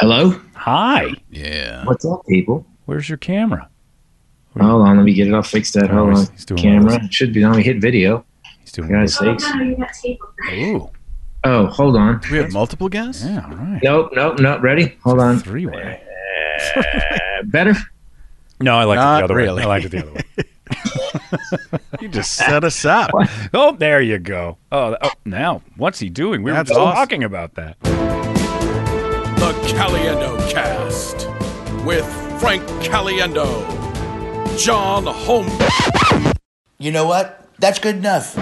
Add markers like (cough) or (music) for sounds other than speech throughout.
Hello? Hi. Yeah. What's up, people? Where's your camera? Hold on, let me get it. I'll fix that. Oh, Hold on. he's doing Camera. It should be on. We hit video. He's doing For God's Oh, sakes. no, you got tape over there. Ooh. Oh, hold on. We have multiple guests? Yeah, all right. Nope, nope, nope. Ready? Hold on. Three way. Uh, (laughs) better? No, I like it the other really. way. I like it the other way. (laughs) You just set us up. (laughs) oh, there you go. Oh, oh, now what's he doing? We were just awesome. talking about that. The Caliendo Cast with Frank Caliendo, John Holmes. You know what? That's good enough.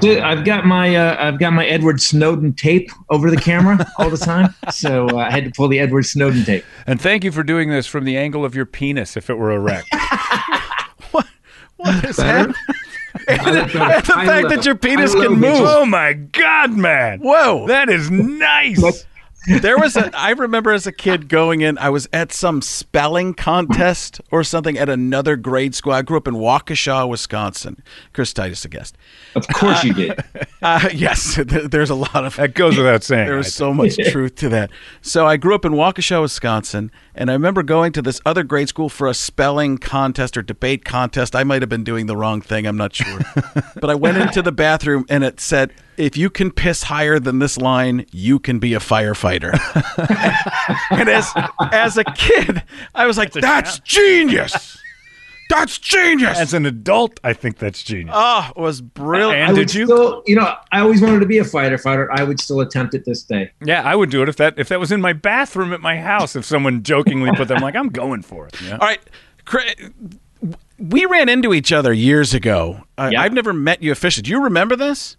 Dude, I've got my uh, I've got my Edward Snowden tape over the camera (laughs) all the time, so uh, I had to pull the Edward Snowden tape. And thank you for doing this from the angle of your penis if it were erect. (laughs) What? What is that? I look. And the fact look- that your penis can look move. oh my God, man. Whoa. That is nice. There was a I remember as a kid going in, I was at some spelling contest or something at another grade school. I grew up in Waukesha, Wisconsin. Chris Titus a guest. Of course you did. Uh, yes, (laughs) there- there's a lot of That goes without saying. There was so much (laughs) truth to that. So I grew up in Waukesha, Wisconsin, and I remember going to this other grade school for a spelling contest or debate contest. I might have been doing the wrong thing, I'm not sure. (laughs) but I went into the bathroom and it said, if you can piss higher than this line, you can be a firefighter. (laughs) and as as a kid, I was like, that's genius. That's genius. As an adult, I think that's genius. oh, it was brilliant. And did you? Still, you know, I always wanted to be a fighter fighter. I would still attempt it this day. Yeah, I would do it if that if that was in my bathroom at my house. If someone jokingly put them, like I'm going for it. Yeah. All right, we ran into each other years ago. Yeah. I've never met you officially. Do you remember this?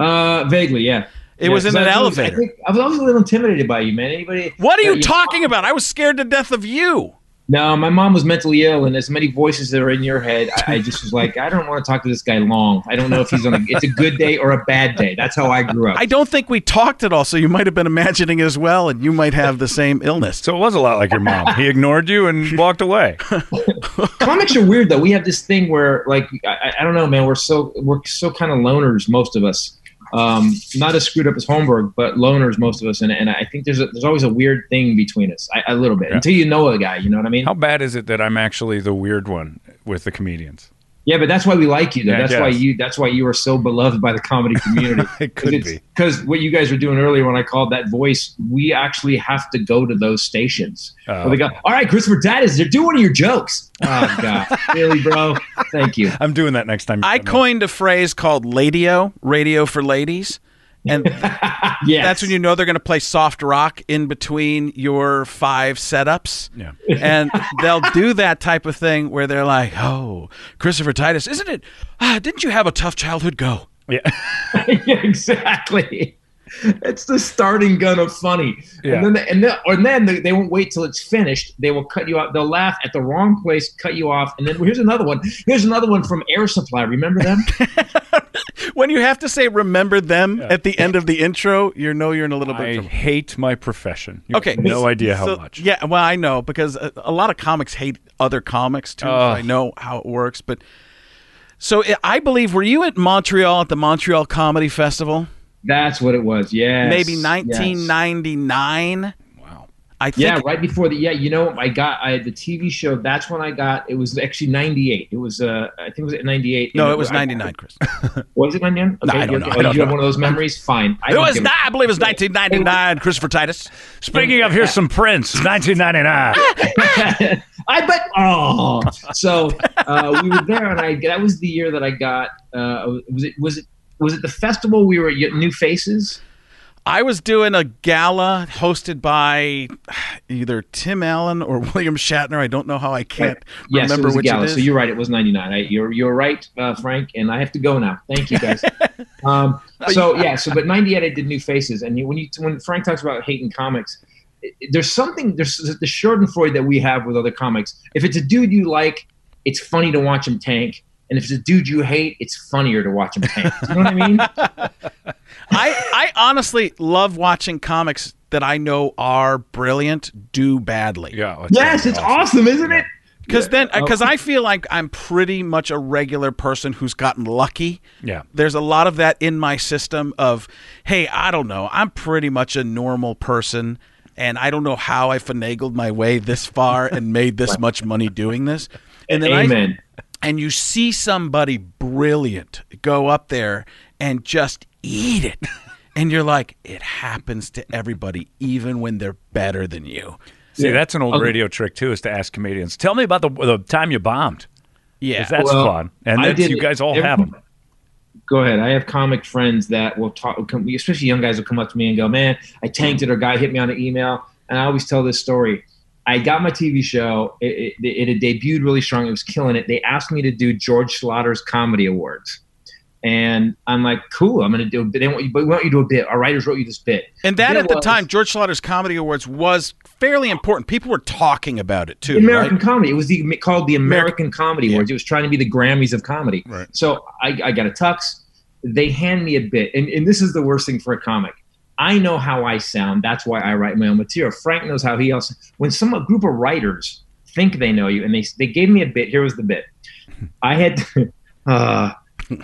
Uh, vaguely, yeah. It Yeah, was in an I was- elevator. I, think, I was always a little intimidated by you, man. Anybody? What are Yeah, you talking about? I was scared to death of you. No, my mom was mentally ill, and as many voices that are in your head, I, I just was like, I don't want to talk to this guy long. I don't know if he's on a, it's a good day or a bad day. That's how I grew up. I don't think we talked at all, so you might have been imagining it as well, and you might have the same illness. So it was a lot like your mom. He ignored you and walked away. (laughs) Comics are weird though. We have this thing where, like, I, I don't know, man. We're so we're so kind of loners, most of us. Um, not as screwed up as Holmberg, but loners, most of us. And, and I think there's a, there's always a weird thing between us, I, a little bit, Yeah. until you know a guy. You know what I mean? How bad is it that I'm actually the weird one with the comedians? Yeah, but that's why we like you. Though. Yeah, I that's why you. That's why you are so beloved by the comedy (laughs) community. It could be. because what you guys were doing earlier when I called that voice. We actually have to go to those stations. Oh, Where they go, all right, Christopher Titus, they're doing one of your jokes. Oh (laughs) God, really, bro? Thank you. I'm doing that next time. I come in. coined a phrase called ladio, radio for ladies. And (laughs) Yes, that's when you know they're going to play soft rock in between your five setups. Yeah. and they'll do that type of thing where they're like, "Oh, Christopher Titus, isn't it? Ah, didn't you have a tough childhood? Go." Yeah. (laughs) (laughs) yeah, exactly. It's the starting gun of funny, Yeah. and then they, and then, or then they, they won't wait till it's finished. They will cut you off. They'll laugh at the wrong place, cut you off, and then here's another one. Here's another one from Air Supply. Remember them? (laughs) When you have to say "remember them" at the end of the intro, you know you're in a little bit. I trouble. hate my profession. You Okay, have no idea how So- much. Yeah, well, I know because a, a lot of comics hate other comics too. so Ugh. I know how it works, but so I- I believe were you at Montreal at the Montreal Comedy Festival? That's what it was. Yeah, Maybe 1999. Wow. I think. Yeah, right before the yeah, you know, I got I had the TV show. That's when I got. It was actually '98. It was uh, I think it was at '98. No, it was 99, Chris. (laughs) Was it 99? No, I don't you- know. oh, I don't have know. one of those memories? Fine. I It was not, I believe it was 1999. Christopher Titus. Speaking of, here's some Prince, 1999. (laughs) I bet. Oh, so uh, we were there, and I that was the year that I got. Uh, was it was it was it the festival we were at New Faces? I was doing a gala hosted by either Tim Allen or (laughs) William Shatner. I don't know how I can't Yes, remember it was a which gala. it is. So you're right. It was 99. I, you're you're right, uh, Frank. And I have to go now. Thank you, guys. (laughs) um, so yeah. So but 98, I did New Faces, and you, when you when Frank talks about hating comics, there's something there's the Schadenfreude that we have with other comics. If it's a dude you like, it's funny to watch him tank. And if it's a dude you hate, it's funnier to watch him tank. You know what I mean? (laughs) I, I honestly love watching comics that I know are brilliant do badly. yeah. yes, it's awesome, isn't it? Because then, because I feel like I'm pretty much a regular person who's gotten lucky. Yeah. There's a lot of that in my system of, hey, I don't know, I'm pretty much a normal person, and I don't know how I finagled my way this far and made this much money doing this. And then I, Amen. And you see somebody brilliant go up there and just eat it. (laughs) And you're like, it happens to everybody, even when they're better than you. See, Yeah. that's an old Okay. radio trick too, is to ask comedians. Tell me about the the time you bombed. Yeah, that's Well, fun, and that's, you guys all every- have them. Go ahead. I have comic friends that will talk, especially young guys will come up to me and go, "Man, I tanked it," or "Guy hit me on an email." And I always tell this story. I got my TV show. It, it, it had debuted really strong. It was killing it. They asked me to do George Schlatter's Comedy Awards, and I'm like, "Cool, I'm going to do." a bit. They want you, but we want you to do a bit. Our writers wrote you this bit. And that at the well, time, George Schlatter's Comedy Awards was fairly important. People were talking about it too. American right? comedy. It was the, called the American Comedy Yeah. Awards. It was trying to be the Grammys of comedy. Right. So I, I got a tux. They hand me a bit, and, and this is the worst thing for a comic. I know how I sound. That's why I write my own material. Frank knows how he else. When some a group of writers think they know you, and they they gave me a bit. Here was the bit. I had. (laughs) Uh,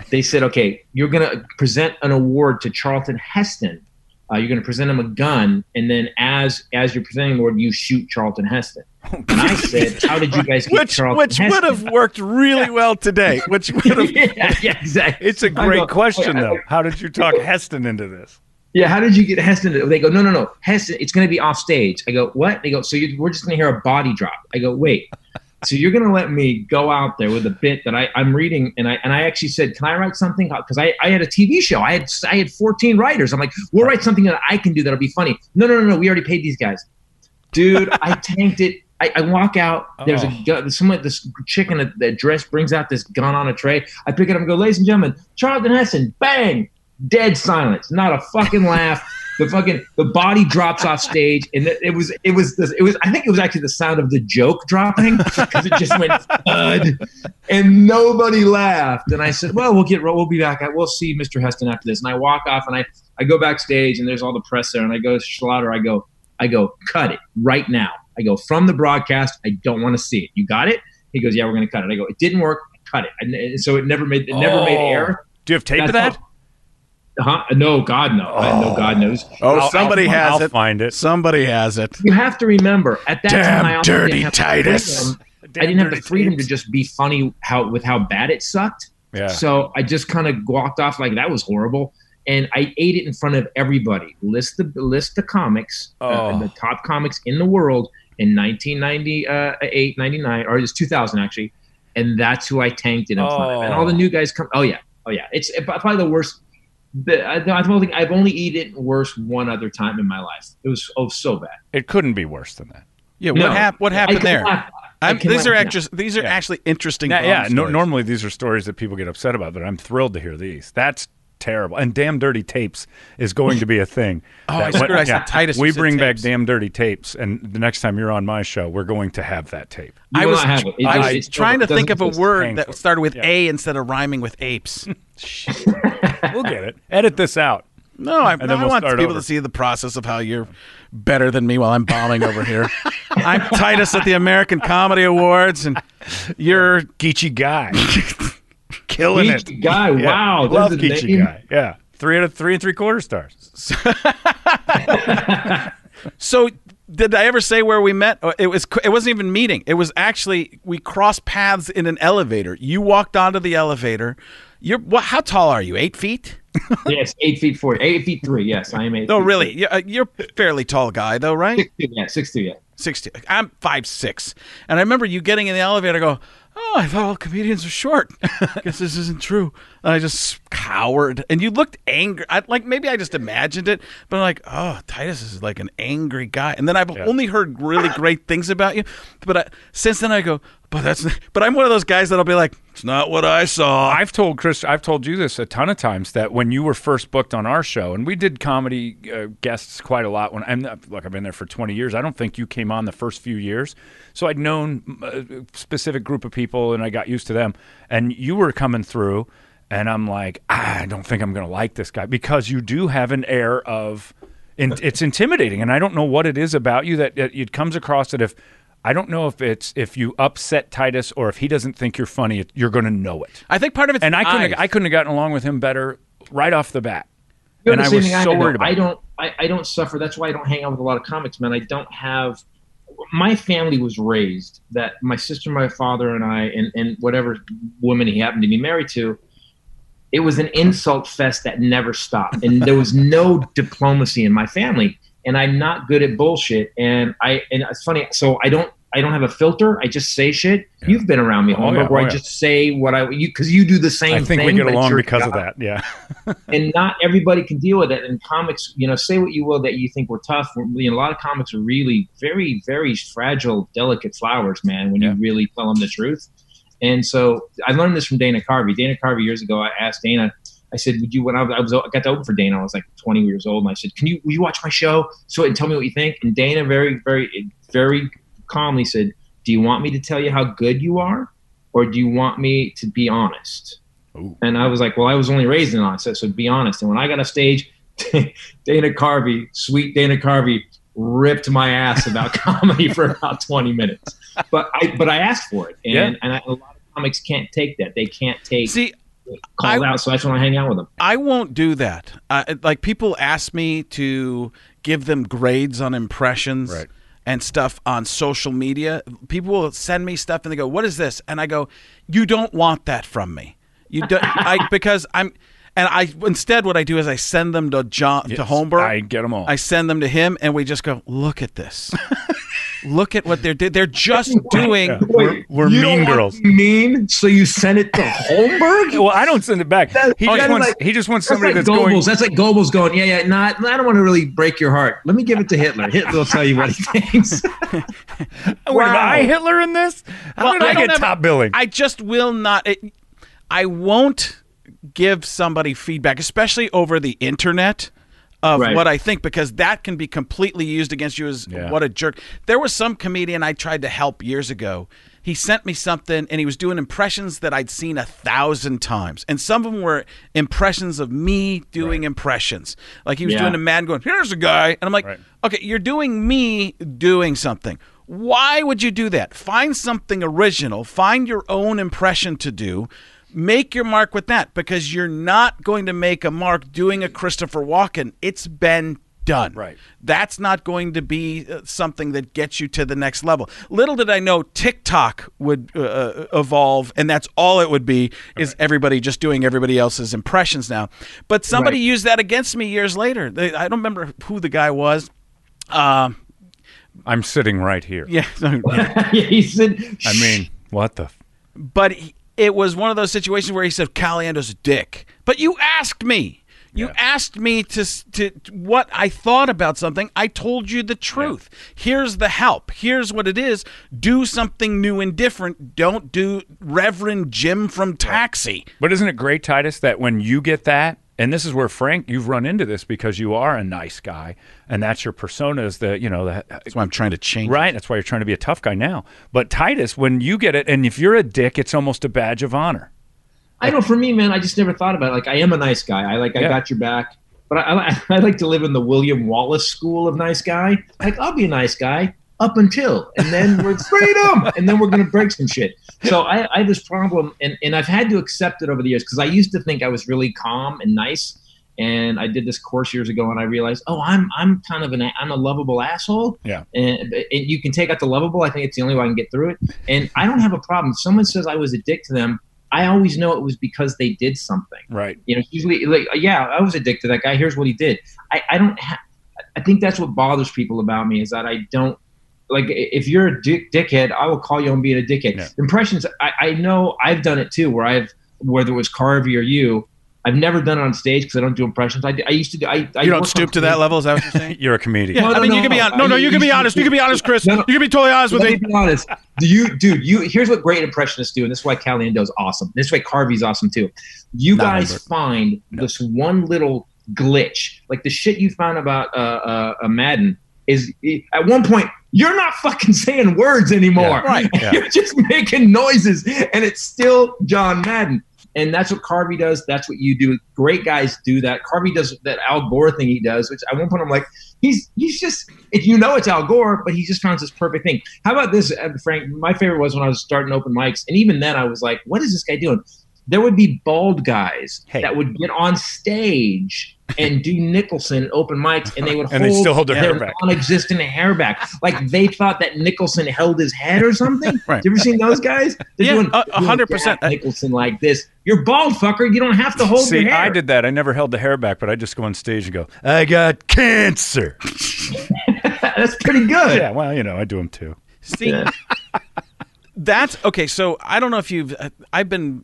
they said, okay, you're gonna present an award to Charlton Heston. Uh, you're going to present him a gun, and then as as you're presenting the award, you shoot Charlton Heston. And I said, (laughs) "How did you guys get Which Charlton which Heston?" would have worked really (laughs) well today. Which would have yeah, yeah, exactly. It's a great go, question, I- though. How did you talk Heston into this? Yeah, how did you get Heston? To, they go, no, no, no, Heston. It's going to be off stage. I go, what? They go, so you, we're just going to hear a body drop. I go, wait. So you're going to let me go out there with a bit that I, I'm reading, and I and I actually said, can I write something? Because I, I had a TV show. I had I had 14 writers. I'm like, we'll write something that I can do that'll be funny. No, no, no, no. We already paid these guys, dude. I tanked it. I, I walk out. There's Oh. a gun. Someone, this chick in a, the dress brings out this gun on a tray. I pick it up and go, ladies and gentlemen, Charlton Heston. Bang! Dead silence. Not a fucking laugh. The fucking the body drops off stage, and it, was it was this, it was I think it was actually the sound of the joke dropping because it just went thud, and nobody laughed. And I said, "Well, we'll get we'll be back. We'll see Mr. Heston after this." And I walk off, and I I go backstage, and there's all the press there, and I go to Schlatter. I go I go cut it right now. I go from the broadcast. I don't want to see it. You got it? He goes, "Yeah, we're gonna cut it." I go, "It didn't work. Cut it." And, so it never made it never made Oh. air. Do you have tape of That's that? Huh? No, God no. I no God knows. Oh, I'll- somebody I'll, has I'll it. find it. Somebody has it. You have to remember at that Damn time I dirty didn't have the Titus. freedom- Damn I didn't have the freedom tapes. to just be funny how with how bad it sucked. Yeah. So I just kind of walked off like that was horrible, and I ate it in front of everybody. List the list the comics, uh, Oh. the top comics in the world in 1998, 99, or it's 2000 actually, and that's who I tanked it in front of. And all the Oh. new guys come. Oh yeah, oh yeah. It's probably the worst. The, I, I don't think I've only eaten worse one other time in my life. It was oh so bad. It couldn't be worse than that. Yeah, what, No. hap- what happened there? I I'm, these are laugh now. These are Yeah. actually interesting. Yeah, yeah. No, normally these are stories that people get upset about, but I'm thrilled to hear these. That's terrible. And damn dirty tapes is going to be a thing. (laughs) Oh, I That- screwed. I said Titus, We said bring back tapes. damn dirty tapes, and the next time you're on my show, we're going to have that tape. You I was, not it. It I just- was trying to think of a word that started with Yeah. A instead of rhyming with apes. (laughs) (laughs) We'll get it. Edit this out. No, I, then I we'll want start people over. to see the process of how you're better than me while I'm bombing over here. (laughs) I'm Titus at the American Comedy Awards, and you're Geechy guy. (laughs) Killing it. Geechy guy, Yeah. wow, that's Love a Geechy name. guy. Yeah. Three out of three and three quarter stars. So did I ever say where we met? Oh, It was it wasn't even meeting. It was actually we crossed paths in an elevator. You walked onto the elevator. You're what? How tall are you? Eight feet? (laughs) yes, eight feet four, eight feet three. Yes, I am eight. No, really. You're, uh, you're a fairly tall guy, though, right? Six two, yeah, six two, yeah. Sixty. I'm five six, and I remember you getting in the elevator. Go. Oh, I thought all comedians are short. (laughs) I Guess this isn't true. And I just cowered, and you looked angry. I, like maybe I just imagined it, but I'm like, oh, Titus is like an angry guy. And then I've only heard really great (laughs) things about you, but I, since then I go, but that's. But I'm one of those guys that'll be like, it's not what I saw. I've told Chris, I've told you this a ton of times that when you were first booked on our show, and we did comedy uh, guests quite a lot. When I'm not- look, I've been there for 20 years. I don't think you came on the first few years, so I'd known a specific group of people, and I got used to them. And you were coming through, and I'm like, "Ah, I don't think I'm going to like this guy because you do have an air of, in, (laughs) it's intimidating, and I don't know what it is about you that it, it comes across that if. I don't know if it's if you upset Titus or if he doesn't think you're funny, you're going to know it I think part of it's and I couldn't eyes. I couldn't have gotten along with him better right off the bat. feel and the I was thing so do. worried about. I it. don't. I, I don't suffer. That's why I don't hang out with a lot of comics, man. I don't have. My family was raised that my sister, my father, and I, and, and whatever woman he happened to be married to, it was an insult fest that never stopped, and there was no diplomacy in my family. And I'm not good at bullshit. And I and it's funny. So I don't. I don't have a filter. I just say shit. Yeah. You've been around me, Oh, yeah, where oh, I yeah. just say what I you because you do the same. Thing. I think we get along because of that. Yeah. (laughs) and not everybody can deal with it. And comics, you know, say what you will that you think we're tough. You know, a lot of comics are really very, very fragile, delicate flowers, man. When you really tell them the truth. And so I learned this from Dana Carvey. Dana Carvey years ago, I asked Dana. I said, "Would you?" When I was, I was I got to open for Dana, I was like 20 years old, and I said, "Can you? Will you watch my show? So and tell me what you think." And Dana very, very, very calmly said, "Do you want me to tell you how good you are, or do you want me to be honest?" Ooh. And I was like, well, I was only raised in honest, so be honest. And when I got off stage, (laughs) Dana Carvey, sweet Dana Carvey, ripped my ass about (laughs) comedy for about 20 minutes. But I but I asked for it, and Yeah. and I, a lot of comics can't take that. They can't take See, called I- out. So that's when I hang out with them. I won't do that. Uh, like people ask me to give them grades on impressions Right. and stuff on social media. People will send me stuff and they go, "What is this?" And I go, "You don't want that from me. You don't I because I'm." And I instead, what I do is I send them to John to Holmberg. I get them all. I send them to him, and we just go, "Look at this. (laughs) Look at what they're doing. They're just doing." Yeah. We're- we're you mean girls. mean, so you send it to Holmberg. Well, I don't send it back. He just wants. like- he just wants That's somebody like that's Goebbels. going. That's like Goebbels going, yeah, yeah. Not, I don't want to really break your heart. Let me give it to Hitler. Hitler will tell you what he thinks. (laughs) Wait a minute, I Hitler in this? How Well, did I, I get have- top billing? I just will not. It, I won't give somebody feedback, especially over the internet, of Right. what I think, because that can be completely used against you as Yeah. what a jerk. There was some comedian I tried to help years ago. He sent me something, and he was doing impressions that I'd seen a thousand times, and some of them were impressions of me doing impressions. Like he was Yeah. doing a man going, "Here's a guy," and I'm like, Right. okay, you're doing me doing something. Why would you do that? Find something original, find your own impression to do, make your mark with that because you're not going to make a mark doing a Christopher Walken. It's been done. Right. That's not going to be uh, something that gets you to the next level. Little did I know TikTok would uh, uh, evolve, and that's all it would be is everybody just doing everybody else's impressions now. But somebody Right. used that against me years later. They, I don't remember who the guy was. Um, I'm sitting right here. yeah, (laughs) yeah, (laughs) he said, I mean, what the? F- but he, it was one of those situations where he said Caliendo's a dick. But you asked me. You Yeah. asked me to, to to what I thought about something. I told you the truth. Here's the help. Here's what it is. Do something new and different. Don't do Reverend Jim from Taxi. but isn't it great, Titus, that when you get that, and this is where Frank, you've run into this because you are a nice guy, and that's your persona is the you know the That's why I'm trying to change. Right. That's why you're trying to be a tough guy now. But Titus, when you get it, and if you're a dick, it's almost a badge of honor. I know for me, man, I just never thought about it. Like, I am a nice guy. I like, I Yeah. got your back. But I, I, (laughs) I like to live in the William Wallace school of nice guy. Like, I'll be a nice guy up until, and then we're (laughs) freedom, and then we're gonna break some shit. So I, I have this problem, and, and I've had to accept it over the years because I used to think I was really calm and nice. And I did this course years ago, and I realized, oh, I'm I'm kind of an i'm a lovable asshole. Yeah. And, and you can take out the lovable. I think it's the only way I can get through it. And I don't have a problem. If someone says I was a dick to them, I always know it was because they did something. Right. You know, usually like, yeah, I was a dick to that guy. Here's what he did. I, I don't. Ha- I think that's what bothers people about me is that I don't like. If you're a dick, dickhead, I will call you on being a dickhead. Yeah. Impressions. I, I know I've done it too, where I've whether it was Carvey or you. I've never done it on stage because I don't do impressions. I, I used to do. I, I You don't stoop to that level. Is that what you're saying? (laughs) You're a comedian. Yeah, No, I mean, no, you can be no. honest. No, no, you can be honest. You can be honest, Chris. No, no. You can be totally honest with Let me. me be honest. Do you, dude? You here's what great impressionists do, and this is why Caliendo's awesome. This is why Carvey's awesome too. You Not guys Humbert. find this one little glitch, like the shit you found about uh, uh, uh, Madden. Is at one point you're not fucking saying words anymore. Yeah, right, (laughs) yeah. You're just making noises, and it's still John Madden. And that's what Carvey does. That's what you do. Great guys do that. Carvey does that Al Gore thing he does, which at one point I'm like, he's he's just if you know it's Al Gore, but he just found this perfect thing. How about this, uh, Frank? My favorite was when I was starting open mics, and even then I was like, what is this guy doing? There would be bald guys Hey. that would get on stage and (laughs) do Nicholson at open mics, and they would And hold they still hold their hair back. non-existent hair back, like they thought that Nicholson held his head or something. (laughs) Right. You ever seen those guys? They're Yeah, a- hundred percent. Nicholson like this. You're bald, fucker. You don't have to hold See, your hair. I did that. I never held the hair back, but I just go on stage and go, I got cancer. (laughs) That's pretty good. yeah, well, you know, I do them too. See, that's okay. So I don't know if you've. uh, I've been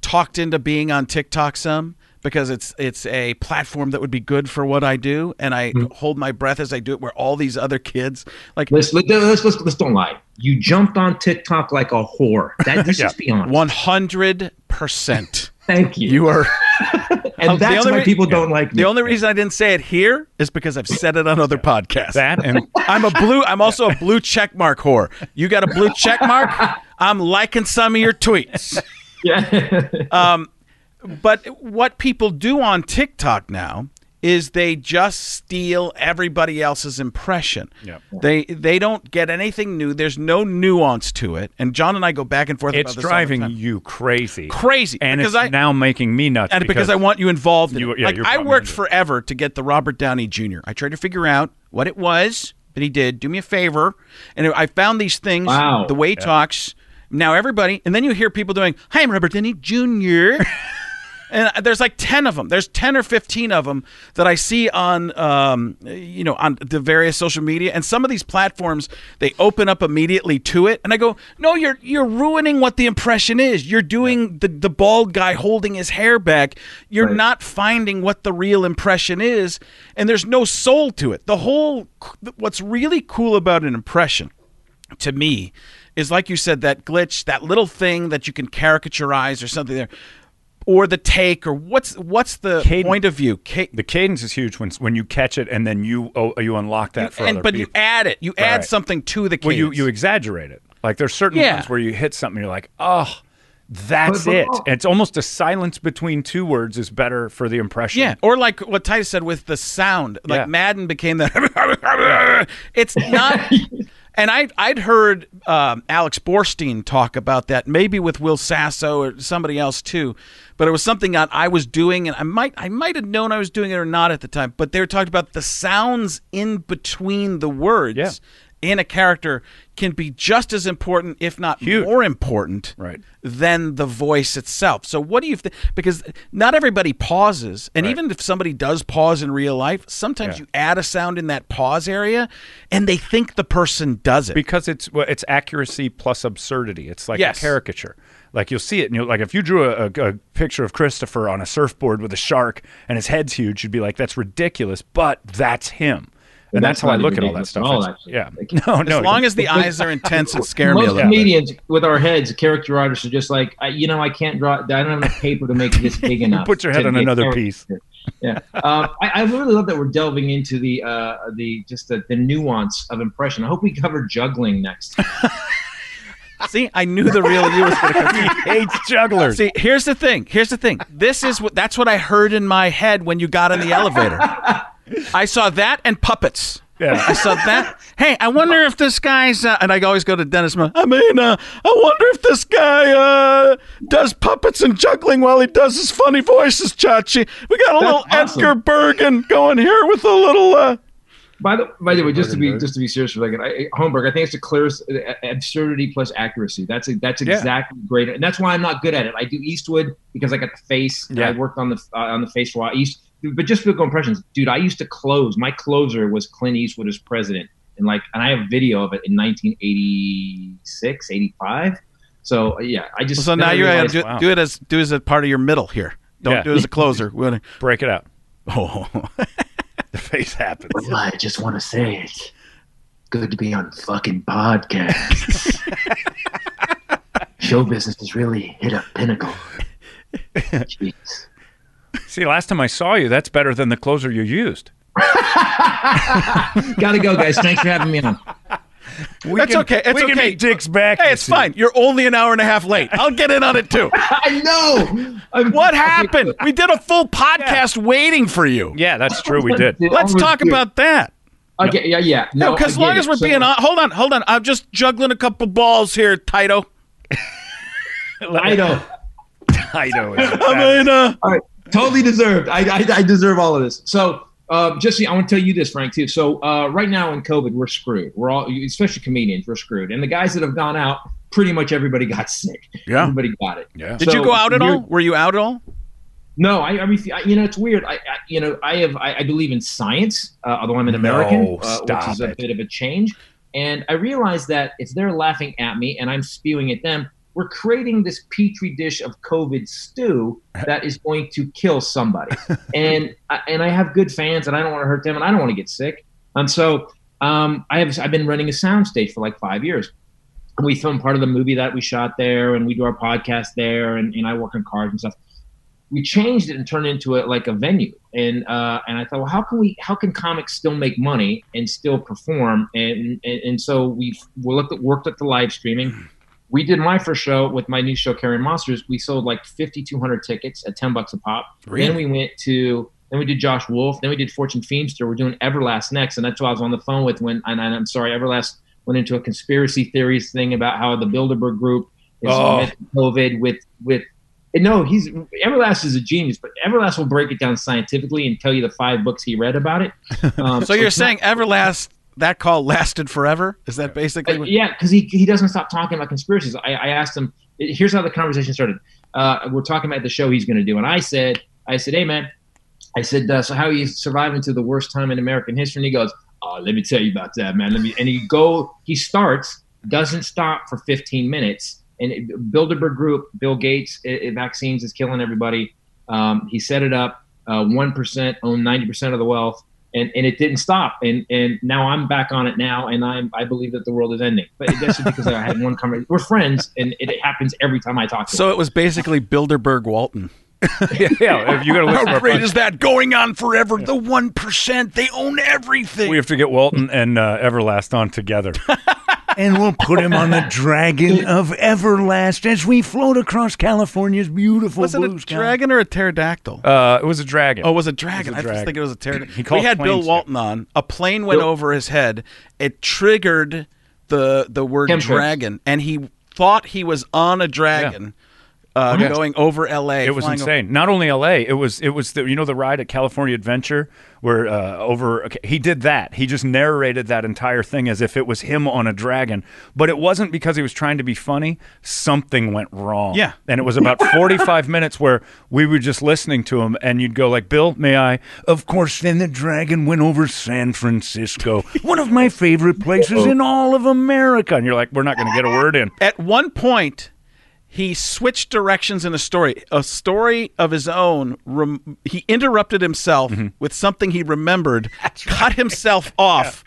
talked into being on TikTok some because it's it's a platform that would be good for what I do, and I Mm-hmm. hold my breath as I do it. Where all these other kids, like Let's, let's, let's, let's, let's don't lie. You jumped on TikTok like a whore. That, (laughs) let's Yeah. just be honest. one hundred percent, Thank you. you are. (laughs) (laughs) and the that's only why re- people don't like me. The only reason I didn't say it here is because I've said it on other podcasts. That and I'm a blue. I'm also a blue check mark whore. You got a blue check mark? I'm liking some of your tweets. yeah. Um, but what people do on TikTok now is they just steal everybody else's impression. Yep. They they don't get anything new. There's no nuance to it. And John and I go back and forth. it's about this all the driving time. you crazy. crazy And because it's I now making me nuts. and because, I want you involved. In You- it. yeah, like I worked forever to get the Robert Downey Jr. I tried to figure out what it was that he did. Do me a favor, and I found these things. Wow. The way he talks. Now everybody, and then you hear people doing, "Hi, I'm Robert Downey Jr." (laughs) and there's like 10 of them there's 10 or 15 of them that i see on um, you know on the various social media. And some of these platforms they open up immediately to it. And i go no you're you're ruining what the impression is. You're doing the, the bald guy holding his hair back. You're Right. not finding what the real impression is. And there's no soul to it. The whole what's really cool about an impression to me is like you said that glitch that little thing that you can caricaturize or something there or the take or what's what's the Cadence. point of view Ca- the cadence is huge when when you catch it and then you oh, you unlock that for and other but you add it you add Right. something to the cadence well, you you exaggerate it. Like there's certain Yeah. ones where you hit something, you're like, oh, that's But- but- it. Oh. And it's almost a silence between two words is better for the impression. yeah or like what Titus said with the sound like Yeah. Madden became that (laughs) it's not (laughs) and I I'd heard um, Alex Borstein talk about that maybe with Will Sasso or somebody else too but it was something that I was doing and I might I might have known I was doing it or not at the time but they were talking about the sounds in between the words Yeah. In a character can be just as important if not Huge. more important Right. than the voice itself. So what do you think? Because not everybody pauses, and Right. even if somebody does pause in real life, sometimes Yeah. you add a sound in that pause area, and they think the person does it. because it's well, it's accuracy plus absurdity. It's like Yes. a caricature. Like you'll see it, and you'll like if you drew a, a, a picture of Christopher on a surfboard with a shark and his head's huge, you'd be like, "That's ridiculous," but that's him, and that's, that's how I look at all that stuff. all, actually. yeah, Like- no, no. as long as the (laughs) eyes are intense, it scare me a Most little bit. comedians with our heads, character artists are just like, I, you know, I can't draw. I don't have enough paper to make this big (laughs) enough. put your head on another character. piece. Yeah, um, I, I really love that we're delving into the uh, the just the, the nuance of impression. I hope we cover juggling next. (laughs) See, I knew the real you was going to come. he hates jugglers. See, here's the thing. Here's the thing. This is what that's what I heard in my head when you got in the elevator. I saw that and puppets. Yeah. I saw that. Hey, I wonder if this guy's. Uh, and I always go to Dennis. Mo- I mean, uh, I wonder if this guy uh, does puppets and juggling while he does his funny voices, Chachi. We got a little awesome. Edgar Bergen going here with a little. Uh, By the by the way, just to be just to be serious for a second, I, Holmberg, I think it's the clearest uh, absurdity plus accuracy. That's a, that's Yeah. exactly great, and that's why I'm not good at it. I do Eastwood because I got the face. Yeah. I worked on the uh, on the face for a while. East, but just physical impressions, dude. I used to close. My closer was Clint Eastwood as president, and like, and I have video of it in 1986, 85. So yeah, I just so now you're realized- do, wow. do it as do it as a part of your middle here. Don't Yeah. do it as a closer. (laughs) We wanna- Break it out. (laughs) oh, (laughs) The face happens. I just want to say it. Good to be on fucking podcast. Show business has really hit a pinnacle. Jeez. See, last time I saw you, that's better than the closer you used. (laughs) Gotta go, guys. Thanks for having me on. We That's okay. It's we can okay. make Dick's back. hey, it's this fine. You're only an hour and a half late. I'll get in on it too. (laughs) I know. I'm- What happened? We did a full podcast waiting for you. Yeah, that's true. We did. Let's talk dude. about that. Okay, yeah, yeah. No, No, because I long get as we're So- being on, hold on, hold on. I'm just juggling a couple balls here, Tito. I know. I know. it's I mean, uh, All right. Totally deserved. I, I, I deserve all of this. So, uh, Jesse, I want to tell you this, Frank, too. So, uh, right now in COVID, we're screwed. We're all, especially comedians, we're screwed. And the guys that have gone out, pretty much everybody (laughs) got sick. Yeah. Everybody got it. Yeah. Did you go out at all? Were you out at all? No, I, I mean, I- you know, it's weird. I, I you know, I have, I, I believe in science, uh, although I'm an American, No, uh, which is a it. bit of a change. And I realize that if they're laughing at me and I'm spewing at them, we're creating this petri dish of COVID stew that is going to kill somebody. (laughs) and I, and I have good fans, and I don't want to hurt them, and I don't want to get sick. And so um, I have I've been running a soundstage for like five years. We film part of the movie that we shot there, and we do our podcast there, and, and I work on cars and stuff we changed it and turned it into a, like a venue and uh, and I thought well how can we how can comics still make money and still perform and and, and so we we looked at, worked at the live streaming we did my first show with my new show carrying monsters. We sold like 5200 tickets at 10 bucks a pop. Then we went to then we did Josh Wolf. Then we did Fortune Feimster we're doing Everlast next. And that's why I was on the phone with when and, I'm sorry Everlast went into a conspiracy theories thing about how the Bilderberg group is Oh. COVID with with no, he's Everlast is a genius, but Everlast will break it down scientifically and tell you the five books he read about it. (laughs) Um, So you're it's not- saying Everlast that call lasted forever? Is that basically Uh, what yeah, because he he doesn't stop talking about conspiracies. I, I asked him. Here's how the conversation started. Uh, we're talking about the show he's going to do, and I said, I said, hey man, I said, uh, so how are you surviving to the worst time in American history? And he goes, oh, let me tell you about that, man. Let me. And he go, he starts, doesn't stop for 15 minutes. And it, Bilderberg Group, Bill Gates, it, it- vaccines is killing everybody. Um, he set it up. Uh, One own 90 percent of the wealth and, and it didn't stop. And and now I'm back on it now, and I'm I believe that the world is ending. But that's just because I had one conversation. We're friends, and it, happens every time I talk to So him. it was basically Bilderberg Walton. (laughs) yeah, yeah, if you got to listen to our podcast, is that going on forever? The one percent they own everything. we have to get Walton and uh, Everlast on together. (laughs) and we'll put him on the dragon (laughs) of Everlast as we float across California's beautiful was it a blue sky. dragon or a pterodactyl? Uh, it was a dragon. Oh, it was a dragon. It was a I just dragon. think it was a pterodactyl. (clears throat) He called we had Bill planes Walton on. A plane went Bill- over his head. It triggered the the word Chemtrails. dragon, and he thought he was on a dragon uh, Yeah. going over L.A. It was flying over- insane. Not only L.A., it was it was the you know the ride at California Adventure where uh, over okay, he did that. He just narrated that entire thing as if it was him on a dragon, but it wasn't because he was trying to be funny. Something went wrong. Yeah. and it was about forty five (laughs) minutes where we were just listening to him, and you'd go like, "Bill, may I?" Of course. Then the dragon went over San Francisco, (laughs) one of my favorite places in all of America, and you're like, "We're not going to get a word in." At one point, he switched directions in a story, a story of his own. Rem- he interrupted himself Mm-hmm. with something he remembered, (laughs) cut himself (laughs) off,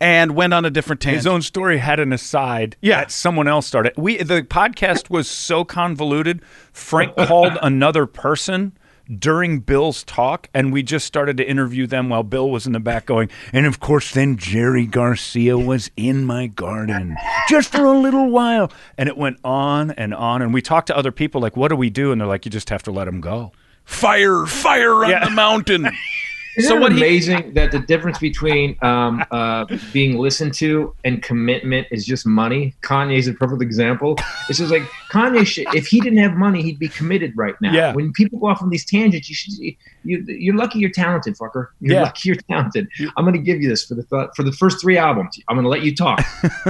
and went on a different tangent. His own story had an aside Yeah. that someone else started. We the podcast was so convoluted. Frank called (laughs) another person during Bill's talk, and we just started to interview them while Bill was in the back going. And of course, then Jerry Garcia was in my garden just for a little while, and it went on and on. And we talked to other people like, "What do we do?" And they're like, "You just have to let him go." fire, fire on Yeah. the mountain. (laughs) Isn't so it what he- amazing that the difference between um, uh, being listened to and commitment is just money? Kanye's a perfect example. It's just like Kanye. Should, if he didn't have money, he'd be committed right now. Yeah. When people go off on these tangents, you should. You, you're lucky. You're talented, fucker. You're Yeah. lucky. You're talented. I'm going to give you this for the th- for the first three albums. I'm going to let you talk. (laughs)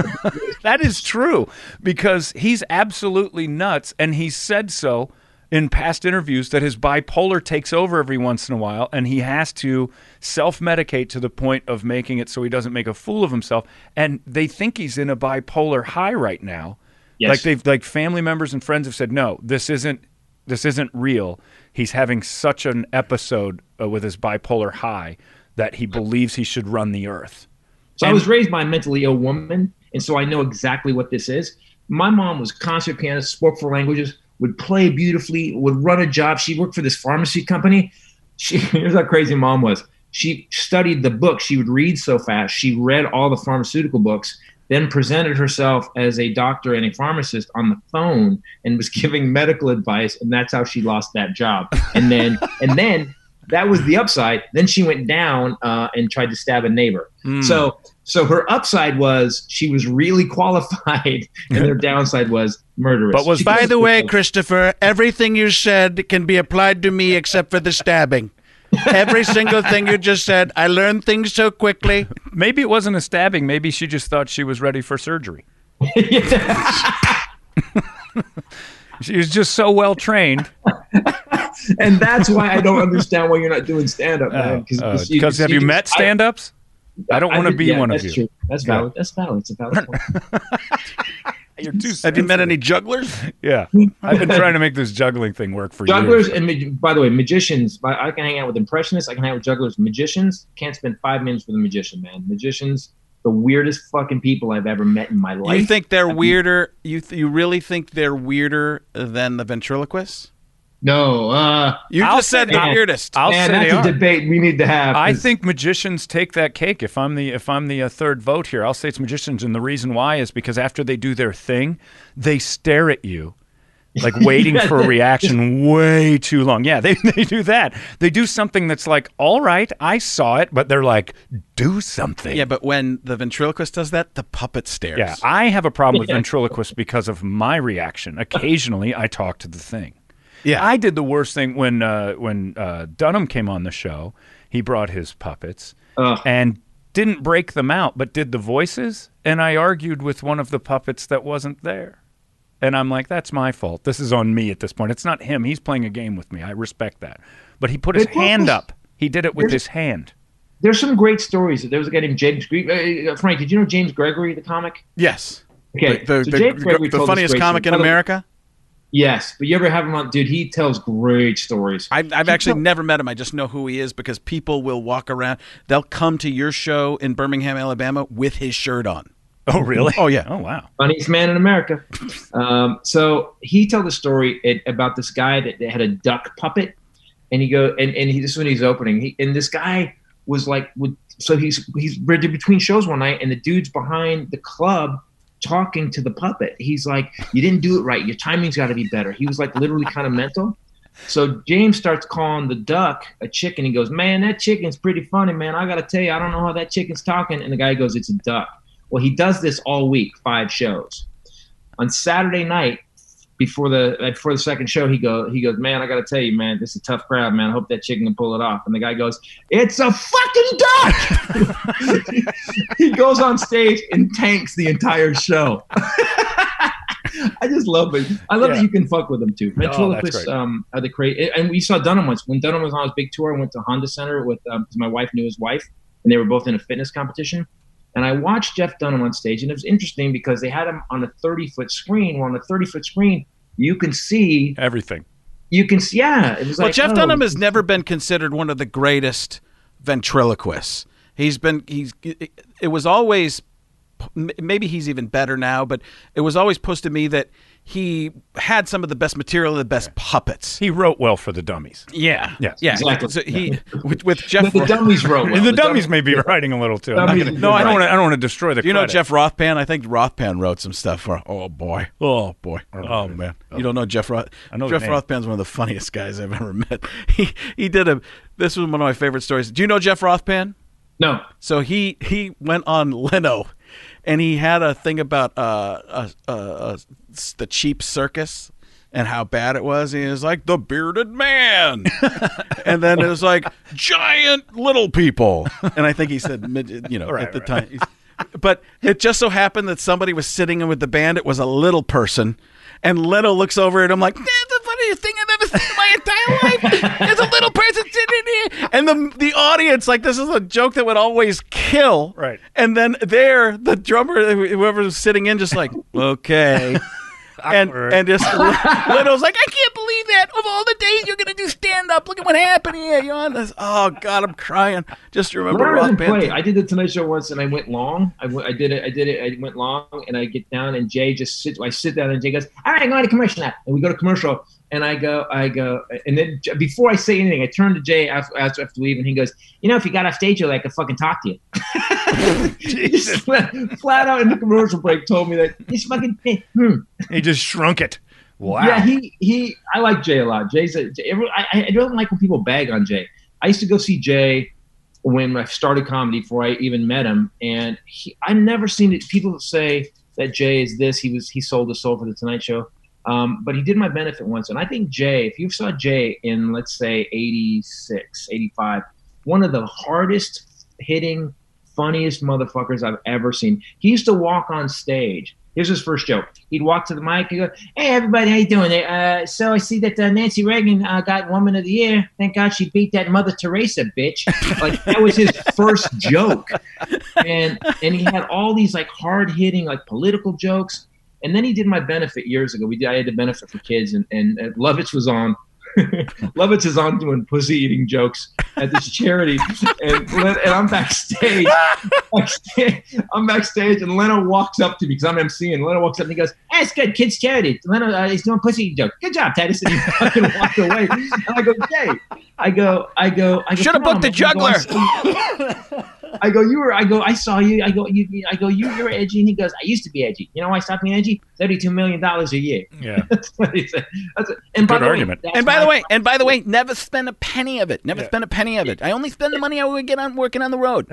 That is true because he's absolutely nuts, and he said so in past interviews that his bipolar takes over every once in a while, and he has to self medicate to the point of making it so he doesn't make a fool of himself. And they think he's in a bipolar high right now. Yes. Like they've like family members and friends have said, no, this isn't this isn't real. He's having such an episode uh, with his bipolar high that he believes he should run the earth. So I was raised by a mentally ill woman, and so I know exactly what this is. My mom was concert pianist, spoke four languages, would play beautifully, would run a job. She worked for this pharmacy company. She (laughs) here's how crazy mom was. She studied the book. She would read so fast. She read all the pharmaceutical books, then presented herself as a doctor and a pharmacist on the phone and was (laughs) giving medical advice, and that's how she lost that job. And then (laughs) and then that was the upside. Then she went down uh, and tried to stab a neighbor. So So her upside was she was really (laughs) qualified, and their downside was murderous. But was- She By was- the way, Christopher, everything you said can be applied to me except for the stabbing. Every single thing you just said, I learned things so quickly. Maybe it wasn't a stabbing. Maybe she just thought she was ready for surgery. (laughs) she was just so well trained. and that's why I don't understand why you're not doing stand up, man. Because Uh, have you met stand ups? I don't want to be one of that's you. True. That's valid. That's valid. It's a valid point. (laughs) You're too Have you met any jugglers? (laughs) Yeah. (laughs) I've been trying to make this juggling thing work for you. Jugglers years. and by the way, magicians. I I can hang out with impressionists. I can hang out with jugglers. Magicians can't spend five minutes with a magician, man. Magicians, the weirdest fucking people I've ever met in my life. You think they're weirder? You th- you really think they're weirder than the ventriloquists? No, uh, You I'll just said say the that. weirdest. I'll man, say that's they a are. debate we need to have. I think magicians take that cake. If I'm the if I'm the uh, third vote here, I'll say it's magicians, and the reason why is because after they do their thing, they stare at you, like (laughs) waiting for a reaction way too long. Yeah, they (laughs) they do that. They do something that's like, all right, I saw it, but they're like, do something. Yeah, but when the ventriloquist does that, the puppet stares. Yeah, I have a problem with (laughs) ventriloquists because of my reaction. Occasionally, I talk to the thing. Yeah. I did the worst thing when uh, when uh, Dunham came on the show. He brought his puppets Ugh. and didn't break them out, but did the voices. And I argued with one of the puppets that wasn't there. And I'm like, that's my fault. This is on me at this point. It's not him. He's playing a game with me. I respect that. But he put his hand up. He did it with his hand. there's some great stories. There was a guy named James. Gre- uh, uh, Frank, did you know James Gregory, the comic? Yes. Okay, The, the, so the- James the- Gregory the told this funniest comic story. in America. Yes, but you ever have him on, dude? He tells great stories. I've, I've actually never met him. I just know who he is because people will walk around. They'll come to your show in Birmingham, Alabama, with his shirt on. Oh, really? Oh, yeah. Oh, wow. funniest man in America. Um, so he told the story it, about this guy that, that had a duck puppet, and he go and, and he, this is when he's opening. He, and this guy was like, would, so he's he's we're between shows one night, and the dude's behind the club talking to the puppet. He's like, "You didn't do it right. Your timing's got to be better." He was like literally kind of mental. So James starts calling the duck a chicken. He goes, "Man, that chicken's pretty funny, man. I got to tell you, I don't know how that chicken's talking." And the guy goes, "It's a duck." Well, he does this all week, five shows. On Saturday night, before the before the second show, he go he goes, man, I got to tell you, man, this is a tough crowd, man. I hope that chicken can pull it off. And the guy goes, it's a fucking duck. (laughs) he goes on stage and tanks the entire show. (laughs) I just love it. I love Yeah. that you can fuck with them too. Ventriloquists um, are the crazy. And we saw Dunham once. When Dunham was on his big tour, I went to Honda Center with because my wife knew his wife, and they were both in a fitness competition. And I watched Jeff Dunham on stage, and it was interesting because they had him on a 30 foot screen. Well, on a 30 foot screen, you can see, Everything. you can see, yeah. It was Well, like, Jeff oh, Dunham has never been considered one of the greatest ventriloquists. He's been he's it was always maybe he's even better now, but it was always posed to me that he had some of the best material, the best puppets. He wrote well for the dummies. Yeah, Yes. yeah. Exactly. So he with, with Jeff. the dummies wrote. well. (laughs) The, The dummies dummies- may be writing a little too. I'm Dummies gonna- no, I don't want to. I don't want to destroy the. Do you know. Jeff Rothpan? I think Rothpan wrote some stuff for. Oh boy, oh boy, oh man. You don't know Jeff Roth? I know Jeff name. Rothpan's one of the funniest guys I've ever met. (laughs) He he did a. This was one of my favorite stories. Do you know Jeff Rothpan? No. So he he went on Leno, and he had a thing about uh, uh, uh, uh the cheap circus and how bad it was. And he was like the bearded man, (laughs) and then it was like giant little people, and I think he said you know Right, at the right. time. But it just so happened that somebody was sitting in with the band. It was a little person, and Leno looks over at him like, "That's the funniest thing I've ever seen in my entire life. There's a little person sitting here." And the the audience, like, this is a joke that would always kill. Right. And then there, the drummer, whoever was sitting in, just like, okay. (laughs) And Awkward. and just Leno's like, I can't believe that. Of all the days you're gonna do stand up, look at what happened here. You're on this- oh God, I'm crying. Just remember When I Rothpan. play, I did the Tonight Show once, and I went long. I, went, I did it. I did it. I went long, and I get down, and Jay just sit. I sit down, and Jay goes, "All right, I'm going to commercial now." And we go to commercial, and I go, I go, and then before I say anything, I turn to Jay after after, after we leave, and he goes, "You know, if you got off stage, I could fucking talk to you." (laughs) Just (laughs) flat, out in the commercial break, told me that he's fucking. Hmm. He just shrunk it. Wow. Yeah, he he. I like Jay a lot. Jay's a. Jay, I I don't like when people bag on Jay. I used to go see Jay when I started comedy before I even met him, and he, I've never seen it. People say that Jay is this. He was he sold his soul for the Tonight Show. Um, but he did my benefit once. And I think Jay, if you saw Jay in, let's say, 86, 85, one of the hardest hitting, funniest motherfuckers I've ever seen. He used to walk on stage. Here's his first joke. He'd walk to the mic and go, "Hey, everybody, how you doing? Uh, so I see that uh, Nancy Reagan uh, got Woman of the Year. Thank God she beat that Mother Teresa bitch." Like that was his (laughs) first joke, and and he had all these like hard hitting like political jokes. And then he did my benefit years ago. We did, I had a benefit for kids, and and uh, Lovitz was on. (laughs) Lovitz is on doing pussy eating jokes at this charity, and, and I'm backstage. (laughs) backstage. I'm backstage, and Leno walks up to me because I'm emceeing. Leno walks up and he goes, hey, "It's good, kids charity." Leno, uh, he's doing pussy eating jokes. Good job, Titus. And he fucking walked away. And I go, "Jay," I go, I go, I go. Should have "Come on, booked the juggler. (laughs) goes, I go, you were. I go, I saw you. I go, you. I go, you. You're edgy. And he goes, I used to be edgy. You know why I stopped being edgy? Thirty-two million dollars a year. Yeah. (laughs) That's what he said. That's it. And by Good the way, argument. And by the way, and by the way, never spend a penny of it. Never Yeah. spend a penny of it. I only spend the money I would get on working on the road.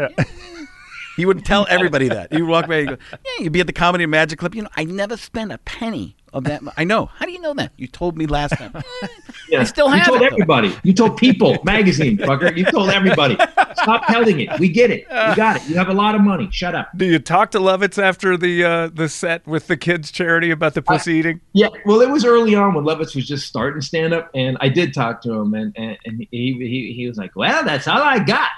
He would tell everybody that. He would walk by and go, Yeah, you'd be at the Comedy and Magic Club. You know, I never spent a penny of that. I know. How do you know that? You told me last time. Yeah. (laughs) I still you have told it, though. everybody. You told People (laughs) magazine, fucker. You told everybody. Stop telling it. We get it. You got it. You have a lot of money. Shut up. Do you talk to Lovitz after the uh, the set with the kids charity about the pussy eating? Yeah, well, it was early on when Lovitz was just starting stand up, and I did talk to him, and, and, and he, he he was like, "Well, that's all I got."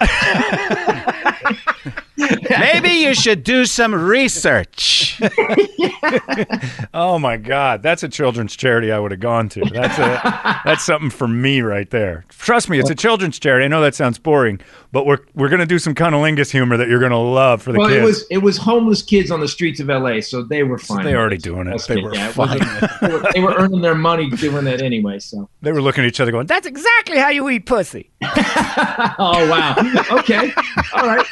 (laughs) Maybe you should do some research. Oh my God, that's a children's charity I would have gone to. That's a that's something for me right there. Trust me, it's a children's charity. I know that sounds boring, but we're we're gonna do some cunnilingus humor that you're gonna love for the well, kids. it was it was homeless kids on the streets of L.A., so they were fine. they already doing it. They were yeah, fine. they, (laughs) were, they were earning their money doing that anyway. So, they were looking at each other, going, "That's exactly how you eat pussy." (laughs) oh wow, okay, all right.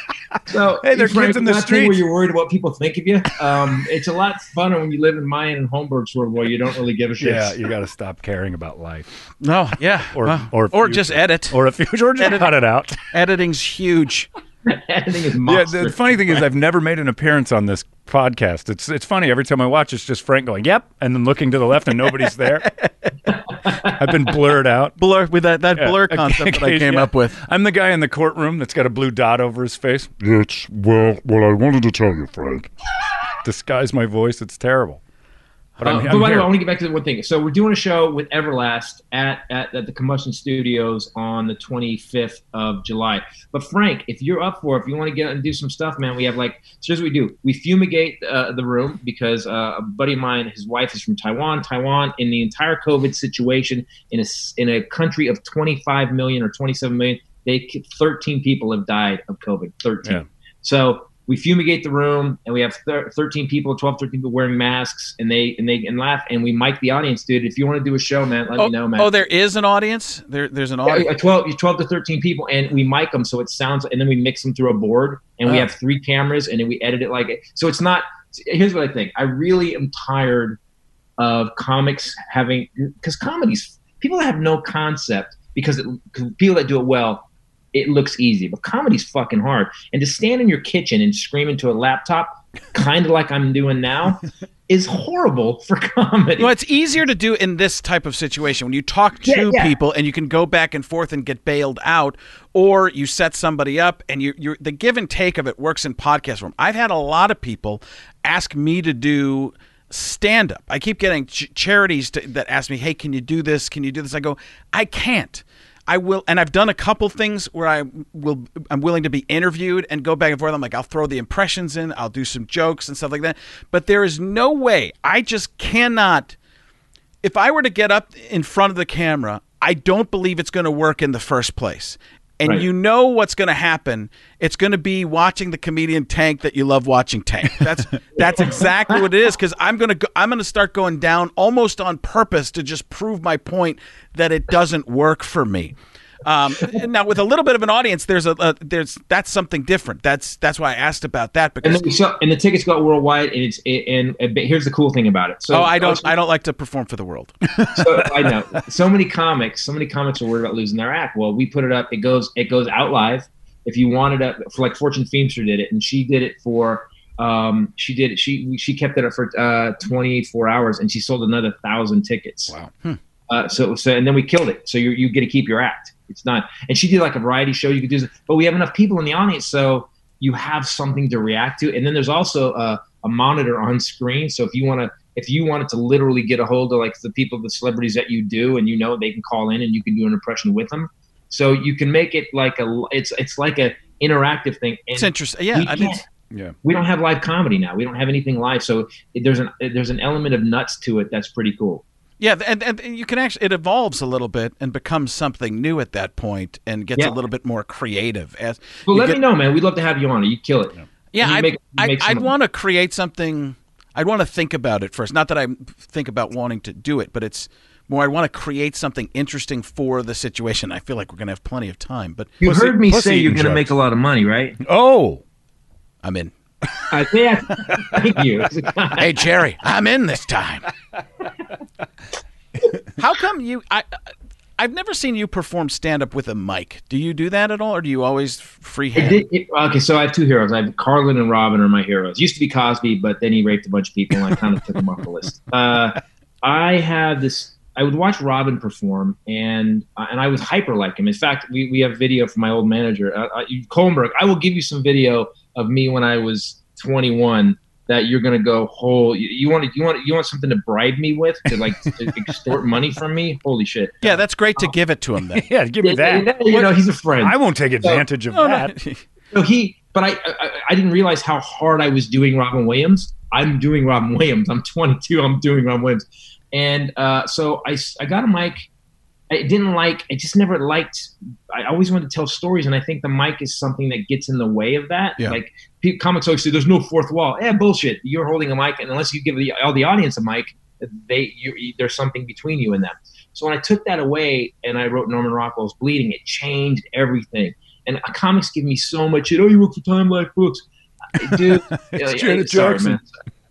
So, Hey, they're Frank, kids in the thing Where you're worried about what people think of you. Um, it's a lot funner when you live in Mayan and Holmberg's world where you don't really give a shit. Yeah, you got to stop caring about life, No, yeah. (laughs) or well, or or future. just edit. or if you or just cut it out. (laughs) Editing's huge. (laughs) Editing is Yeah, the funny thing is, I've never made an appearance on this podcast. It's it's funny every time I watch. It's just Frank going, "Yep," and then looking to the left and nobody's there. I've been blurred out. Blur with that, that Yeah, blur concept that I came yeah. up with. I'm the guy in the courtroom that's got a blue dot over his face. It's, well, what I wanted to tell you, Frank. Disguise my voice. It's terrible. But Uh, I'm but by the here. way, I want to get back to the one thing. So we're doing a show with Everlast at, at, at the Combustion Studios on the 25th of July. But Frank, if you're up for, it, if you want to get and do some stuff, man, we have like. So here's what we do: we fumigate uh, the room because uh, a buddy of mine, his wife is from Taiwan. Taiwan, in the entire COVID situation, in a in a country of 25 million or 27 million, they 13 people have died of COVID. 13. Yeah. So we fumigate the room and we have thir- 13 people 12 13 people wearing masks and they and they and laugh and we mic the audience dude if you want to do a show man let Oh, me know man oh, there is an audience. There, there's an Yeah, audience. 12, 12 to 13 people and we mic them so it sounds and then we mix them through a board and we Oh. have three cameras and then we edit it like it so it's not here's what i think i really am tired of comics having because comedies people that have no concept because it, people that do it well it looks easy but comedy's fucking hard and to stand in your kitchen and scream into a laptop kind of like i'm doing now (laughs) is horrible for comedy Well, it's easier to do in this type of situation when you talk to Yeah, yeah. people and you can go back and forth and get bailed out, or you set somebody up and you you the give and take of it works in podcast form. I've had a lot of people ask me to do stand up. I keep getting ch- charities to, that ask me, "Hey, can you do this? Can you do this?" I go, "I can't." I will, and I've done a couple things where I will. I'm willing to be interviewed and go back and forth. I'm like, I'll throw the impressions in, I'll do some jokes and stuff like that. But there is no way. I just cannot if I were to get up in front of the camera, I don't believe it's going to work in the first place. And Right. you know what's going to happen. It's going to be watching the comedian Tank that you love watching Tank. That's (laughs) that's exactly what it is because I'm going to go, I'm going to start going down almost on purpose to just prove my point that it doesn't work for me. Um, now with a little bit of an audience, there's a, a there's that's something different. That's that's why I asked about that and because then we sell, and the tickets go worldwide and it's and, and but here's the cool thing about it so oh I don't I don't like to perform for the world. (laughs) so, I know so many comics, so many comics are worried about losing their act. Well, we put it up. It goes, it goes out live. if you wanted a for like Fortune Feimster did it, and she did it for um, she did it. She she kept it up for uh, 28 four hours, and she sold another thousand tickets. Wow. Uh, so so and then we killed it. So you you get to keep your act. It's not. And she did like a variety show. You could do, this, but we have enough people in the audience, so you have something to react to. And then there's also a, a monitor on screen. So if you want to. If you wanted to literally get a hold of like the people, the celebrities that you do, and you know they can call in and you can do an impression with them, so you can make it like a it's it's like a interactive thing. And It's interesting. Yeah, I mean, Yeah. we don't have live comedy now. We don't have anything live, so there's an there's an element of nuts to it that's pretty cool. Yeah, and, and you can actually it evolves a little bit and becomes something new at that point and gets Yeah. a little bit more creative as you let get- me know, man. We'd love to have you on. You kill it. Yeah, I'd, make- I'd, I'd want to create something. I'd want to think about it first. Not that I think about wanting to do it, but it's more I want to create something interesting for the situation. I feel like we're going to have plenty of time, but You Pussy- heard me say you're going to make a lot of money, right? Oh, I'm in. Uh, yeah. Thank you. (laughs) Hey, Jerry, I'm in this time. How come you? I I've never seen you perform stand up with a mic. Do you do that at all, or do you always It freehand? did, it, okay, so I have two heroes. I have Carlin and Robin are my heroes. Used to be Cosby, but then he raped a bunch of people, and I kind of took him off the list. Uh, I have this. I would watch Robin perform, and uh, and I was hyper like him. In fact, we, we have video from my old manager, uh, uh, Holmberg. I will give you some video of me when I was 21. That you're gonna go whole. You, you want you want you want something to bribe me with to like to (laughs) extort money from me? Holy shit! yeah, that's great to give it to him. Then. (laughs) yeah. Give me that. You know, he's a friend. I won't take advantage of No, no. So he, but I, I, I didn't realize how hard I was doing Robin Williams. I'm doing Robin Williams. I'm 22. I'm doing Robin Williams, and uh, so I, I got a mic. I didn't like. I just never liked. I always wanted to tell stories, and I think the mic is something that gets in the way of that. Yeah. Like pe- comics always say, "There's no fourth wall." Yeah, bullshit. You're holding a mic, and unless you give the, all the audience a mic, they you, there's something between you and them. So when I took that away and I wrote Norman Rockwell's Bleeding, it changed everything. And uh, comics give me so much shit. Oh, you work for Time Life Books, dude. (laughs) It's uh, Janet Jackson. man.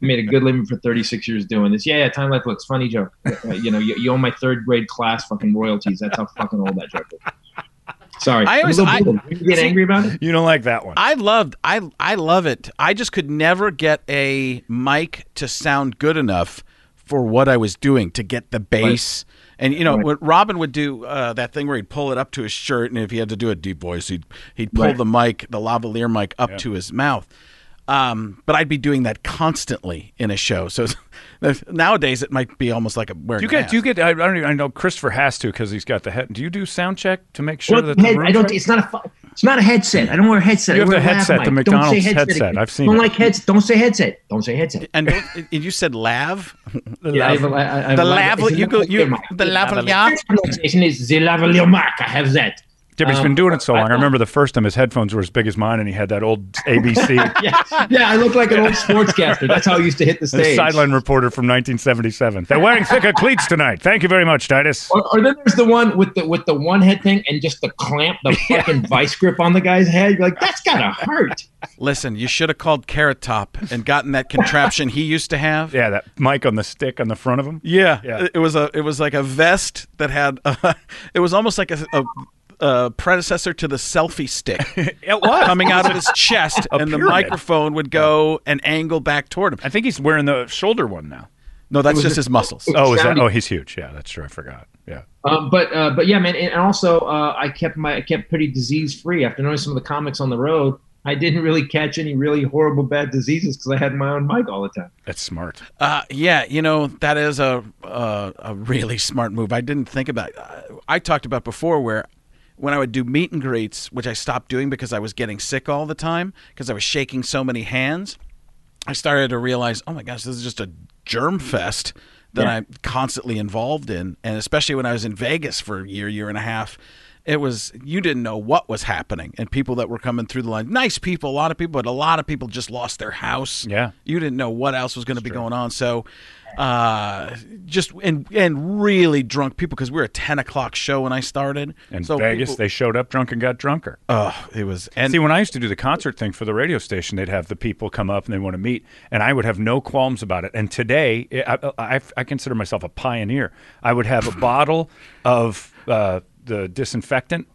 I made a good living for 36 years doing this. Yeah, yeah, Time Life looks funny joke. (laughs) You know, you, you owe my third grade class fucking royalties. That's how fucking old that joke is. Sorry, I always- I- you get see- angry about it. You don't like that one. I loved I I love it. I just could never get a mic to sound good enough for what I was doing to get the bass. And you know, Right. what Robin would do uh, that thing where he'd pull it up to his shirt, and if he had to do a deep voice, he'd he'd pull Right. the mic, the lavalier mic, up to his mouth. Um, but I'd be doing that constantly in a show. So (laughs) nowadays, it might be almost like a wearing. Do you get? Do you get? I, I don't. Even, I know Christopher has to because he's got the head. Do you do sound check to make sure Well, that the head- I don't. right? It's not a. fu- It's not a headset. I don't wear a headset. You I have wear the a lav headset, the mic. Don't say McDonald's headset. again. I've seen Don't it. like heads. Don't say headset. Don't say headset. And, and you said lav. Yeah, I have a, I, I have The lav- you go- you- lavalier mic. the lavalier? First pronunciation is the lavalier mic. I have that. Yeah, but he's Um, been doing it so long. I remember the first time his headphones were as big as mine, and he had that old ABC (laughs) Yeah, yeah. I look like an old sportscaster. That's how I used to hit the the stage. sideline reporter from 1977. They're wearing thicker cleats tonight. Thank you very much, Titus. Or, or then there's the one with the with the one head thing and just the clamp, the (laughs) fucking vice grip on the guy's head. You're like, that's gotta hurt. Listen, you should have called Carrot Top and gotten that contraption he used to have. Yeah, that mic on the stick on the front of him. Yeah, Yeah. It was a it was like a vest that had a, (laughs) it was almost like a, a, a predecessor to the selfie stick (laughs) It was coming out of (laughs) his chest, A and the microphone would go and angle back toward him. I think he's wearing the shoulder one now. No, that's just a- his muscles. (laughs) Oh, is that? Oh, he's huge. Yeah, that's true. I forgot. Yeah. Um, but uh, but yeah, man, and also uh, I kept my I kept pretty disease free after knowing some of the comics on the road. I didn't really catch any really horrible bad diseases because I had my own mic all the time. That's smart. Uh, yeah, you know that is a uh, a really smart move. I didn't think about. Uh, I talked about before where when I would do meet and greets, which I stopped doing because I was getting sick all the time because I was shaking so many hands. I started to realize, oh my gosh, this is just a germ fest that Yeah. I'm constantly involved in, and especially when I was in Vegas for a year, year and a half. It was you didn't know what was happening, and people that were coming through the line, nice people, a lot of people, but a lot of people just lost their house. Yeah. you didn't know what else was going to be going on. So, uh, just and and really drunk people because we were a ten o'clock show when I started. In so Vegas, people- they showed up drunk and got drunker. oh, it was and See, when I used to do the concert thing for the radio station, they'd have the people come up and they want to meet, and I would have no qualms about it. And today, I, I, I consider myself a pioneer. I would have a bottle of uh, the disinfectant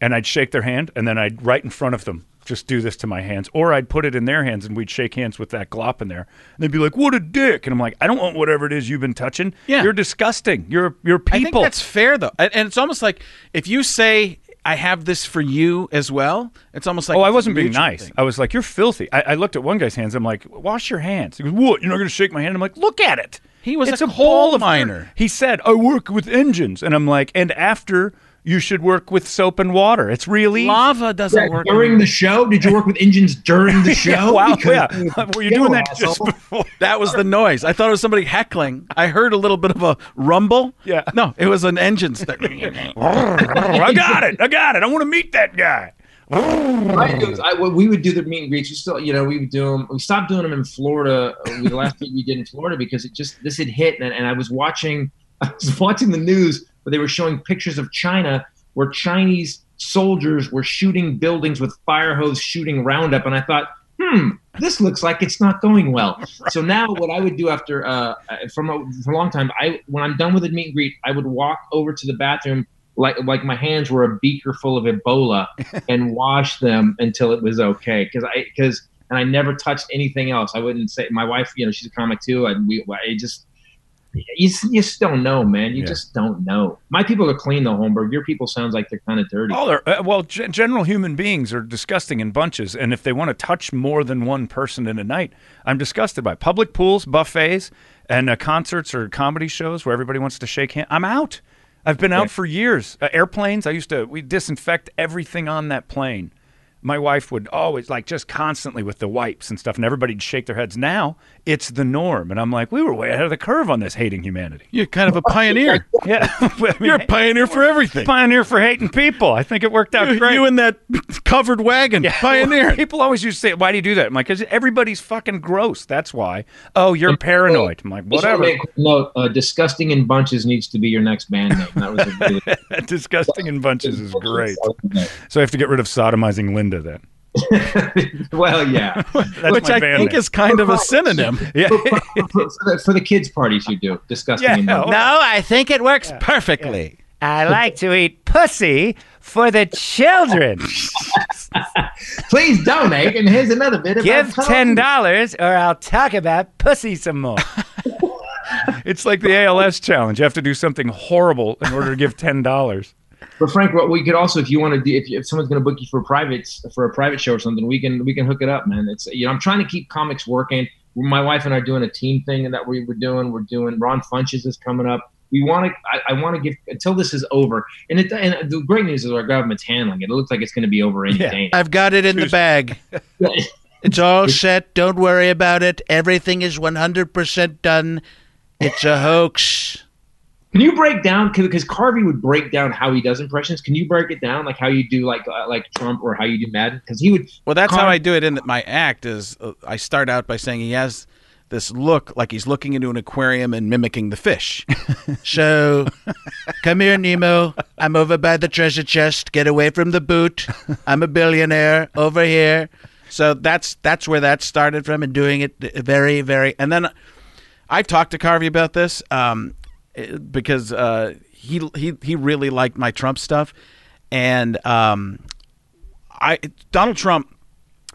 and I'd shake their hand, and then I'd right in front of them just do this to my hands, or I'd put it in their hands and we'd shake hands with that glop in there, and they'd be like, "What a dick!" And I'm like, "I don't want whatever it is you've been touching. Yeah. you're disgusting. You're you're people. I think people." that's fair though, and, it's almost like if you say I have this for you as well, it's almost like oh, I wasn't being nice. thing. I was like, "You're filthy." I, I looked at one guy's hands. I'm like, "Wash your hands." He goes, "What? You're not going to shake my hand?" I'm like, "Look at it." He was it's a a, coal miner. He said, "I work with engines," and I'm like, "And after." You should work with soap and water. It's really Lava doesn't Yeah, work during the show, did you work with engines during the (laughs) show? wow. Because- Yeah, were you doing that just before? (laughs) That was the noise. I thought it was somebody heckling. I heard a little bit of a rumble. Yeah. No, it was an engine. St- (laughs) I got it. I got it. I want to meet that guy. I do is I, what we would do the meet and greets. We still, you know, we would do them. We stopped doing them in Florida. uh, the last thing we did in Florida because it just this had hit, and, and I was watching, I was watching the news where they were showing pictures of China where Chinese soldiers were shooting buildings with fire hose, shooting Roundup, and I thought, hmm, this looks like it's not going well. (laughs) So now, what I would do after, uh, from a, for a long time, I when I'm done with the meet and greet, I would walk over to the bathroom like like my hands were a beaker full of Ebola (laughs) and wash them until it was okay because I because and I never touched anything else. I wouldn't say my wife, you know, she's a comic too, and we I just. You, you just don't know, man. You Yeah. just don't know. My people are clean, though, Holmberg. Your people sounds like they're kind of dirty. Oh, they're, uh, well, g- general human beings are disgusting in bunches, and if they want to touch more than one person in a night, I'm disgusted by public pools, buffets, and uh, concerts or comedy shows where everybody wants to shake hands. I'm out. I've been out for years. Uh, airplanes, I used to we disinfect everything on that plane. My wife would always like just constantly with the wipes and stuff, and everybody'd shake their heads. Now it's the norm, and I'm like, we were way ahead of the curve on this hating humanity. You're kind of a pioneer. (laughs) Yeah, (laughs) I mean, You're a pioneer for everything. pioneer for hating people. I think it worked out You, great. you in that covered wagon, pioneer. (laughs) People always used to say, "Why do you do that?" I'm like, "Cause everybody's fucking gross. That's why." Oh, you're paranoid. I'm like, whatever. make a note: uh, "Disgusting in Bunches" needs to be your next band name. That was a really Disgusting in bunches is great. So I have to get rid of sodomizing Linda then. (laughs) well, yeah. (laughs) That's Which I think name. is kind of a synonym. yeah. for, for- for the, for the kids' parties, you do disgusting Yeah, in. No, I think it works perfectly. I like to eat pussy for the children. (laughs) Please donate, and here's another bit. Give about ten dollars, or I'll talk about pussy some more. it's like the ALS challenge. You have to do something horrible in order to give ten dollars. But Frank, what we could also, if you want to, do, if, if someone's going to book you for a private for a private show or something, we can we can hook it up, man. It's you know I'm trying to keep comics working. My wife and I are doing a team thing that we were doing. We're doing Ron Funches is coming up. We want to. I, I want to give until this is over. And it and the great news is our government's handling it. It looks like it's going to be over any Yeah. day. I've got it in the bag. (laughs) It's all set. Don't worry about it. Everything is 100% done. It's a hoax. Can you break down because Carvey would break down how he does impressions? Can you break it down like how you do like uh, like Trump or how you do Madden? Because he would. Well, that's how I do it in my act. Is uh, I start out by saying he has this look like he's looking into an aquarium and mimicking the fish. (laughs) so, come here, Nemo. I'm over by the treasure chest. Get away from the boot. I'm a billionaire over here. So that's that's where that started from, and doing it very, very. And then I talked to Carvey about this um, because uh, he he he really liked my Trump stuff, and um, I Donald Trump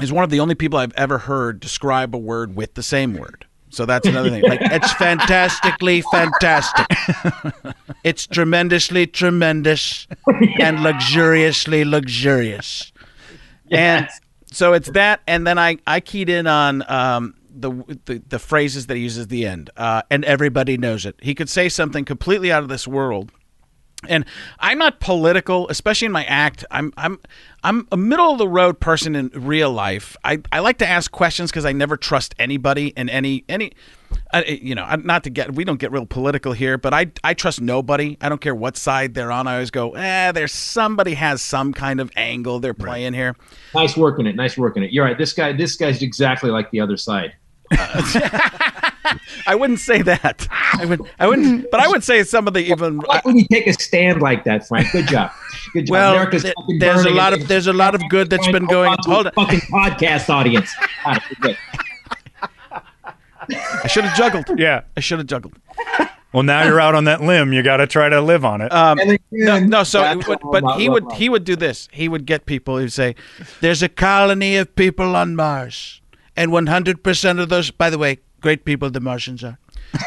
is one of the only people I've ever heard describe a word with the same word. So that's another thing. Like it's (laughs) fantastically fantastic. it's tremendously tremendous and luxuriously luxurious. And so it's that, and then I I keyed in on um, the, the the phrases that he uses at the end, uh, and everybody knows it. He could say something completely out of this world, and I'm not political, especially in my act. I'm I'm I'm a middle of the road person in real life. I, I like to ask questions because I never trust anybody in any any. Uh, you know, not to get we don't get real political here, but I I trust nobody. I don't care what side they're on. I always go, eh, there's somebody has some kind of angle they're playing here. Nice working it. Nice working it. You're right. This guy. This guy's exactly like the other side. (laughs) I wouldn't say that. I would I wouldn't, but I would say some of the even. I like when you take a stand like that, Frank. Good job. Good job. Well, America's th- there's a lot of there's a lot of good that's been going. Hold on, Fucking podcast audience. Got it. Good. I should have juggled. Yeah. I should have juggled. Well, now you're out on that limb. You got to try to live on it. Um, no, no. So, would, but he would he would do this. He would get people who'd say, "There's a colony of people on Mars, and 100 percent of those, by the way, great people the Martians are.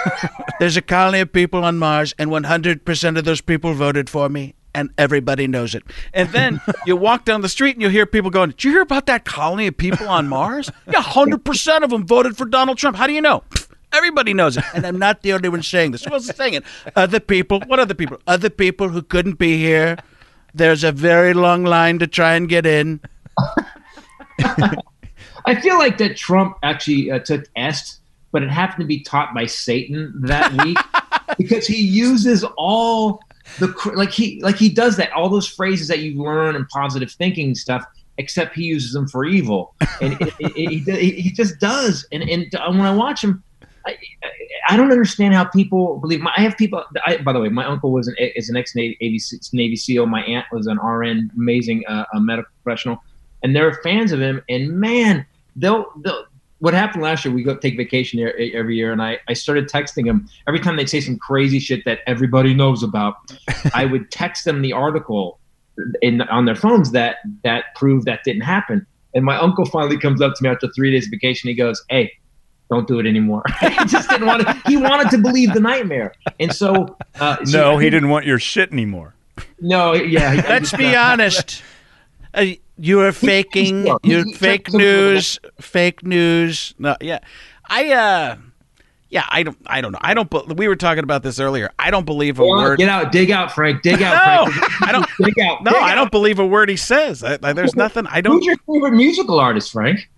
(laughs) There's a colony of people on Mars, and 100 percent of those people voted for me." And everybody knows it. And then (laughs) you walk down the street and you hear people going, Did you hear about that colony of people on Mars? Yeah, 100% of them voted for Donald Trump. How do you know? Everybody knows it. And I'm not the only one saying this. Who else is saying it? Other people. What other people? Other people who couldn't be here. There's a very long line to try and get in. (laughs) I feel like that Trump actually uh, took est, but it happened to be taught by Satan that (laughs) week because he uses all the like he like he does that all those phrases that you learn in positive thinking stuff. Except he uses them for evil, and it, it, it, he, he just does. And and when I watch him, I, I don't understand how people believe. My, I have people. I, by the way, my uncle was an is an ex Navy Navy SEAL. My aunt was an RN, amazing uh, a medical professional, and they're fans of him. And man, they'll they'll. What happened last year? We go take vacation every year, and I, I started texting them every time they'd say some crazy shit that everybody knows about. (laughs) I would text them the article in on their phones that that proved that didn't happen. And my uncle finally comes up to me after three days of vacation. He goes, "Hey, don't do it anymore." (laughs) he just didn't want to. He wanted to believe the nightmare, and so uh, (laughs) so no, I he didn't want your shit anymore. No, yeah. Let's just, be uh, honest. Uh, you are faking. yeah, You're he- he fake took some of the- news. Fake news. No, yeah. I uh, yeah. I don't. I don't know. I don't. We were talking about this earlier. I don't believe a Get word. Get out, dig out, Frank. Dig out, (laughs) No, Frank. I (laughs) don't. Dig out. No, dig I out. don't believe a word he says. I, I, there's nothing. I don't. Who's your favorite musical artist, Frank?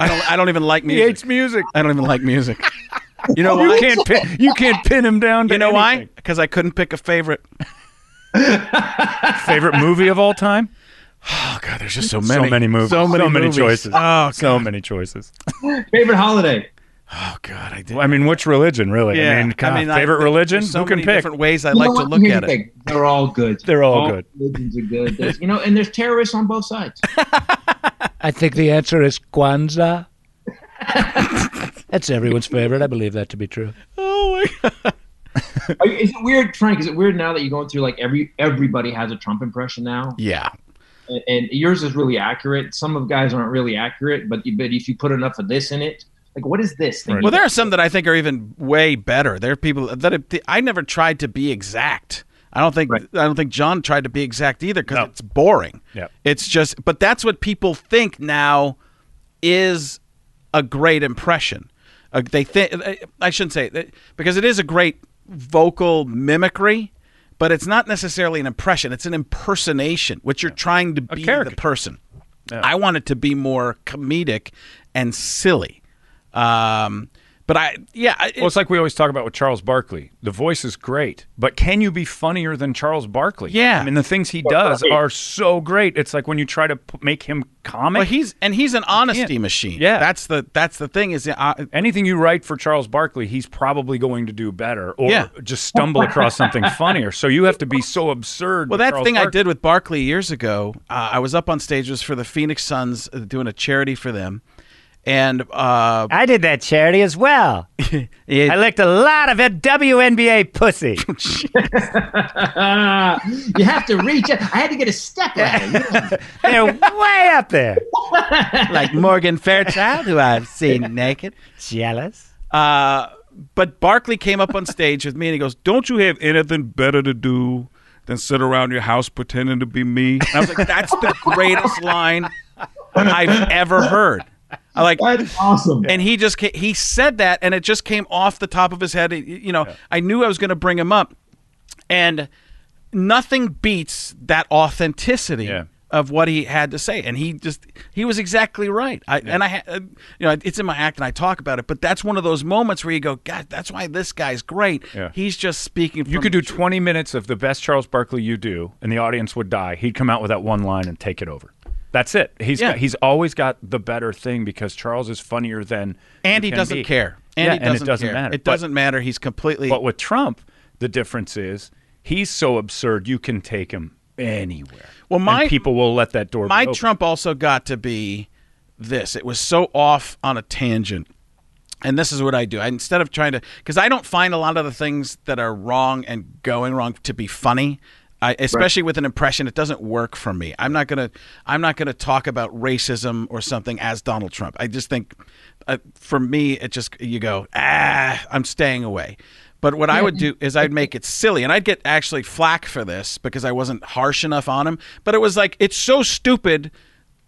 I don't. I don't even like music. He music. hates music. I don't even like music. (laughs) You know You why? can't pin, you can't pin him down. To You know why? Because I couldn't pick a favorite. Favorite movie of all time? Oh God, there's just so many, So many movies. So many, movies. choices. Oh, so many choices. Favorite holiday? oh God, I did. I mean, which religion, really? Yeah, I mean, God, I- favorite there- religion? So Who can many pick? different ways I You like to look at the it. They're all good. They're all good. Religions are good. There's, you know, and there's terrorists on both sides. I think the answer is Kwanzaa. That's everyone's favorite. I believe that to be true. Oh my God. Are Is it weird, Frank? Is it weird now that you're going through like every everybody has a Trump impression now, Yeah. And, and yours is really accurate. Some of guys aren't really accurate, but but if you put enough of this in it, like what is this thing? Well, there are some that I think are even way better. There are people that have, I never tried to be exact. I don't think Right. I don't think John tried to be exact either because No. it's boring. Yeah, It's just, but that's what people think now is a great impression. Uh, they think I shouldn't say it, because it is a great vocal mimicry, but it's not necessarily an impression. It's an impersonation, which you're trying to be the person. I want it to be more comedic and silly. Um, but I, yeah, I- Well, it's like we always talk about with Charles Barkley. The voice is great, but can you be funnier than Charles Barkley? Yeah. I mean, the things he does are so great. It's like when you try to p- make him comic. Well, he's and he's an honesty machine. Yeah. that's the that's the thing is uh, Anything you write for Charles Barkley, he's probably going to do better, or Yeah. just stumble (laughs) across something funnier. So you have to be so absurd. well that Charles thing I did with Barkley years ago. Uh, I was up on stage it was for the Phoenix Suns uh, doing a charity for them, and uh, I did that charity as well. (laughs) it- I licked a lot of it WNBA pussy. (laughs) you have to reach. it. I had to get a step at it. you (laughs) know. They're way up there. like Morgan Fairchild, who I've seen naked. Jealous? Uh, but Barkley came up on stage with me and he goes, "Don't you have anything better to do than sit around your house pretending to be me?" And I was like, "That's the greatest line I've ever heard." I like That's awesome. and he just he said that and it just came off the top of his head you know i knew i was going to bring him up and nothing beats that authenticity Yeah. of what he had to say and he just he was exactly right I, and i ha- uh, you know it's in my act and i talk about it but that's one of those moments where you go god that's why this guy's great Yeah. he's just speaking You could do truth." 20 minutes of the best Charles Barkley you do, and the audience would die. He'd come out with that one line and take it over. That's it. He's Yeah. got, he's always got the better thing because Charles is funnier than and he doesn't be. care and yeah, he doesn't and it doesn't care. matter. it But- doesn't matter he's completely But with Trump, the difference is he's so absurd you can take him anywhere. Well, my- And people will let that door. my. Trump also got to be this. It was so off on a tangent and this is what I do. I, instead of trying to, because I don't find a lot of the things that are wrong and going wrong to be funny. I, especially with an impression, it doesn't work for me. I'm not gonna, I'm not gonna talk about racism or something as Donald Trump. I just think, uh, for me, it just you go, ah, I'm staying away. But what I would do (laughs) is I'd make it silly, and I'd get actually flack for this because I wasn't harsh enough on him. But it was like it's so stupid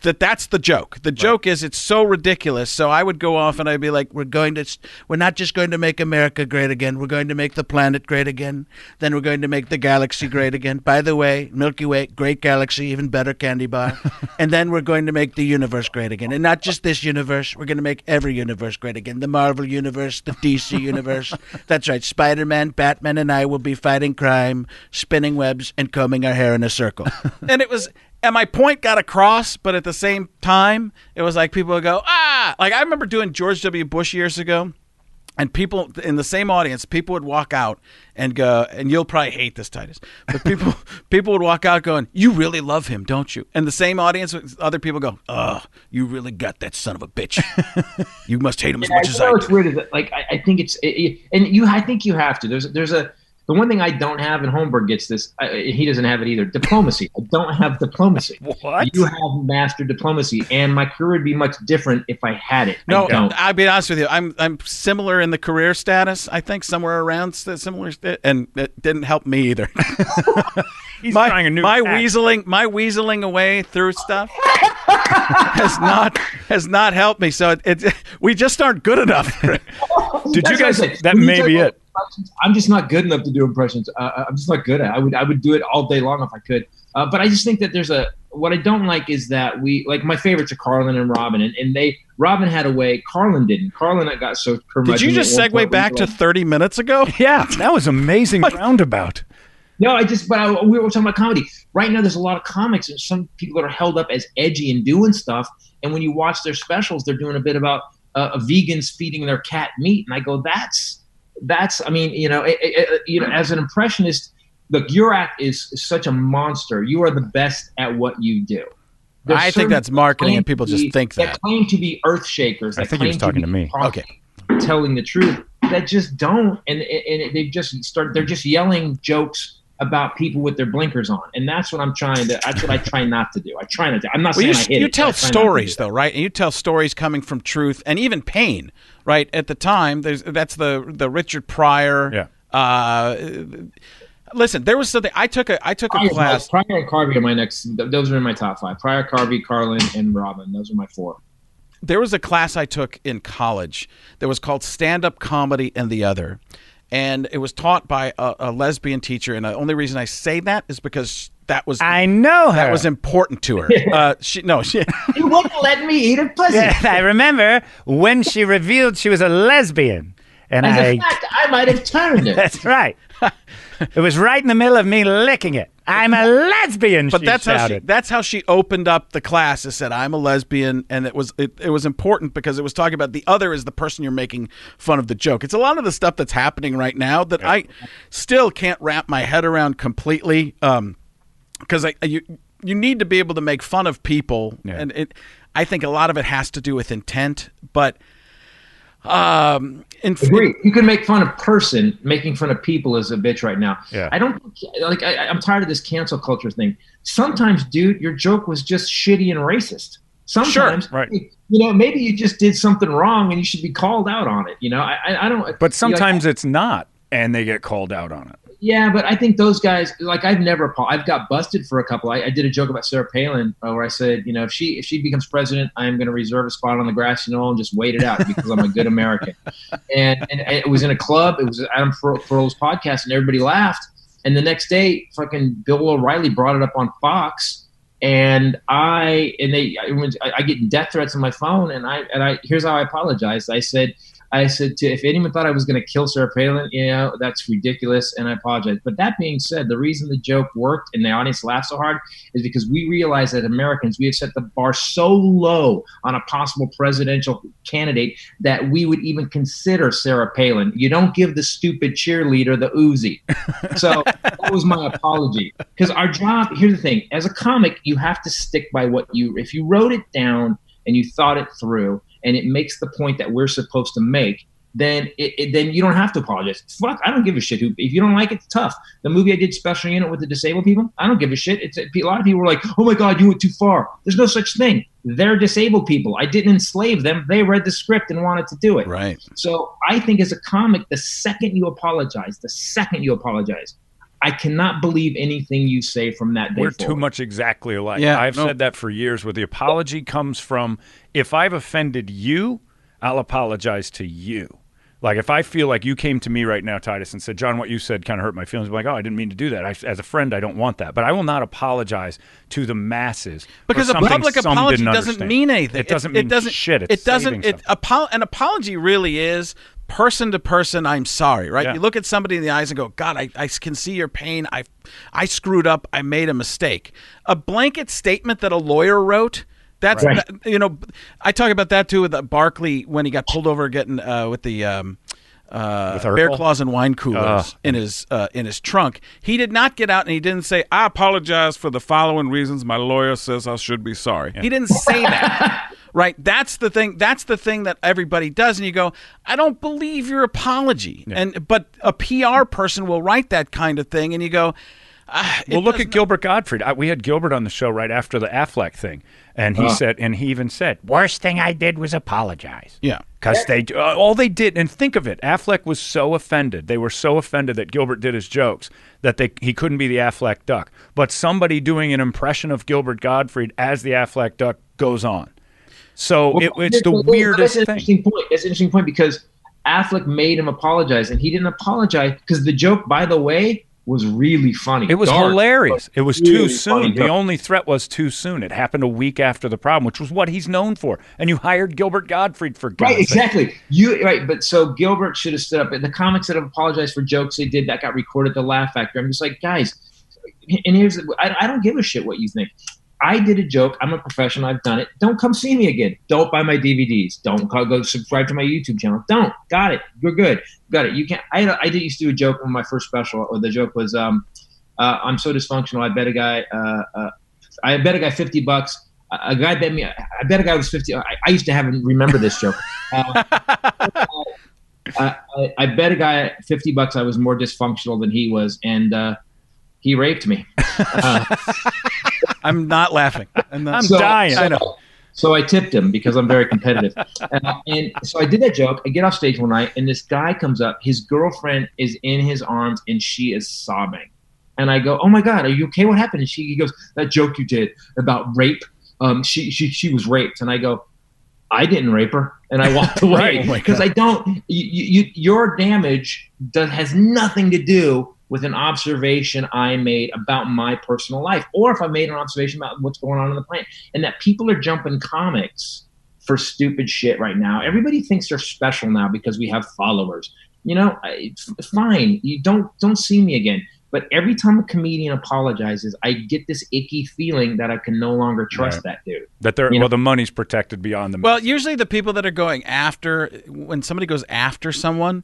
that that's the joke. The joke is it's so ridiculous. So I would go off and I'd be like, "We're going to, we're not just going to make America great again. We're going to make the planet great again. Then we're going to make the galaxy great again. By the way, Milky Way, great galaxy, even better candy bar. (laughs) and then we're going to make the universe great again, and not just this universe. We're going to make every universe great again. The Marvel universe, the DC (laughs) universe. That's right. Spider-Man, Batman, and I will be fighting crime, spinning webs, and combing our hair in a circle. (laughs) and it was and my point got across, but at the same time, it was like people would go, ah! Like I remember doing George W. Bush years ago, and people in the same audience, people would walk out and go, and you'll probably hate this, Titus, but people (laughs) people would walk out going, "You really love him, don't you?" And the same audience, other people go, "Oh, you really got that son of a bitch. (laughs) you must hate him as Yeah, much you as I do." weird like I, I think it's it, it- and you I think you have to. There's there's a the one thing I don't have, and Holmberg gets this. I, he doesn't have it either. Diplomacy. I don't have diplomacy. (laughs) What? You have mastered diplomacy, and my career would be much different if I had it. No, don't. I'll be honest with you. I'm I'm similar in the career status. I think somewhere around similar, and it didn't help me either. (laughs) He's my, trying a new my tack. weaseling my weaseling away through stuff has not has not helped me. So it, it we just aren't good enough. (laughs) Did you That's what I guys? That you may be about it. Impressions, I'm just not good enough to do impressions. Uh, I'm just not good at. it. I would I would do it all day long if I could. Uh, but I just think that there's a what I don't like is that we like my favorites are Carlin and Robin, and, and they Robin had a way, Carlin didn't. Carlin got so. Did you just segue back to 30 minutes ago? (laughs) Yeah, that was amazing (laughs) roundabout. No, I just, but I, we were talking about comedy. Right now, there's a lot of comics and some people that are held up as edgy and doing stuff. And when you watch their specials, they're doing a bit about uh, vegans feeding their cat meat. And I go, that's, that's, I mean, you know, it, it, you know, as an impressionist, look, your act is such a monster. You are the best at what you do. There's I think that's marketing and people just be- think that. claim to be earth shakers. I think he was talking to be me. Okay. telling the truth that just don't and and they've just start they're just yelling jokes about people with their blinkers on and that's what i'm trying to that's what i try not to do i try not to i'm not Well, saying you, I hit you it, tell I try not to stories though, right? And you tell stories coming from truth and even pain, right? At the time, there's that's the the Richard Pryor. Yeah. Uh, listen, there was something I took a I took a Pryor, class. Pryor and Carvey are my next. Those are in my top five. Pryor, Carvey, Carlin, and Robin. Those are my four. there was a class I took in college that was called Stand Up Comedy and the Other. And it was taught by a, a lesbian teacher. And the only reason I say that is because that was I know her. that was important to her. (laughs) Uh, she no, she (laughs) You wouldn't let me eat a pussy. Yeah, I remember when she revealed she was a lesbian, and As I. a fact, I might have turned it. (laughs) That's right. It was right in the middle of me licking it. I'm a lesbian. but she that's how she that's how she opened up the class. It said I'm a lesbian, and it was it, it was important because it was talking about the other is the person you're making fun of the joke. It's a lot of the stuff that's happening right now that I still can't wrap my head around completely. Um, because I you you need to be able to make fun of people, Yeah. and it I think a lot of it has to do with intent, but. Um, in, Agree. You can make fun of person. Making fun of people is a bitch right now. Yeah. I don't like. I, I'm tired of this cancel culture thing. Sometimes, dude, your joke was just shitty and racist. Sometimes, right. You know, maybe you just did something wrong and you should be called out on it. You know, I, I, I don't. but you know, sometimes it's not, and they get called out on it. Yeah, but I think those guys, like I've never, I've got busted for a couple. I, I did a joke about Sarah Palin uh, where I said, you know, if she if she becomes president, I am going to reserve a spot on the grass grassy knoll and just wait it out because I'm a good American. (laughs) And, and it was in a club. It was Adam Frohl's podcast, and everybody laughed. And the next day, fucking Bill O'Reilly brought it up on Fox, and I and they I, I I get death threats on my phone, and I and I here's how I apologized. I said. I said to if anyone thought I was going to kill Sarah Palin, you know, that's ridiculous, and I apologize. But that being said, the reason the joke worked and the audience laughed so hard is because we realize that Americans we have set the bar so low on a possible presidential candidate that we would even consider Sarah Palin. You don't give the stupid cheerleader the Uzi. (laughs) So that was my apology. Because our job, here's the thing: as a comic, you have to stick by what you. If you wrote it down and you thought it through, and it makes the point that we're supposed to make, then it, it, then you don't have to apologize. Fuck, I don't give a shit. Who, if you don't like it, it's tough. The movie I did, Special Unit with the disabled people, I don't give a shit. It's a lot of people were like, "Oh my god, you went too far." There's no such thing. They're disabled people. I didn't enslave them. They read the script and wanted to do it. Right. So I think as a comic, the second you apologize, the second you apologize, I cannot believe anything you say from that day We're forward. too much exactly alike. Yeah, I've no. said that for years where the apology comes from if I've offended you, I'll apologize to you. Like if I feel like you came to me right now, Titus, and said, "John, what you said kind of hurt my feelings," I'm like, "Oh, I didn't mean to do that." I, as a friend, I don't want that, but I will not apologize to the masses for because a public some apology doesn't understand. mean anything. It doesn't mean doesn't, shit. It's it doesn't. It, something. apo- an apology really is person to person. I'm sorry, right? Yeah. You look at somebody in the eyes and go, "God, I, I can see your pain. I, I screwed up. I made a mistake." A blanket statement that a lawyer wrote. That's Right. that- you know, I talk about that too with uh, Barkley when he got pulled over getting uh, with the. Um, uh, bear claws and wine coolers Ugh. in his uh, in his trunk. He did not get out and he didn't say, "I apologize for the following reasons. My lawyer says I should be sorry." He didn't say that. (laughs) right? That's the thing. That's the thing that everybody does, and you go, "I don't believe your apology." And but a PR person will write that kind of thing, and you go, it Well, look at Gilbert Gottfried. I, we had Gilbert on the show right after the Aflac thing, and he said, and he even said, "Worst thing I did was apologize." Yeah. because they uh, all they did, and think of it, Aflac was so offended. They were so offended that Gilbert did his jokes that they he couldn't be the Aflac duck. But somebody doing an impression of Gilbert Gottfried as the Aflac duck goes on. So it, it's the Well, weirdest That's an thing. interesting point. That's an interesting point because Aflac made him apologize, and he didn't apologize because the joke, by the way, was really funny. It was Dark, hilarious. It was really too soon. The only threat was too soon. It happened a week after the problem, which was what he's known for. And you hired Gilbert Gottfried for God's Right, sake. exactly. You right, but so Gilbert should have stood up. in The comics that have apologized for jokes they did that got recorded the Laugh Factory. I'm just like, guys, and here's I, I don't give a shit what you think. I did a joke. I'm a professional. I've done it. Don't come see me again. Don't buy my DVDs. Don't call, go subscribe to my YouTube channel. Don't. Got it. You're good. Got it. You can't. I, I did used to do a joke on my first special. Or the joke was, um, uh, I'm so dysfunctional. I bet a guy. Uh, uh, I bet a guy 50 bucks. A a guy bet me. I bet a guy was 50. I, I used to have him remember this joke. (laughs) Uh, I, I, bet a guy 50 bucks I was more dysfunctional than he was, and uh, he raped me. (laughs) I'm not laughing. I'm, not, I'm dying. So, I know. So I tipped him because I'm very competitive. uh, and so I did that joke. I get off stage one night, and this guy comes up. His girlfriend is in his arms, and she is sobbing. And I go, "Oh my God, are you okay? What happened?" And she he goes, "That joke you did about rape. Um, she she she was raped." And I go, "I didn't rape her." And I walked (laughs) away Right. Oh because I don't. You, you, your damage does, has nothing to do with an observation I made about my personal life, or if I made an observation about what's going on in the planet, and that people are jumping comics for stupid shit right now. Everybody thinks they're special now because we have followers. You know, I- f- fine. You don't don't see me again. But every time a comedian apologizes, I get this icky feeling that I can no longer trust that dude. That they're, You know- well, the money's protected beyond the Well, usually the people that are going after when somebody goes after someone,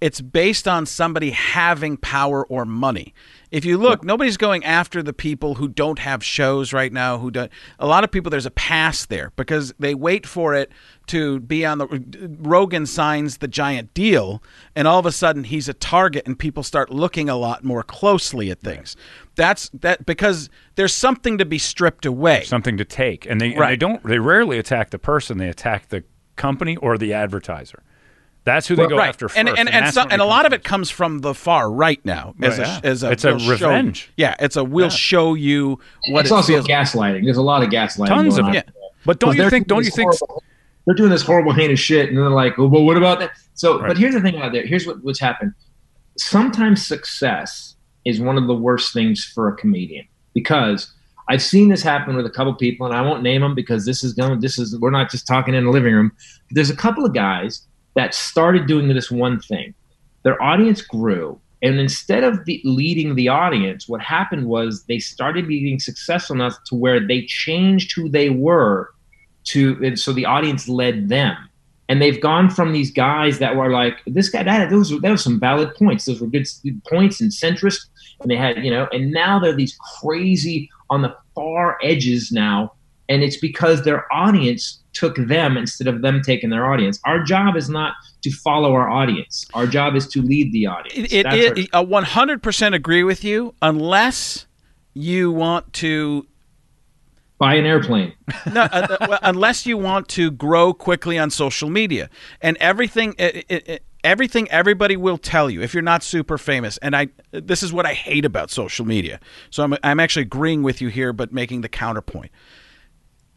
it's based on somebody having power or money. If you look, nobody's going after the people who don't have shows right now. Who don't? A lot of people there's a pass there because they wait for it to be on the. Rogan signs the giant deal, and all of a sudden he's a target, and people start looking a lot more closely at things. That's that because there's something to be stripped away. something to take, and they and they don't. They rarely attack the person. They attack the company or the advertiser. That's who they go right. after first. and and and, that's so, and a lot of it comes from the far right now. As Right, a, yeah. as a It's a we'll show- revenge. yeah, it's a we'll show you what it's it also feels. gaslighting. There's a lot of gaslighting. Tons going of on. it. But don't 'Cause you they're think? doing Don't you think? horrible- they're doing this horrible, heinous shit, and they're like, "Well, what about that?" So, Right. but here's the thing out there. Here's what, what's happened. Sometimes success is one of the worst things for a comedian because I've seen this happen with a couple people, and I won't name them because this is going. This is we're not just talking in the living room. There's a couple of guys that started doing this one thing. Their audience grew, and instead of leading the audience, what happened was they started being successful enough to where they changed who they were to, and so the audience led them. And they've gone from these guys that were like this guy that those that was some valid points. Those were good points and centrist, and they had you know. And now they're these crazy on the far edges now and it's because their audience took them instead of them taking their audience. Our job is not to follow our audience. Our job is to lead the audience. It, it, our- I 100% agree with you, unless you want to buy an airplane. no, uh, uh, unless you want to grow quickly on social media and everything it, it, it- everything everybody will tell you if you're not super famous and I this is what I hate about social media. So I'm I'm actually agreeing with you here but making the counterpoint.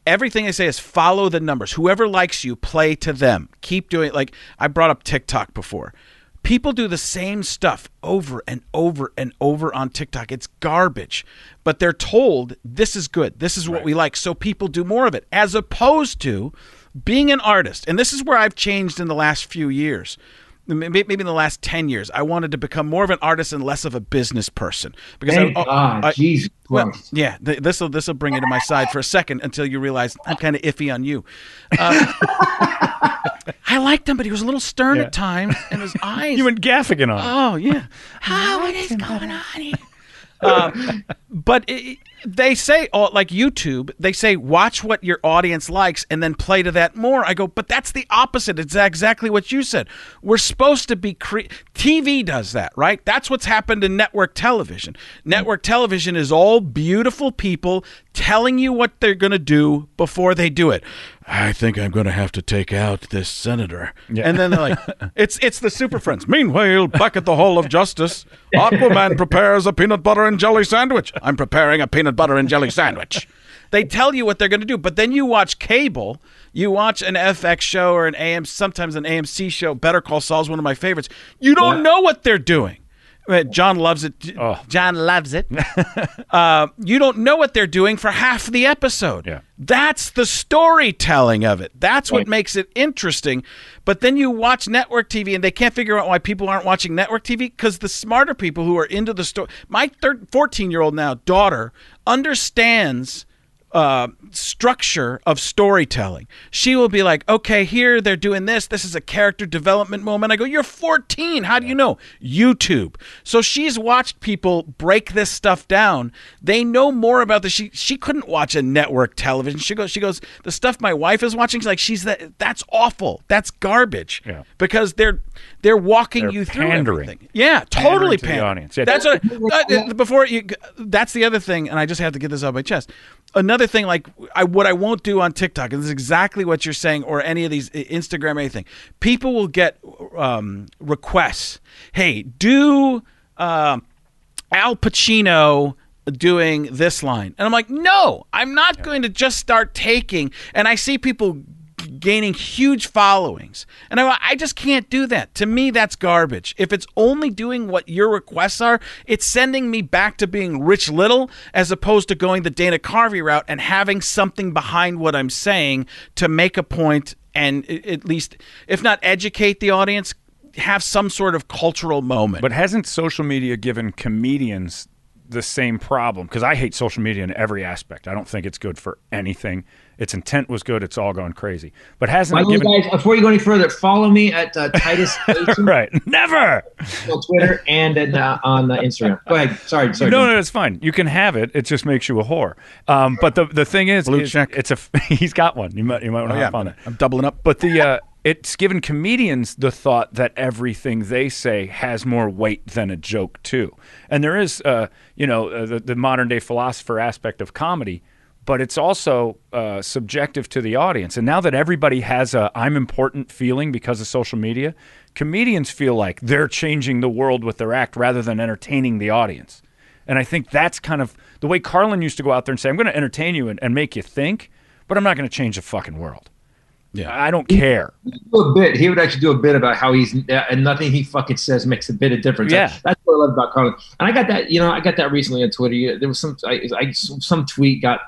Everything I say is follow the numbers. Whoever likes you, play to them. Keep doing it. like I brought up TikTok before. People do the same stuff over and over and over on TikTok. It's garbage. But they're told this is good. This is what we like. So people do more of it as opposed to being an artist. And this is where I've changed in the last few years. Maybe in the last 10 years, I wanted to become more of an artist and less of a business person. Because Thank I, God, I- Jesus well, Christ. yeah, this will this will bring it to my side for a second until you realize I'm kind of iffy on you. Um, (laughs) I liked him, but he was a little stern Yeah. at times, and his (laughs) eyes. You went Gaffigan on. oh yeah. Oh, what is going on here? Um, but it, they say, oh, like YouTube, they say watch what your audience likes and then play to that more. I go, but that's the opposite. It's exactly what you said. We're supposed to be cre- TV does that, right? That's what's happened in network television. Network television is all beautiful people telling you what they're going to do before they do it. I think I'm going to have to take out this senator. Yeah. And then they're like, (laughs) it's it's the Super Friends. Meanwhile, back at the Hall of Justice, Aquaman prepares a peanut butter and jelly sandwich. I'm preparing a peanut butter and jelly sandwich. They tell you what they're going to do, but then you watch cable, you watch an FX show or an AM, sometimes an AMC show. Better Call Saul is one of my favorites. You don't Yeah. know what they're doing. Uh, John loves it. Oh. John loves it. (laughs) uh, you don't know what they're doing for half the episode. Yeah. That's the storytelling of it. That's what Right. makes it interesting. But then you watch network TV and they can't figure out why people aren't watching network TV because the smarter people who are into the story. My 14 year old now daughter understands uh, structure of storytelling. She will be like, okay, here they're doing this. This is a character development moment. I go, you're 14. How do you know? YouTube. So she's watched people break this stuff down. They know more about this. She she couldn't watch a network television. She goes, she goes, the stuff my wife is watching. She's like, she's that. That's awful. That's garbage. Yeah. Because they're they're walking They're you through pandering. everything. Yeah, totally Pandering to the audience. Yeah. That's what. Uh, before you, that's the other thing, and I just have to get this off my chest. Another thing, like I, what I won't do on TikTok, and this is exactly what you're saying, or any of these Instagram, anything. People will get um, requests. Hey, do um Al Pacino doing this line, and I'm like, no, I'm not going to just start taking. And I see people gaining huge followings. And I, I just can't do that. To me, that's garbage. If it's only doing what your requests are, it's sending me back to being Rich Little as opposed to going the Dana Carvey route and having something behind what I'm saying to make a point and at least, if not educate the audience, have some sort of cultural moment. But hasn't social media given comedians the same problem? Because I hate social media in every aspect. I don't think it's good for anything. Its intent was good. It's all gone crazy. But hasn't By it given? guys, before you go any further, follow me at uh, Titus (laughs) Nation right. Never. on Twitter and at, uh, on uh, Instagram. Go ahead. Sorry, sorry. No, no, it's fine. You can have it. It just makes you a whore. Um, but the the thing is, Blue is check. it's a (laughs) he's got one. You might you might want to Oh, yeah, on it. I'm doubling up. But the uh, it's given comedians the thought that everything they say has more weight than a joke too. And there is, uh, you know, uh, the, the modern day philosopher aspect of comedy, but it's also uh, subjective to the audience. And now that everybody has a "I'm important" feeling because of social media, comedians feel like they're changing the world with their act rather than entertaining the audience. And I think that's kind of the way Carlin used to go out there and say, I'm going to entertain you and, and make you think, but I'm not going to change the fucking world. Yeah. I don't care. do a bit. He would actually do a bit about how he's uh, and nothing he fucking says makes a bit of difference. Yeah. that's what I love about Carlin. And I got that. You know, I got that recently on Twitter. There was some. I, I some tweet got.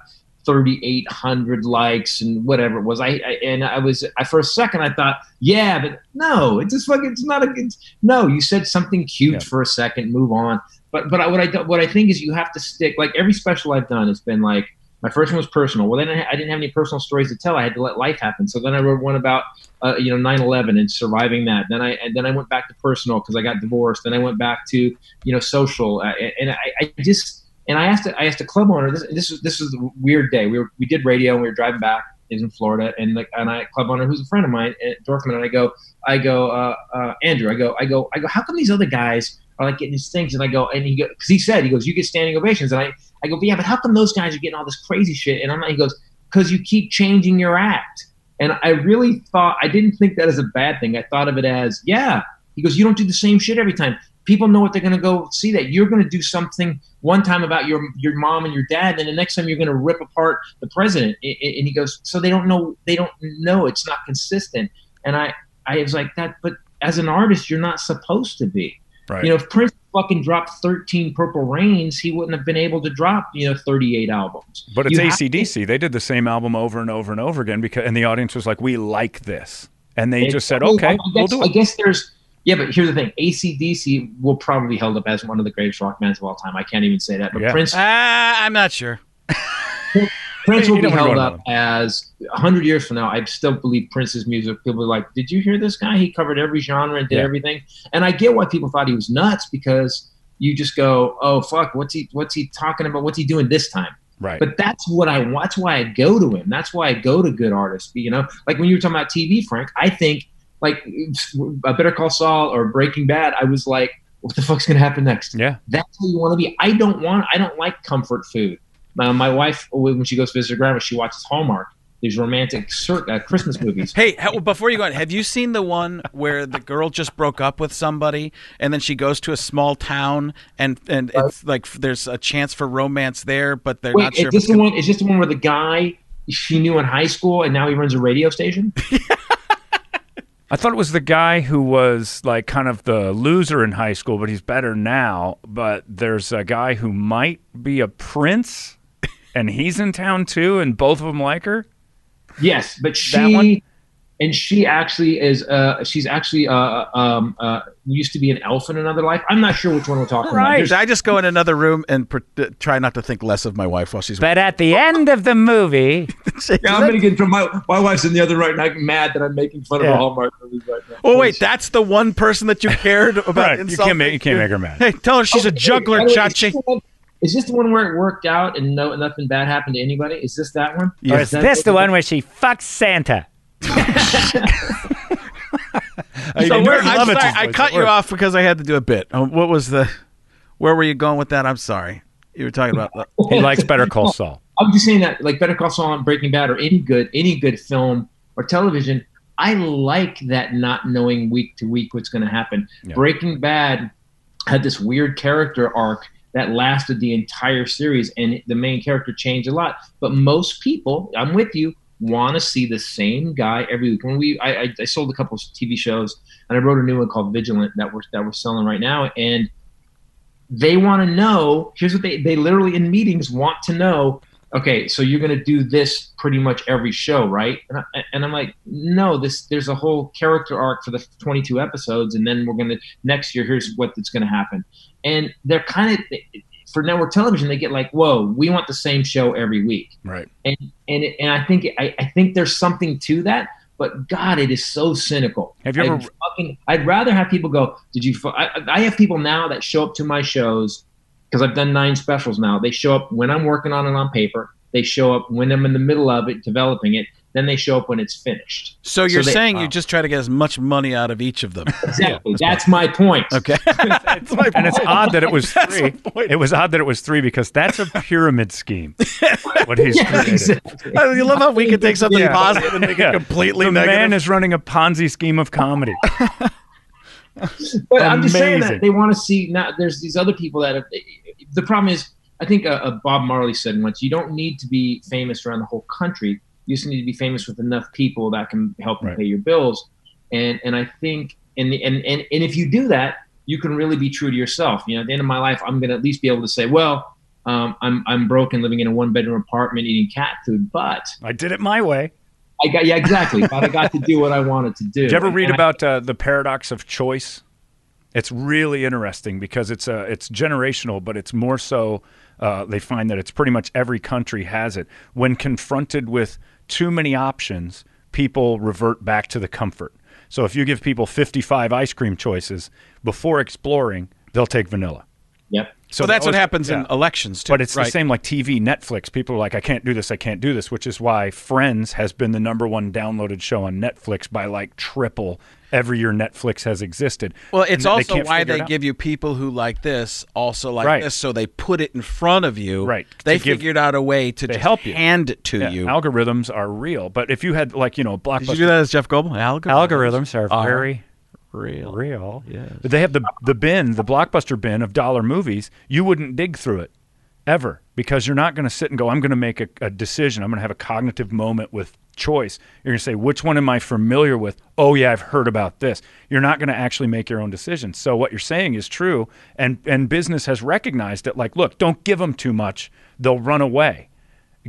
3800 likes and whatever it was I, I and i was I, for a second i thought yeah but no it's just fucking it's not a good no you said something cute Yeah. for a second move on but but I, what i what i think is you have to stick like every special i've done has been like my first one was personal. Well, then I, didn't have any personal stories to tell. I had to let life happen. So then I wrote one about, uh, you know, 9/11 and surviving that. Then I and then I went back to personal because I got divorced. Then I went back to, you know, social. And I, I just And I asked I asked a club owner. This this was this was a weird day. We were we did radio and we were driving back. Is in Florida, and like and I club owner who's a friend of mine, uh, Dorfman, and I go, I go, uh, uh, Andrew, I go, I go, I go. How come these other guys are like getting these things? And I go, and he goes, because he said he goes, you get standing ovations, and I I go, but yeah, but how come those guys are getting all this crazy shit? And I'm like, he goes, because you keep changing your act. And I really thought I didn't think that as a bad thing. I thought of it as, yeah. He goes, you don't do the same shit every time. People know what they're going to go see. That you're going to do something one time about your your mom and your dad, and the next time you're going to rip apart the president. And he goes, so they don't know. They don't know. It's not consistent. And I I was like that, but as an artist, you're not supposed to be. Right. You know, if Prince fucking dropped 13 Purple Rains, he wouldn't have been able to drop, you know, 38 albums. But it's You have ACDC. They did the same album over and over and over again because, and the audience was like, "We like this," and they just said, Well, "Okay, I we'll guess, do I guess there's, yeah, but here's the thing ACDC will probably be held up as one of the greatest rock bands of all time. I can't even say that. But Yeah. Prince, Ah, I'm not sure. (laughs) Prince will be held up as 100 years from now. I still believe Prince's music. People are like, did you hear this guy? He covered every genre and did Yeah. everything. And I get why people thought he was nuts because you just go, oh fuck, what's he what's he talking about? What's he doing this time? Right. But that's what I. That's why I go to him. That's why I go to good artists. You know, like when you were talking about TV, Frank. I think like a Better Call Saul or Breaking Bad. I was like, what the fuck's gonna happen next? yeah. That's who you want to be. I don't want. I don't like comfort food. My, my wife, when she goes to visit her grandma, she watches Hallmark. These romantic cir- uh, Christmas movies. Hey, how, before you go on, have you seen the one where the girl just broke up with somebody and then she goes to a small town and and it's like there's a chance for romance there, but they're Wait, not sure. is this the gonna- one? Is this the one where the guy she knew in high school and now he runs a radio station? (laughs) I thought it was the guy who was like kind of the loser in high school, but he's better now. But there's a guy who might be a prince, and he's in town too, and both of them like her. Yes, but That one? she and she actually is. Uh, she's actually uh, um, uh, used to be an elf in another life. I'm not sure which one we're talking about. There's- I just go in another room and pr- uh, try not to think less of my wife while she's. But at the (laughs) end of the movie, (laughs) Yeah, I'm gonna get from my my wife's in the other right, and I'm mad that I'm making fun of Yeah. a Hallmark movies right now. Oh wait, that's the one person that you cared about. Right. You can't make you can't make her mad. Hey, tell her she's a juggler, by the way, Is Chachi. This, the one, is this the one where it worked out and no nothing bad happened to anybody? Is this that one? Yeah. or is this the one where she fucks Santa? (laughs) I So where, I'm sorry, I cut you off because I had to do a bit. Uh, What was the? Where were you going with that? I'm sorry. You were talking about. He likes Better Call Saul. I'm just saying that, like Better Call Saul and Breaking Bad, or any good any good film or television, I like that not knowing week to week what's going to happen. Yeah. Breaking Bad had this weird character arc that lasted the entire series, and the main character changed a lot. But most people, I'm with you, want to see the same guy every week. When we, I, I, I sold a couple TV shows, and I wrote a new one called Vigilant that we're that we're selling right now, and they want to know. Here's what they they literally in meetings want to know. Okay, so you're going to do this pretty much every show, right? And, I, and I'm like, no. This there's a whole character arc for the 22 episodes, and then we're going to next year. Here's what that's going to happen, and they're kind of for network television. They get like, whoa, we want the same show every week Right. and and and I think I, I think there's something to that. But God, it is so cynical. Have you ever- I'd, fucking, I'd rather have people go. Did you? I, I have people now that show up to my shows because I've done nine specials now. They show up when I'm working on it on paper. They show up when I'm in the middle of it, developing it. Then they show up when it's finished. so you're they- saying you just try to get as much money out of each of them. Exactly. (laughs) that's my point. Okay. (laughs) (laughs) and it's odd that it was three. It was odd that it was three because that's a pyramid scheme. What he's Yeah, created. exactly. I you love how we can take something Yeah. positive and make Yeah. it completely the negative. man is running a Ponzi scheme of comedy. But I'm just saying that they want to see. Now, there's these other people that have. The problem is, I think uh, uh, Bob Marley said once, you don't need to be famous around the whole country. You just need to be famous with enough people that can help you pay your bills. And and I think and and and and if you do that, you can really be true to yourself. You know, at the end of my life, I'm going to at least be able to say, well. Um, I'm I'm broken, living in a one bedroom apartment, eating cat food, but I did it my way. I got yeah exactly. but I got to do what I wanted to do. Did you ever read And I- about uh, the paradox of choice? It's really interesting because it's uh, it's generational, but it's more so. Uh, they find that it's pretty much every country has it. When confronted with too many options, people revert back to the comfort. So if you give people 55 ice cream choices before exploring, they'll take vanilla. Yep. So well, that's they what always- happens in elections too. But it's right? the same like TV, Netflix. People are like, I can't do this, I can't do this, which is why Friends has been the number one downloaded show on Netflix by like triple every year Netflix has existed. Well, it's And they also can't why they give you people who like this also like Right. this, so they put it in front of you. Right. They To give- figured out a way to just help you. hand it to Yeah, you. algorithms are real. But if you had like you know blockbuster Did you do that as Jeff Goldblum? Algorithms, algorithms are are very real. real. But they have the the bin, the blockbuster bin of dollar movies. You wouldn't dig through it ever because you're not going to sit and go. I'm going to make a, a decision. I'm going to have a cognitive moment with choice. You're going to say, which one am I familiar with? Oh yeah, I've heard about this. You're not going to actually make your own decision. So what you're saying is true, and and business has recognized it. Like, look, don't give them too much; they'll run away.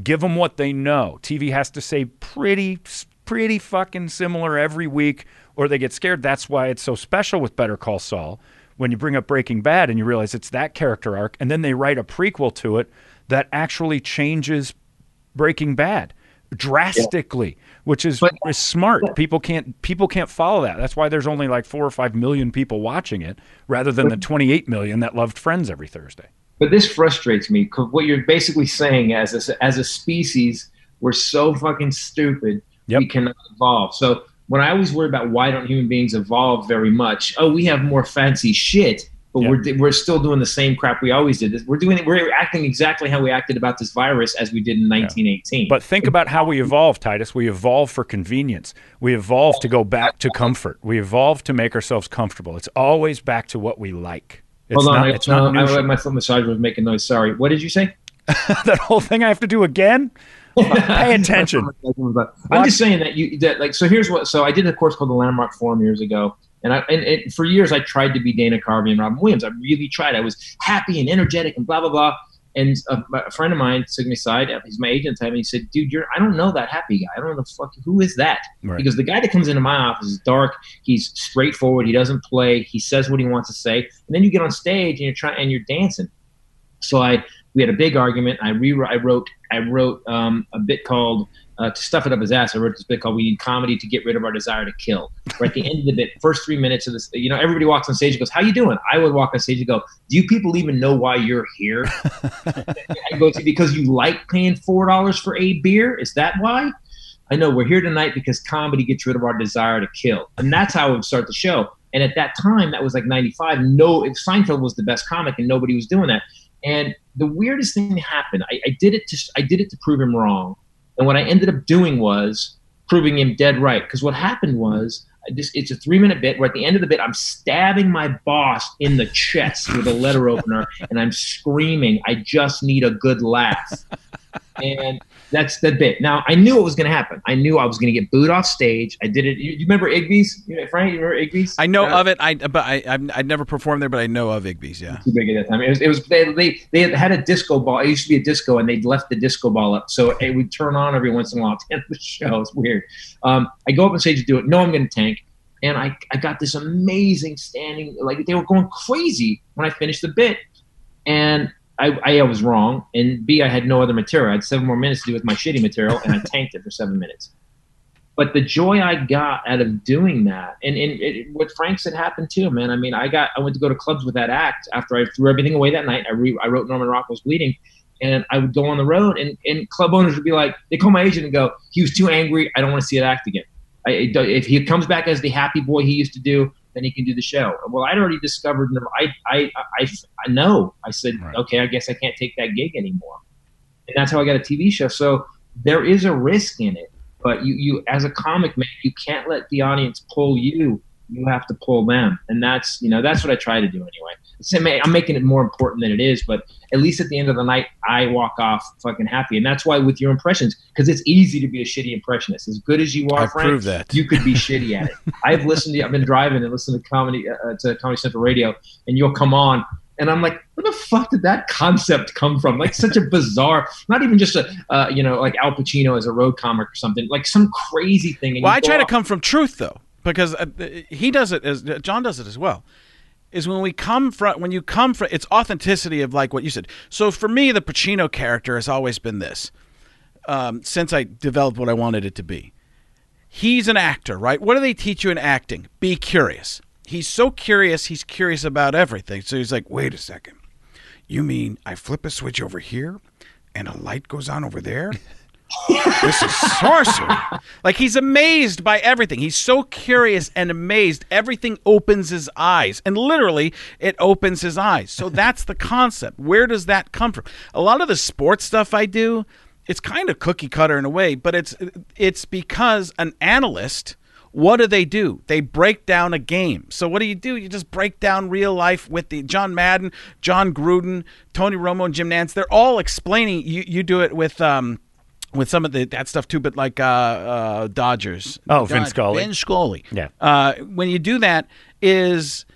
Give them what they know. TV has to say pretty pretty fucking similar every week or they get scared. That's why it's so special with Better Call Saul when you bring up Breaking Bad and you realize it's that character arc and then they write a prequel to it that actually changes Breaking Bad drastically, which is, But- is smart. People can't people can't follow that. That's why there's only like 4 or 5 million people watching it rather than the 28 million that loved Friends every Thursday. But this frustrates me because what you're basically saying as a, as a species, we're so fucking stupid. Yep. We cannot evolve. So when I always worry about why don't human beings evolve very much? Oh, we have more fancy shit, but Yeah. we're we're still doing the same crap we always did. We're doing we're acting exactly how we acted about this virus as we did in 1918. But think about how we evolve, Titus. We evolve for convenience. We evolve to go back to comfort. We evolve to make ourselves comfortable. It's always back to what we like. It's hold on, not, I, it's no, not I, neutral. my foot massager was making noise. Sorry. What did you say? (laughs) that whole thing I have to do again. Pay (laughs) attention. I'm just saying that you that like so here's what so I did a course called the Landmark Forum years ago and I and it, for years I tried to be Dana Carvey and Robin Williams. I really tried. I was happy and energetic and blah blah blah. And a, a friend of mine took me aside uh, he's my agent at the time and he said dude you're I don't know that happy guy. I don't know the fuck who is that? Right. because the guy that comes into my office is dark he's straightforward he doesn't play he says what he wants to say and then you get on stage and you're trying and you're dancing. So I we had a big argument. I rewrote. I wrote. I wrote um, a bit called uh, to stuff it up his ass. I wrote this bit called "We Need Comedy to Get Rid of Our Desire to Kill." Right at the end of the bit, first three minutes of this, you know, everybody walks on stage and goes, "How you doing?" I would walk on stage and go, "Do you people even know why you're here?" (laughs) I go, "Is it because you like paying four dollars for a beer? Is that why?" I know we're here tonight because comedy gets rid of our desire to kill, and that's how I would start the show. And at that time, that was like '95. No, Seinfeld was the best comic, and nobody was doing that. And the weirdest thing happened. I, I did it to I did it to prove him wrong. And what I ended up doing was proving him dead right. Because what happened was just, it's a three minute bit where at the end of the bit I'm stabbing my boss in the chest with a letter opener and I'm screaming, I just need a good laugh. And that's the bit. Now I knew what was going to happen. I knew I was going to get booed off stage. I did it. You, you remember Igby's? You know, Frank, you remember Igby's? I know Uh, of it. I but I I've, never performed there, but I know of Igby's. Yeah. too big at that time. It was, it was they, they they had had a disco ball. It used to be a disco, and they'd left the disco ball up, so it would turn on every once in a while (laughs) at the end of the show. It's weird. Um, I go up on stage to do it. No, I'm going to tank, and I I got this amazing standing. Like they were going crazy when I finished the bit, and. I, was wrong, and B, I had no other material. I had seven more minutes to do with my shitty material, and I (laughs) tanked it for seven minutes. But the joy I got out of doing that, and, and it, what Frank said happened too, man. I mean, I got I went to go to clubs with that act after I threw everything away that night. I re, I wrote Norman Rockwell's Bleeding, and I would go on the road, and, and club owners would be like, they call my agent and go, he was too angry. I don't want to see that act again. I, if he comes back as the happy boy he used to do, then he can do the show. Well, I'd already discovered. I I I, I know. I said, Right. okay, I guess I can't take that gig anymore, and that's how I got a TV show. So there is a risk in it, but you you as a comic man, you can't let the audience pull you. You have to pull them, and that's you know that's what I try to do anyway. I'm making it more important than it is, but at least at the end of the night, I walk off fucking happy, and that's why with your impressions, because it's easy to be a shitty impressionist. As good as you are, I've Frank, that. you could be (laughs) shitty at it. I've listened to, I've been driving and listened to comedy uh, to Comedy Central Radio, and you'll come on, and I'm like, where the fuck did that concept come from? Like such a bizarre, not even just a, uh, you know, like Al Pacino as a road comic or something, like some crazy thing. And Well, I try to come from truth though, because uh, he does it as John does it as well. Is when we come from when you come from it's authenticity of like what you said. So for me, the Pacino character has always been this um, since I developed what I wanted it to be. He's an actor, right? What do they teach you in acting? Be curious. He's so curious. He's curious about everything. So he's like, wait a second. You mean I flip a switch over here and a light goes on over there? This is sorcery. (laughs) Like he's amazed by everything. He's so curious and amazed. Everything opens his eyes. And literally, it opens his eyes. So that's the concept. Where does that come from? A lot of the sports stuff I do, it's kind of cookie cutter in a way, but it's it's because an analyst what do they do? They break down a game. So what do you do? You just break down real life with the John Madden, Jon Gruden, Tony Romo, and Jim Nantz. They're all explaining. You you do it with um with some of the that stuff too, but like uh, uh Dodgers. Oh, Vin Scully. Vin Scully. Yeah. Uh, when you do that, is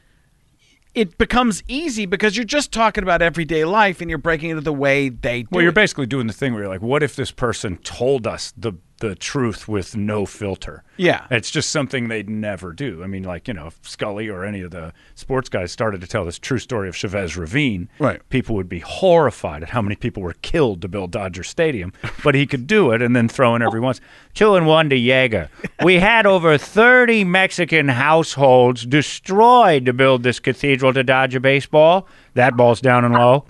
it becomes easy because you're just talking about everyday life and you're breaking into the way they do. Well, you're it. basically doing the thing where you're like, what if this person told us the the truth with no filter? Yeah. It's just something they'd never do. I mean, like, you know, if Scully or any of the sports guys started to tell this true story of Chavez Ravine, Right. people would be horrified at how many people were killed to build Dodger Stadium. But he could do it and then throw in every once. Two and one to Yeager. We had over 30 Mexican households destroyed to build this cathedral to Dodger baseball. That ball's down and low.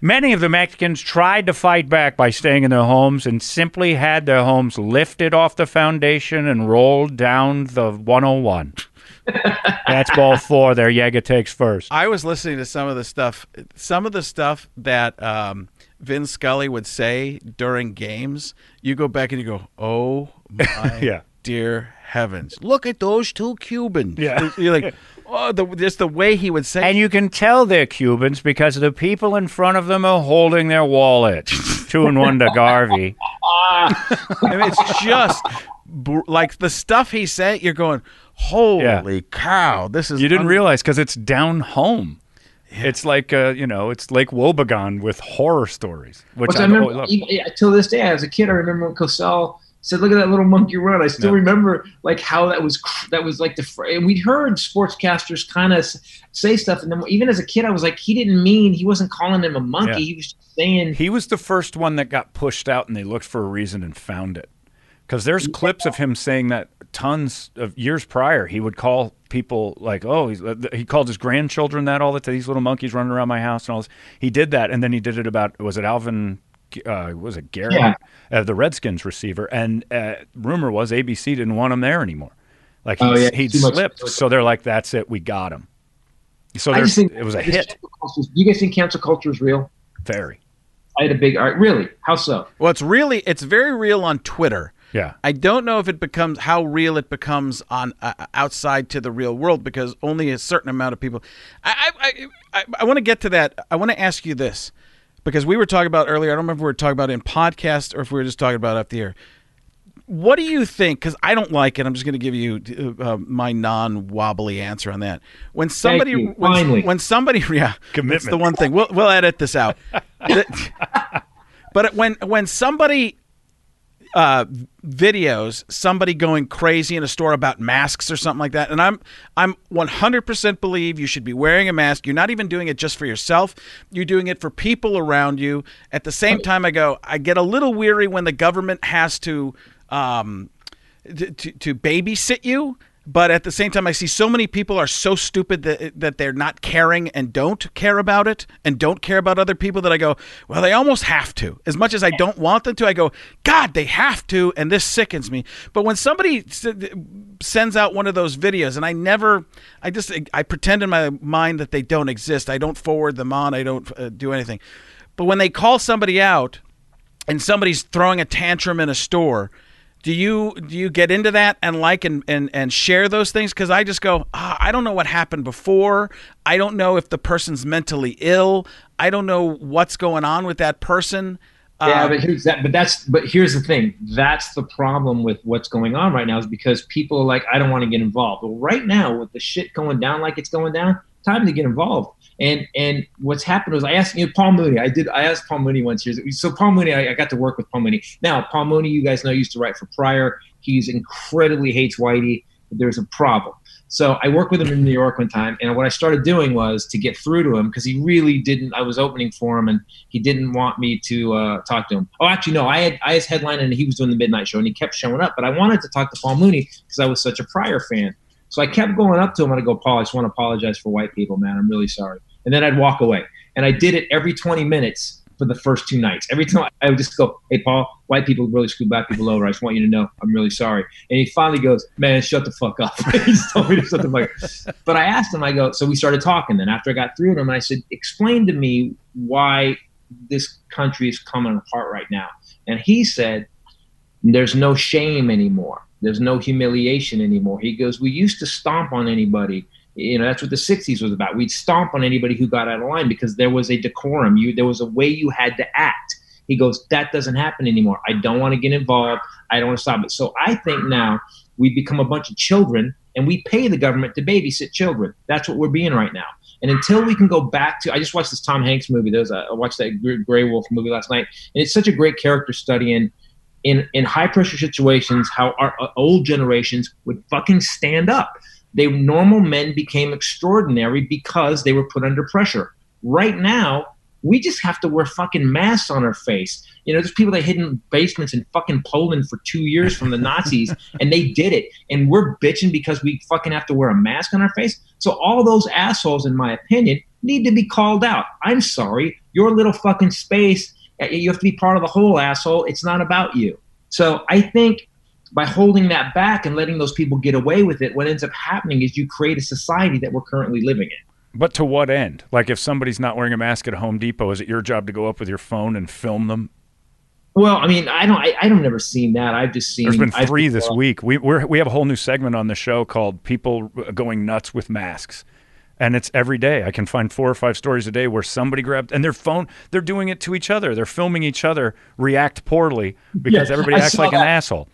Many of the Mexicans tried to fight back by staying in their homes and simply had their homes lifted off the foundation and rolled down the 101. (laughs) That's ball four there. Yeager takes first. I was listening to some of the stuff, some of the stuff that um, Vin Scully would say during games. You go back and you go, "Oh (laughs) my Yeah. dear heavens! Look at those two Cubans." Yeah. you're like, (laughs) oh, the, just the way he would say. And you can tell they're Cubans because the people in front of them are holding their wallets. (laughs) Two and one to Garvey. I mean, it's just like the stuff he said. You're going, "Holy cow! This is." You didn't un- realize because it's down home. It's like uh, you know, it's Lake Wobegon with horror stories, which Which I, I remember always love. even, yeah, till this day. As a kid, I remember when Cosell said, "Look at that little monkey run." I still Yeah. remember like how that was. That was like the. fr- And we'd heard sportscasters kind of say stuff, and then even as a kid, I was like, he didn't mean he wasn't calling him a monkey. Yeah. He was just saying. He was the first one that got pushed out, and they looked for a reason and found it. Because there's clips of him saying that tons of years prior. He would call people like, "Oh, he's, uh, he called his grandchildren that all the time. These little monkeys running around my house and all this." He did that, and then he did it about was it Alvin? Uh, was it Garrett, Yeah. uh, the Redskins receiver? And uh, rumor was ABC didn't want him there anymore. Like Oh, he'd, yeah, he'd too much- slipped, so they're like, "That's it, we got him." So I there's, just think it was a hit, cancel culture- You guys think cancel culture is real? very. I had a big. art. Really? How so? Well, it's really, it's very real on Twitter. Yeah. I don't know if it becomes how real it becomes on uh, outside to the real world because only a certain amount of people. I I I, I, I want to get to that. I want to ask you this because we were talking about earlier. I don't remember if we were talking about it in podcast or if we were just talking about it up the air. What do you think? Because I don't like it. I'm just going to give you uh, my non-wobbly answer on that. When somebody, when, when somebody, (laughs) yeah, Commitment. That's the one thing. We'll we'll edit this out. (laughs) but when when somebody uh, videos somebody going crazy in a store about masks or something like that, and I'm I'm 100% believe you should be wearing a mask. You're not even doing it just for yourself. You're doing it for people around you. At the same time, I go, I get a little weary when the government has to um, to, to, to babysit you. But at the same time, I see so many people are so stupid that that they're not caring and don't care about it and don't care about other people that I go, well, they almost have to. As much as I don't want them to, I go, God, they have to, and this sickens me. But when somebody s- sends out one of those videos, and I never, I just, I pretend in my mind that they don't exist. I don't forward them on. I don't uh, do anything. But when they call somebody out, and somebody's throwing a tantrum in a store do you do you get into that and like and and, and share those things because i just go ah, i don't know what happened before i don't know if the person's mentally ill i don't know what's going on with that person Yeah, Um, but here's that. But that's. But here's the thing. That's the problem with what's going on right now is because people are like, I don't want to get involved. Well, right now with the shit going down like it's going down, time to get involved. And and what's happened was I asked you know, Paul Mooney. I did. I asked Paul Mooney once years. So Paul Mooney, I, I got to work with Paul Mooney. Now Paul Mooney, you guys know, used to write for Pryor. He's incredibly hates Whitey. There's a problem. So I worked with him in New York one time, and what I started doing was to get through to him because he really didn't. I was opening for him, and he didn't want me to uh, talk to him. Oh, actually, no, I had I was headlining, and he was doing the midnight show, and he kept showing up. But I wanted to talk to Paul Mooney because I was such a Pryor fan. So I kept going up to him, and I go, Paul, I just want to apologize for white people, man. I'm really sorry. And then I'd walk away. And I did it every 20 minutes for the first two nights. Every time I would just go, "Hey, Paul, white people really screw black people over. I just want you to know I'm really sorry." And he finally goes, "Man, shut the fuck up." (laughs) he just told me to shut the fuck up. But I asked him, I go, so we started talking. Then after I got through to him, I said, "Explain to me why this country is coming apart right now." And he said, "There's no shame anymore. There's no humiliation anymore." He goes, "We used to stomp on anybody." You know that's what the 60s was about. We'd stomp on anybody who got out of line because there was a decorum. You there was a way you had to act. He goes that doesn't happen anymore. I don't want to get involved. I don't want to stop it. So i think now we become a bunch of children and we pay the government to babysit children. That's what we're being right now. And until we can go back to i just watched this tom hanks movie. There's a, i watched that gray wolf movie last night. And it's such a great character study in in in high pressure situations how our uh, old generations would fucking stand up they normal men became extraordinary because they were put under pressure. Right now, we just have to wear fucking masks on our face. You know, there's people that hid in basements in fucking Poland for two years from the Nazis, (laughs) and they did it. And we're bitching because we fucking have to wear a mask on our face. So all those assholes, in my opinion, need to be called out. I'm sorry, your little fucking space. eh, You have to be part of the whole asshole. It's not about you. So I think by holding that back and letting those people get away with it, what ends up happening is you create a society that we're currently living in. But to what end? Like if somebody's not wearing a mask at Home Depot, is it your job to go up with your phone and film them? Well, I mean, I don't, I, I don't never seen that. I've just seen. There's been I've- three this week. We we're, we have a whole new segment on the show called "People Going Nuts with Masks," and it's every day. I can find four or five stories a day where somebody grabbed and their phone. They're doing it to each other. They're filming each other react poorly because Yeah, everybody acts like an asshole.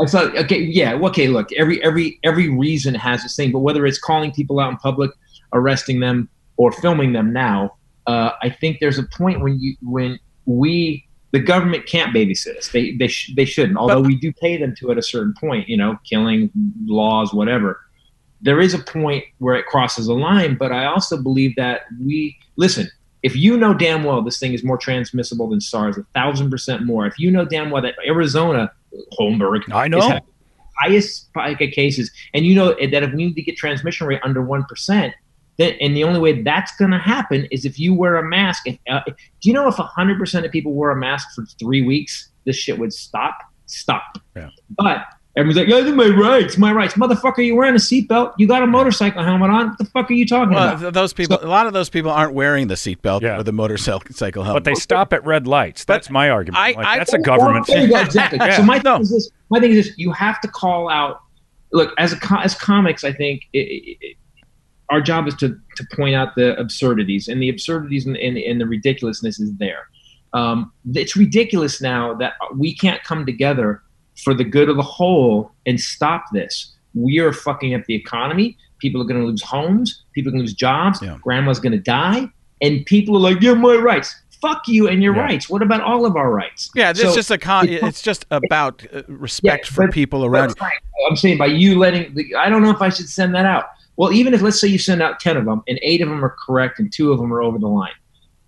I thought, okay, yeah, okay. Look, every every every reason has its thing, but whether it's calling people out in public, arresting them, or filming them now, uh, I think there's a point when you when we the government can't babysit us. They they sh- they shouldn't. Although we do pay them to at a certain point, you know, killing laws, whatever. There is a point where it crosses a line, but I also believe that we listen. If you know damn well this thing is more transmissible than SARS, a thousand percent more. If you know damn well that Arizona, Holmberg, I know. highest spike of cases, and you know that if we need to get transmission rate under one percent, then and the only way that's going to happen is if you wear a mask. If, uh, do you know if hundred percent of people wear a mask for three weeks, this shit would stop? Stop. Yeah. But everyone's like, "Yeah, these are my rights, my rights, motherfucker. you're wearing a seatbelt? You got a motorcycle helmet on? What the fuck are you talking Well, about?" those people, a lot of those people aren't wearing the seatbelt Yeah. or the motorcycle helmet. But they stop at red lights. That's my argument. I- Like, I- that's a government There thing. go, exactly. Yeah. (laughs) So my thing No. is this. My thing is this: you have to call out. Look, as a as comics, I think it, it, it- our job is to to point out the absurdities, and the absurdities and, and, and the ridiculousness is there. Um, it's ridiculous now that we can't come together for the good of the whole and stop this. We are fucking up the economy. People are going to lose homes. People are going to lose jobs. Yeah. Grandma's going to die, and people are like, "Yeah, my rights." Fuck you and your Yeah. rights. What about all of our rights? yeah, it's So- just a con- it's- it's just about uh, respect Yeah, for but- people around. Frank, I'm saying by you letting, the, I don't know if I should send that out. Well, even if let's say you send out ten of them and eight of them are correct and two of them are over the line,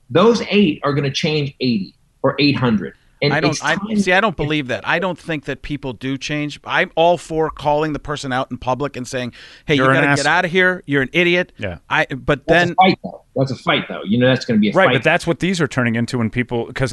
those eight are going to change eighty or eight hundred. And I don't. I see. I don't believe that. I don't think that people do change. I'm all for calling the person out in public and saying, "Hey, You're you got to get out of here. You're an idiot." Yeah. I. But That's then a fight, though. That's a fight, though. You know, that's going to be a Right, fight. but that's what these are turning into when people because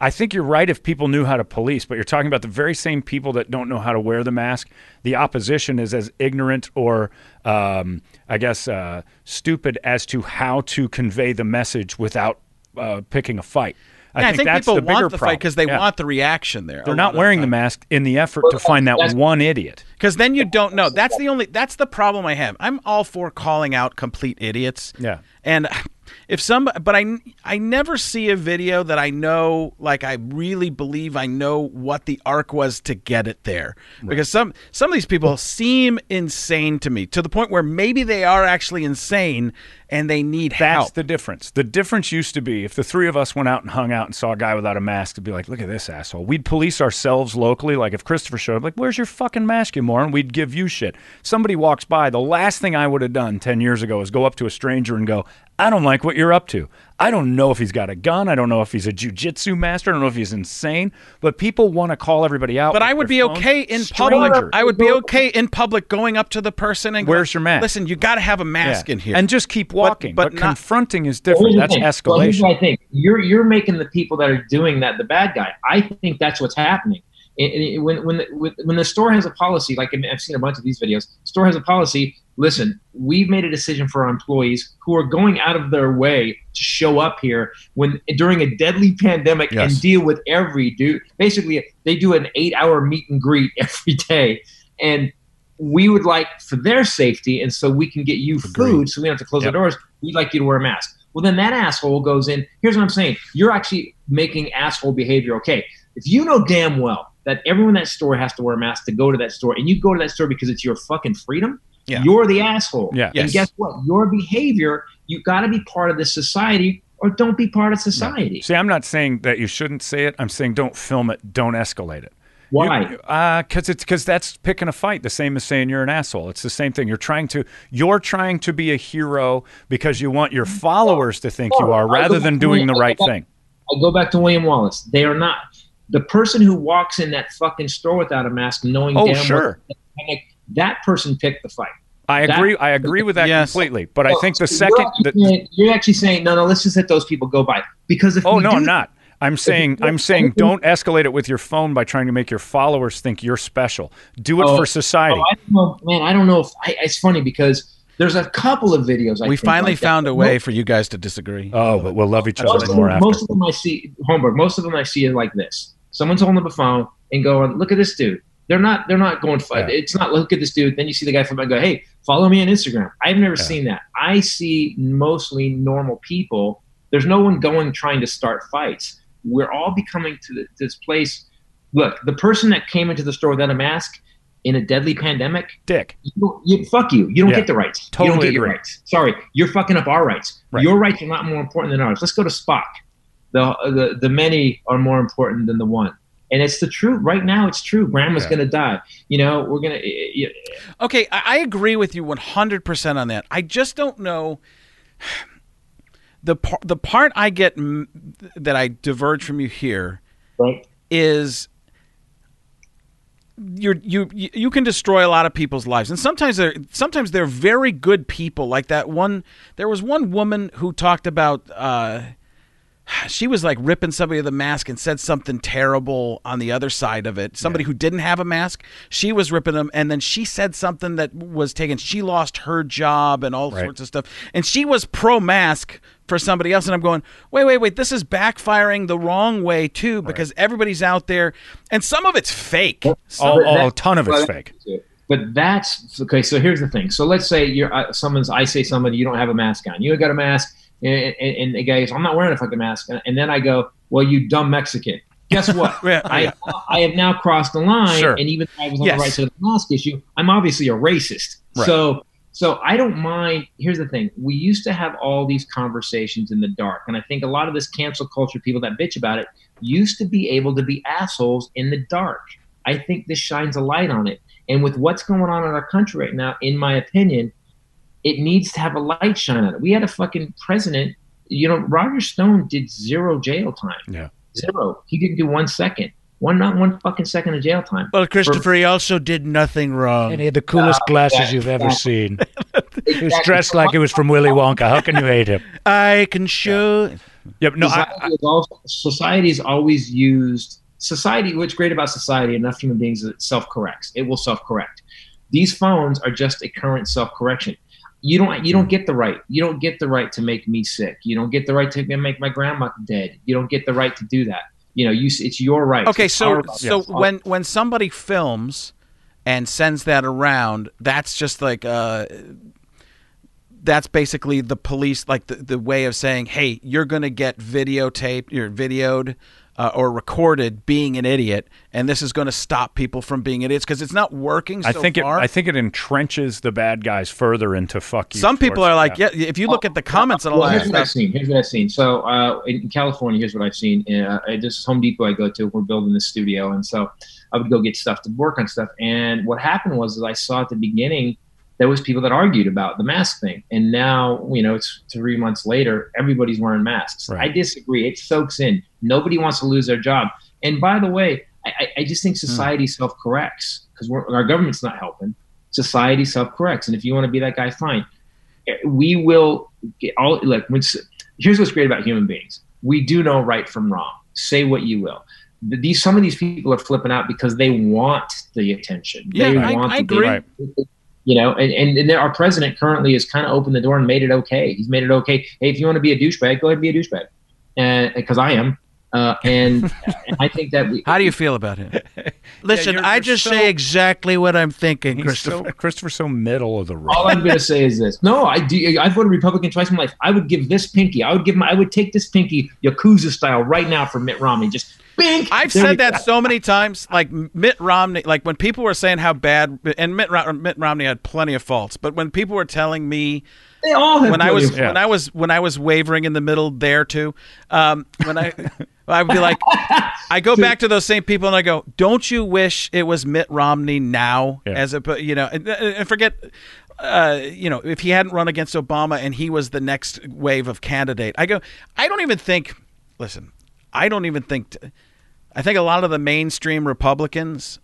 I think you're right if people knew how to police, but you're talking about the very same people that don't know how to wear the mask. The opposition is as ignorant or um, I guess uh, stupid as to how to convey the message without uh, picking a fight. I Yeah, I think, think that's people the bigger want the fight problem. because they Yeah. want the reaction there. They're not wearing the mask in the effort to find that one idiot. because then you don't know. That's the only. That's the problem I have. I'm all for calling out complete idiots. Yeah. And if some, but I, I never see a video that I know, like I really believe I know what the arc was to get it there. Because some some of these people seem insane to me to the point where maybe they are actually insane and they need help. That's the difference. The difference used to be if the three of us went out and hung out and saw a guy without a mask, to be like, look at this asshole. We'd police ourselves locally. Like if Christopher showed up, like, where's your fucking mask, you moron? We'd give you shit. Somebody walks by, the last thing I would have done 10 years ago is go up to a stranger and go, I don't like what you're up to. I don't know if he's got a gun. I don't know if he's a jujitsu master. I don't know if he's insane. But people want to call everybody out. But I would be phone. okay in public. Stranger. I would be okay in public going up to the person and Where's going, your mask? Listen, you got to have a Yeah. mask in here. and just keep walking. But, but not- confronting is different. That's thing. Well, here's escalation. what I think you're you're making the people that are doing that the bad guy. I think that's what's happening. And- and when when the, when- the store has a policy, like I've seen a bunch of these videos, store has a policy. Listen, we've made a decision for our employees who are going out of their way to show up here when during a deadly pandemic Yes. and deal with every dude. Basically, they do an eight-hour meet and greet (laughs) every day, and we would like for their safety, and so we can get you food, so we don't have to close Yep. the doors. We'd like you to wear a mask. Well, then that asshole goes in. Here's what I'm saying: you're actually making asshole behavior okay. If you know damn well that everyone in that store has to wear a mask to go to that store, and you go to that store because it's your fucking freedom, Yeah. you're the asshole. Yeah. And Yes. guess what? Your behavior, you got to be part of this society, or don't be part of society. See, I'm not saying that you shouldn't say it. I'm saying don't film it. Don't escalate it. Why? Uh, because it's because that's picking a fight. The same as saying you're an asshole. It's the same thing. You're trying to you're trying to be a hero because you want your followers to think you are, rather go than back- doing the I right back- thing. I go back to William Wallace. They are not the person who walks in that fucking store without a mask, knowing Oh, damn well that person picked the fight. I that- agree. I agree with that Yes. completely. But I think the So second. you're actually, The, saying, you're actually saying no, no. Let's just let those people go by because if oh no, do I'm not. I'm saying I'm saying don't escalate it with your phone by trying to make your followers think you're special. Do it Oh, for society. Oh, I don't know, man. I don't know if I, it's funny because there's a couple of videos. I we think, finally like that. found a way for you guys to disagree. Oh, but we'll love each other of, more them, after. most of them I see, Holmberg. Most of them I see is like this: someone's holding up a phone and going, "Look at this dude." They're not. They're not going. Yeah. It's not. Look at this dude. Then you see the guy from and go, "Hey, follow me on Instagram." I've never Yeah. seen that. I see mostly normal people. There's no one going trying to start fights. We're all becoming to this place. Look, the person that came into the store without a mask in a deadly pandemic, Dick. you, you fuck you. You don't Yeah. get the rights. you Totally don't get your agree. rights. Sorry, you're fucking up our rights. Right. Your rights are not more important than ours. Let's go to Spock. The, the the many are more important than the one, and it's the truth. Right now, it's true. Grandma's Yeah. gonna die. You know, we're gonna. y- Okay, I, I agree with you 100% on that. I just don't know the par- the part I get m- that I diverge from you here Right. is you're, you you you can destroy a lot of people's lives, and sometimes they're sometimes they're very good people. Like that one, there was one woman who talked about. Uh, she was like ripping somebody of the mask and said something terrible on the other side of it. Somebody who didn't have a mask, she was ripping them, and then she said something that was taken. She lost her job and all Right. sorts of stuff, and she was pro mask for somebody else. And I'm going, wait, wait, wait, this is backfiring the wrong way too, because everybody's out there, and some of it's fake. Oh, But oh, a ton of it's well, fake. But that's okay. So here's the thing. So let's say you're uh, someone's. I say somebody you don't have a mask on. You got a mask, and, and, the guy goes, "I'm not wearing a fucking mask." And, and then I go, "Well, you dumb Mexican." Guess what? (laughs) Yeah, I I have now crossed the line, Sure. and even though I was on Yes. the right side of the mask issue, I'm obviously a racist. Right. So so I don't mind. Here's the thing: we used to have all these conversations in the dark, and I think a lot of this cancel culture people that bitch about it used to be able to be assholes in the dark. I think this shines a light on it. And with what's going on in our country right now, in my opinion, it needs to have a light shine on it. We had a fucking president. You know, Roger Stone did zero jail time. Yeah. Zero. He didn't do one second. One not one fucking second of jail time. Well, Christopher, he also did nothing wrong. And he had the coolest uh, glasses yeah, you've ever exactly. seen. (laughs) He was dressed like he was from Willy Wonka. How can you hate him? (laughs) I can show. Yep. No, I, society, is also, society is always used. Society, what's great about society, enough human beings that self corrects. It will self correct. These phones are just a current self correction. You don't you don't get the right. You don't get the right to make me sick. You don't get the right to make my grandma dead. You don't get the right to do that. You know, you it's your right. Okay, It's so so Yes. when when somebody films and sends that around, that's just like uh that's basically the police like the, the way of saying, "Hey, you're going to get videotaped, you're videoed uh, or recorded being an idiot, and this is going to stop people from being idiots because it's not working so I think it. I think it entrenches the bad guys further into fuck you. Some people are like, yeah. if you look at the comments on a Well, lot of here's what I've seen. Here's what I've seen. So uh, in California, here's what I've seen. Uh, this is Home Depot I go to. We're building this studio, and so I would go get stuff to work on stuff. And what happened was, is I saw at the beginning there was people that argued about the mask thing, and now you know it's three months later, everybody's wearing masks. Right. I disagree. It soaks in. Nobody wants to lose their job. And by the way, I, I- I just think society self corrects because our government's not helping. Society self corrects, and if you want to be that guy, fine. Eh, We will get all like. When, here's what's great about human beings: we do know right from wrong. Say what you will. But These some of these people are flipping out because they want the attention. Yeah, they I- want I the agree. Right. You know, and, and, and our president currently has kind of opened the door and made it okay. He's made it okay. Hey, if you want to be a douchebag, go ahead and be a douchebag. And because I am. Uh, and and (laughs) I think that we, How do you feel about him? (laughs) Listen, you're- I you're just so- say exactly what I'm thinking, He's Christopher. so, Christopher's so middle of the road. all I'm going to say is this. No, I do. I've voted Republican twice in my life. I would give this pinky. I would give my. I would take this pinky Yakuza style right now for Mitt Romney. Just bink. I've There said that go. so many times. Like Mitt Romney, like when people were saying how bad, and Mitt, Rom- Mitt Romney had plenty of faults, but when people were telling me They all have. when I was of- when I was when I was wavering in the middle there too, um, when I (laughs) I would be like, I go back to those same people and I go, don't you wish it was Mitt Romney now Yeah. as a you know and, and forget. Uh, you know, if he hadn't run against Obama and he was the next wave of candidate, I go. I don't even think. Listen, I don't even think. I think a lot of the mainstream Republicans,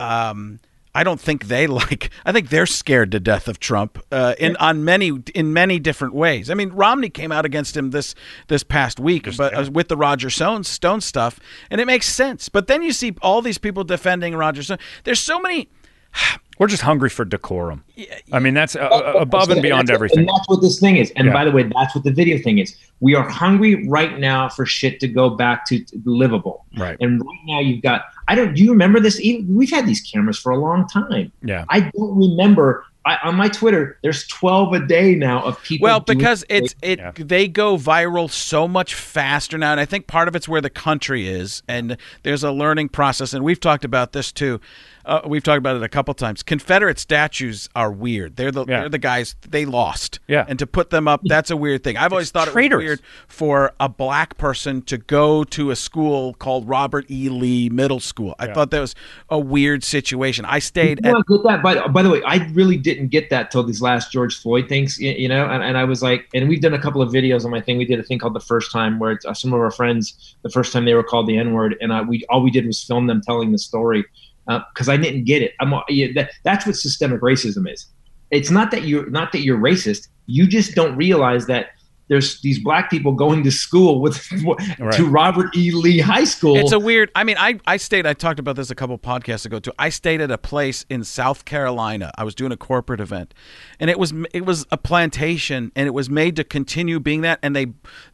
um, I don't think they (laughs) like. I think they're scared to death of Trump uh, in on many in many different ways. I mean, Romney came out against him this this past week, but uh, with the Roger Stone Stone stuff, and it makes sense. But then you see all these people defending Roger Stone. There's so many. (sighs) We're just hungry for decorum. I mean, that's uh, uh, above and beyond that's what- everything. And that's what this thing is. And Yeah. by the way, that's what the video thing is. We are hungry right now for shit to go back to to livable. Right. And right now you've got. I don't. Do you remember this? Even, we've had these cameras for a long time. Yeah. I don't remember. I, on my Twitter, there's 12 a day now of people. Well, doing- because it's it Yeah. they go viral so much faster now, and I think part of it's where the country is, and there's a learning process, and we've talked about this too. Uh, we've talked about it a couple times. Confederate statues are weird. They're the Yeah. they're the guys they lost. Yeah. and to put them up, that's a weird thing. I've always thought traitors. it was weird for a black person to go to a school called Robert E. Lee Middle School. I thought that was a weird situation. I stayed You at get that. By, by the way, I really didn't get that till these last George Floyd things, y- you know. And, and I was like, and we've done a couple of videos on my thing. We did a thing called the first time, where it's, uh, some of our friends, the first time they were called the N word, and I, we all we did was film them telling the story because I didn't get it. I'm uh, that, that's what systemic racism is. It's not that you're not that you're racist. You just don't realize that there's these black people going to school with (laughs) to Robert E. Lee High School. It's a weird. I mean, I I stayed. I talked about this a couple podcasts ago too. I stayed at a place in South Carolina. I was doing a corporate event, and it was it was a plantation, and it was made to continue being that. And they,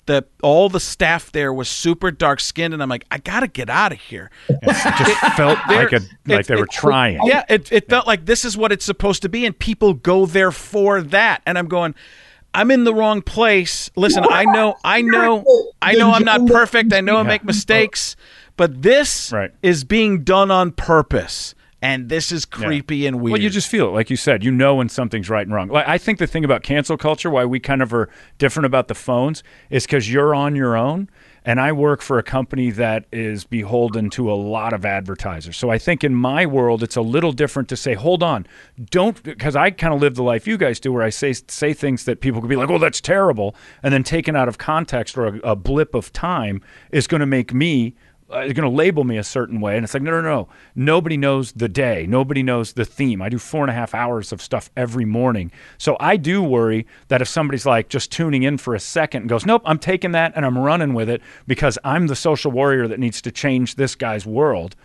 the all the staff there was super dark skinned, and I'm like, I gotta get out of here. It just felt like a like they it- were trying. Yeah, it, it felt like this is what it's supposed to be, and people go there for that. And I'm going, I'm in the wrong place. Listen, I know, I know, I know I'm not perfect. I know I make oh. mistakes, but this Right. is being done on purpose. And this is creepy and weird. Well, you just feel it, like you said. You know when something's right and wrong. Like I think the thing about cancel culture, why we kind of are different about the phones, is because you're on your own, and I work for a company that is beholden to a lot of advertisers. So I think in my world, it's a little different to say, hold on, don't, because I kind of live the life you guys do, where I say say things that people could be like, oh, that's terrible, and then taken out of context or a, a blip of time is going to make me uh, is going to label me a certain way. And it's like, no, no, no. Nobody knows the day. Nobody knows the theme. I do four and a half hours of stuff every morning. So I do worry that if somebody's like just tuning in for a second and goes, nope, I'm taking that and I'm running with it because I'm the social warrior that needs to change this guy's world.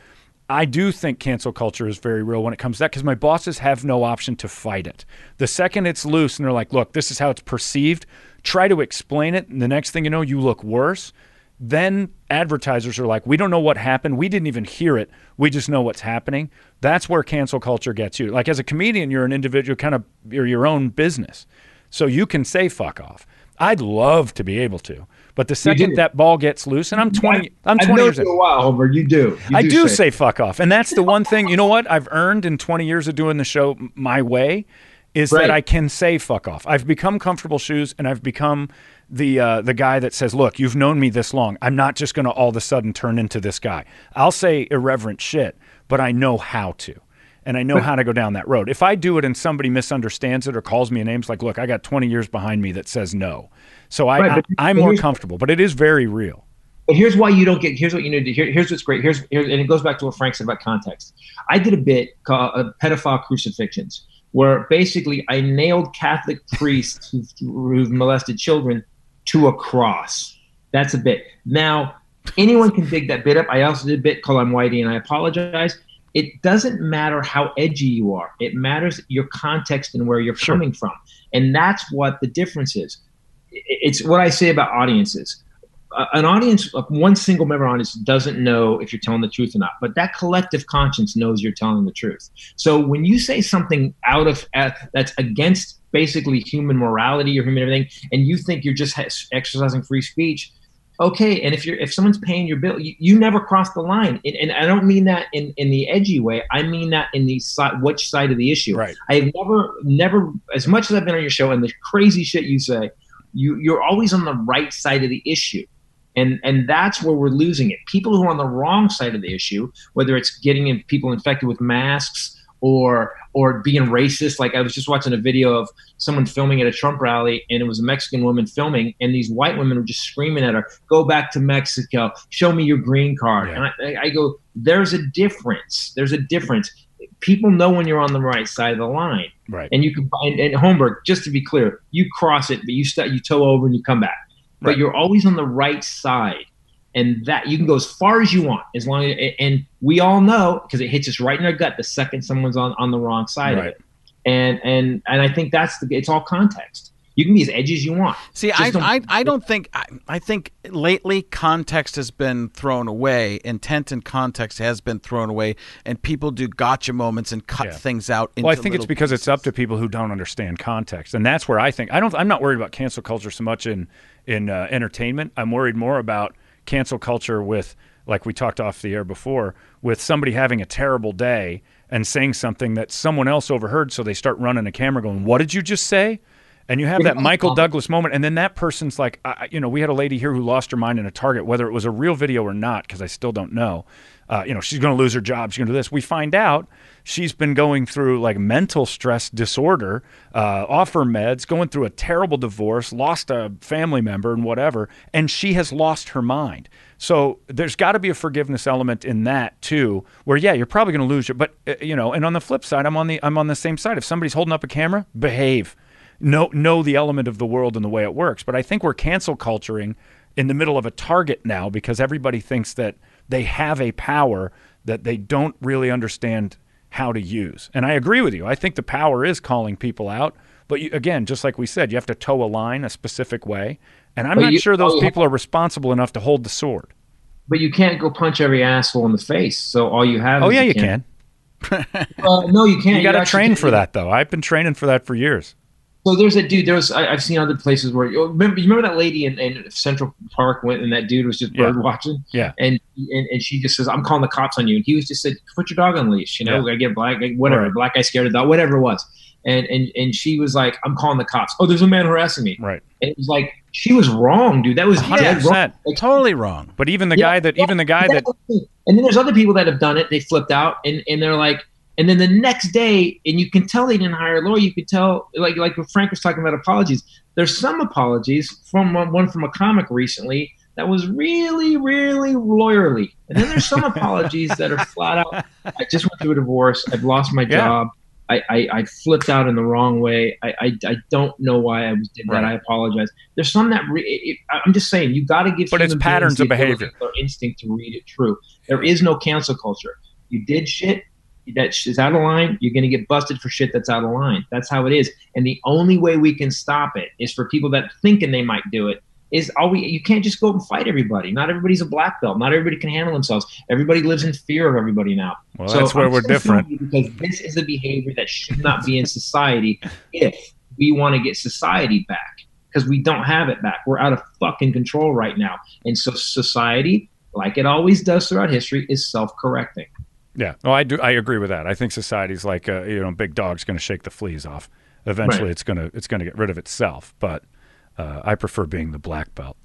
I do think cancel culture is very real when it comes to that because my bosses have no option to fight it. The second it's loose and they're like, look, this is how it's perceived, try to explain it. And the next thing you know, you look worse then advertisers are like, we don't know what happened. We didn't even hear it. We just know what's happening. That's where cancel culture gets you. Like as a comedian, you're an individual, kind of, you're your own business. So you can say fuck off. I'd love to be able to. But the second that ball gets loose, and I'm 20, I'm I've 20 known years in. a while, Homer. You do. You I do say say fuck off. And that's the one thing, you know what, I've earned in 20 years of doing the show my way is Right. that I can say fuck off. I've become comfortable shoes and I've become the uh, the guy that says, "Look, you've known me this long. I'm not just going to all of a sudden turn into this guy. I'll say irreverent shit, but I know how to." and I know how to go down that road. If I do it and somebody misunderstands it or calls me a name, it's like, look, I got 20 years behind me that says no. So I, Right, I I'm more comfortable, but it is very real. But here's why you don't get. Here's what you need to. Here, here's what's great. Here's, here, and it goes back to what Frank said about context. I did a bit called uh, pedophile crucifixions, where basically I nailed Catholic priests who've, who've molested children to a cross. That's a bit. Now, anyone can dig that bit up. I also did a bit called I'm Whitey, and I apologize. It doesn't matter how edgy you are. It matters your context and where you're Sure. coming from, and that's what the difference is. It's what I say about audiences an audience, one single member audience doesn't know if you're telling the truth or not, but that collective conscience knows you're telling the truth. So when you say something out of uh, that's against basically human morality or human everything, and you think you're just exercising free speech, okay. And if you're if someone's paying your bill, you, you never cross the line. And, and I don't mean that in in the edgy way. I mean that in the side, which side of the issue. Right. I've never, never, as much as I've been on your show and the crazy shit you say, you you're always on the right side of the issue and and that's where we're losing it people who are on the wrong side of the issue whether it's getting in people infected with masks or or being racist. Like i was just watching a video of someone filming at a trump rally and it was a mexican woman filming and these white women were just screaming at her go back to mexico. Show me your green card. Yeah. and I, I go there's a difference. There's a difference. People know when you're on the right side of the line. Right. and you can and, and Holmberg, just to be clear, you cross it, but you st- you toe over and you come back. But you're always on the right side, and that you can go as far as you want, as long as and we all know because it hits us right in our gut the second someone's on on the wrong side of it. And and and I think that's the it's all context. You can be as edgy as you want. See, I, don't- I, I don't think I, I think lately context has been thrown away, intent and context has been thrown away, and people do gotcha moments and cut Yeah. things out. Into Well, I think it's little because it's up to people who don't understand context, and that's where I think I don't. I'm not worried about cancel culture so much in in uh, entertainment. I'm worried more about cancel culture with, like we talked off the air before, with somebody having a terrible day and saying something that someone else overheard, so they start running a camera, going, "What did you just say?" And you have that Michael Douglas moment, and then that person's like, I, you know, we had a lady here who lost her mind in a Target, whether it was a real video or not, because I still don't know. Uh, you know, she's going to lose her job. She's going to do this. We find out she's been going through like mental stress disorder, uh, off her meds, going through a terrible divorce, lost a family member, and whatever, and she has lost her mind. So there's got to be a forgiveness element in that too, where yeah, you're probably going to lose your, but uh, you know, and on the flip side, I'm on the I'm on the same side. If somebody's holding up a camera, behave know know the element of the world and the way it works. But I think we're cancel culturing in the middle of a target now because everybody thinks that they have a power that they don't really understand how to use. And I agree with you. I think the power is calling people out. But you, again, just like we said, you have to toe a line a specific way. And I'm But not you- sure those people are responsible enough to hold the sword. But you can't go punch every asshole in the face. So all you have. Oh yeah, you can- (laughs) can. No, you can't. You got to train for that though. I've been training for that for years. So there's a dude. There's I, I've seen other places where you remember. You remember that lady in, in Central Park went and that dude was just Yeah. bird watching. Yeah. And, and and she just says, "I'm calling the cops on you." And he was just said, "Put your dog on leash." You know, Yeah. I get black, whatever, Right. black guy scared of dog, whatever it was. And and and she was like, "I'm calling the cops." Oh, there's a man harassing me. Right. And it was like she was wrong, dude. That was dead wrong. 100%. Like, totally wrong. But even the Yeah, guy that even the guy that and then there's other people that have done it. They flipped out, and, and they're like, and then the next day, and you can tell they didn't hire a lawyer. You could tell, like like Frank was talking about apologies. There's some apologies from one one from a comic recently that was really really lawyerly, and then there's some (laughs) apologies that are flat out. I just went through a divorce. I've lost my Yeah. job. I, I, I flipped out in the wrong way. I, I, I don't know why I was did that. Right. I apologize. There's some that re- it, it- I'm just saying you got to give. But it's patterns of behavior. Their instinct to read it true. There is no cancel culture. You did shit that is out of line. You're going to get busted for shit that's out of line. That's how it is. And the only way we can stop it is for people that thinking they might do it. Is all we? You can't just go and fight everybody. Not everybody's a black belt. Not everybody can handle themselves. Everybody lives in fear of everybody now. Well, that's where I'm we're so different. Because this is a behavior that should not be in society (laughs) if we want to get society back. Because we don't have it back. We're out of fucking control right now. And so society, like it always does throughout history, is self-correcting. Yeah, no, I do. I agree with that. I think society's like a you know big dog's going to shake the fleas off. Eventually, Right. it's going to it's going to get rid of itself. But uh, I prefer being the black belt.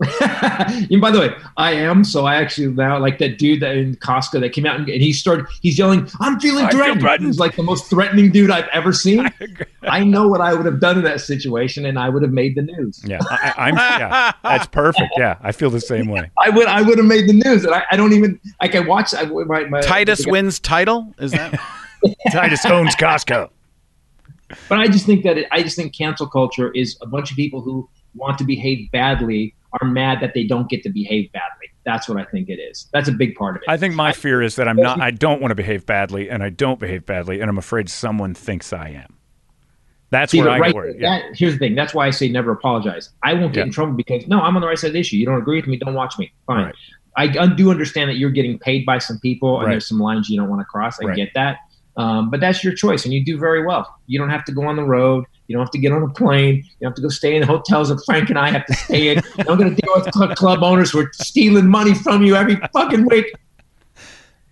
(laughs) and by the way, I am. So I actually now like that dude that in Costco that came out and, and he started. He's yelling, "I'm feeling I feel threatened." threatened. He's like the most threatening dude I've ever seen. (laughs) I, know what I would have done in that situation, and I would have made the news. Yeah, I, I'm. Yeah, that's perfect. Yeah, I feel the same way. I would. I would have made the news, and I, I don't even. Like I watch. I, my, my, Titus wins title. Is that? (laughs) Titus owns Costco. But I just think that it, I just think cancel culture is a bunch of people who want to behave badly are mad that they don't get to behave badly. That's what I think it is. That's a big part of it. I think my fear is that I'm not. I don't want to behave badly, and I don't behave badly, and I'm afraid someone thinks I am. That's See, where I right, get worried. that, here's the thing. That's why I say never apologize. I won't get Yeah. in trouble because no, I'm on the right side of the issue. You don't agree with me, don't watch me. Fine. Right. I do understand that you're getting paid by some people, and Right. there's some lines you don't want to cross. I Right. get that, um, but that's your choice, and you do very well. You don't have to go on the road. You don't have to get on a plane. You don't have to go stay in the hotels that Frank and I have to stay in. You're not going to deal with cl- club owners who are stealing money from you every fucking week.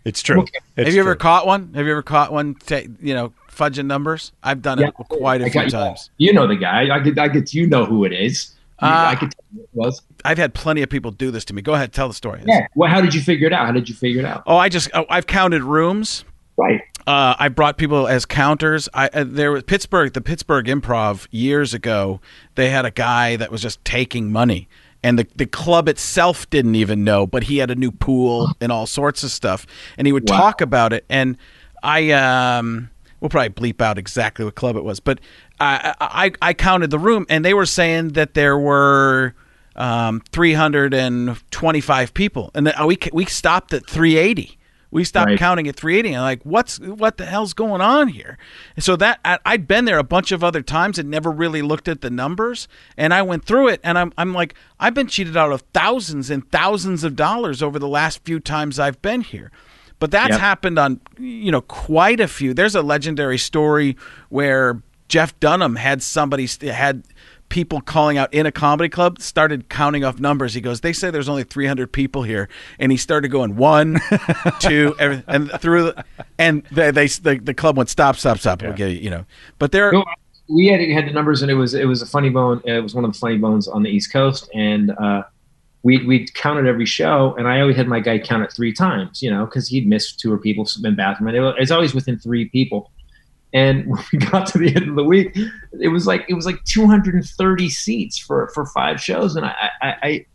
It's true. Okay. It's Have you ever caught one? Have you ever caught one? Ta- you know, fudging numbers. I've done it quite a I few got- times. You know the guy. I could. I could. You know who it is. Uh, I could tell you who it was. I've had plenty of people do this to me. Go ahead, tell the story. Yeah. Well, how did you figure it out? How did you figure it out? Oh, I just oh, I've counted rooms. Right. Uh, I brought people as counters. I uh, there was Pittsburgh, the Pittsburgh Improv years ago. They had a guy that was just taking money, and the the club itself didn't even know, but he had a new pool and all sorts of stuff, and he would Wow. talk about it. And I um, we'll probably bleep out exactly what club it was, but I I, I counted the room, and they were saying that there were. Um, 325 people, and then uh, we we stopped at 380. We stopped Right. counting at 380 and like what's what the hell's going on here and so that I, i'd been there a bunch of other times and never really looked at the numbers and i went through it and i'm, I'm like i've been cheated out of thousands and thousands of dollars over the last few times i've been here but that's Yep. happened on you know quite a few there's a legendary story where jeff dunham had somebody had people calling out in a comedy club started counting off numbers. He goes, "They say there's only 300 people here," and he started going one, (laughs) two, every, and through, the, and they, they the, the club went stop, stop, stop. We'll get you, you know, but there, No, we had had the numbers, and it was it was a funny bone. It was one of the funny bones on the East Coast, and uh, we we counted every show, and I always had my guy count it three times, you know, because he'd missed two or people in bathroom, and it was, it's always within three people. And (laughs) when we got to the end of the week, it was like it was like 230 seats for for five shows, and I I I,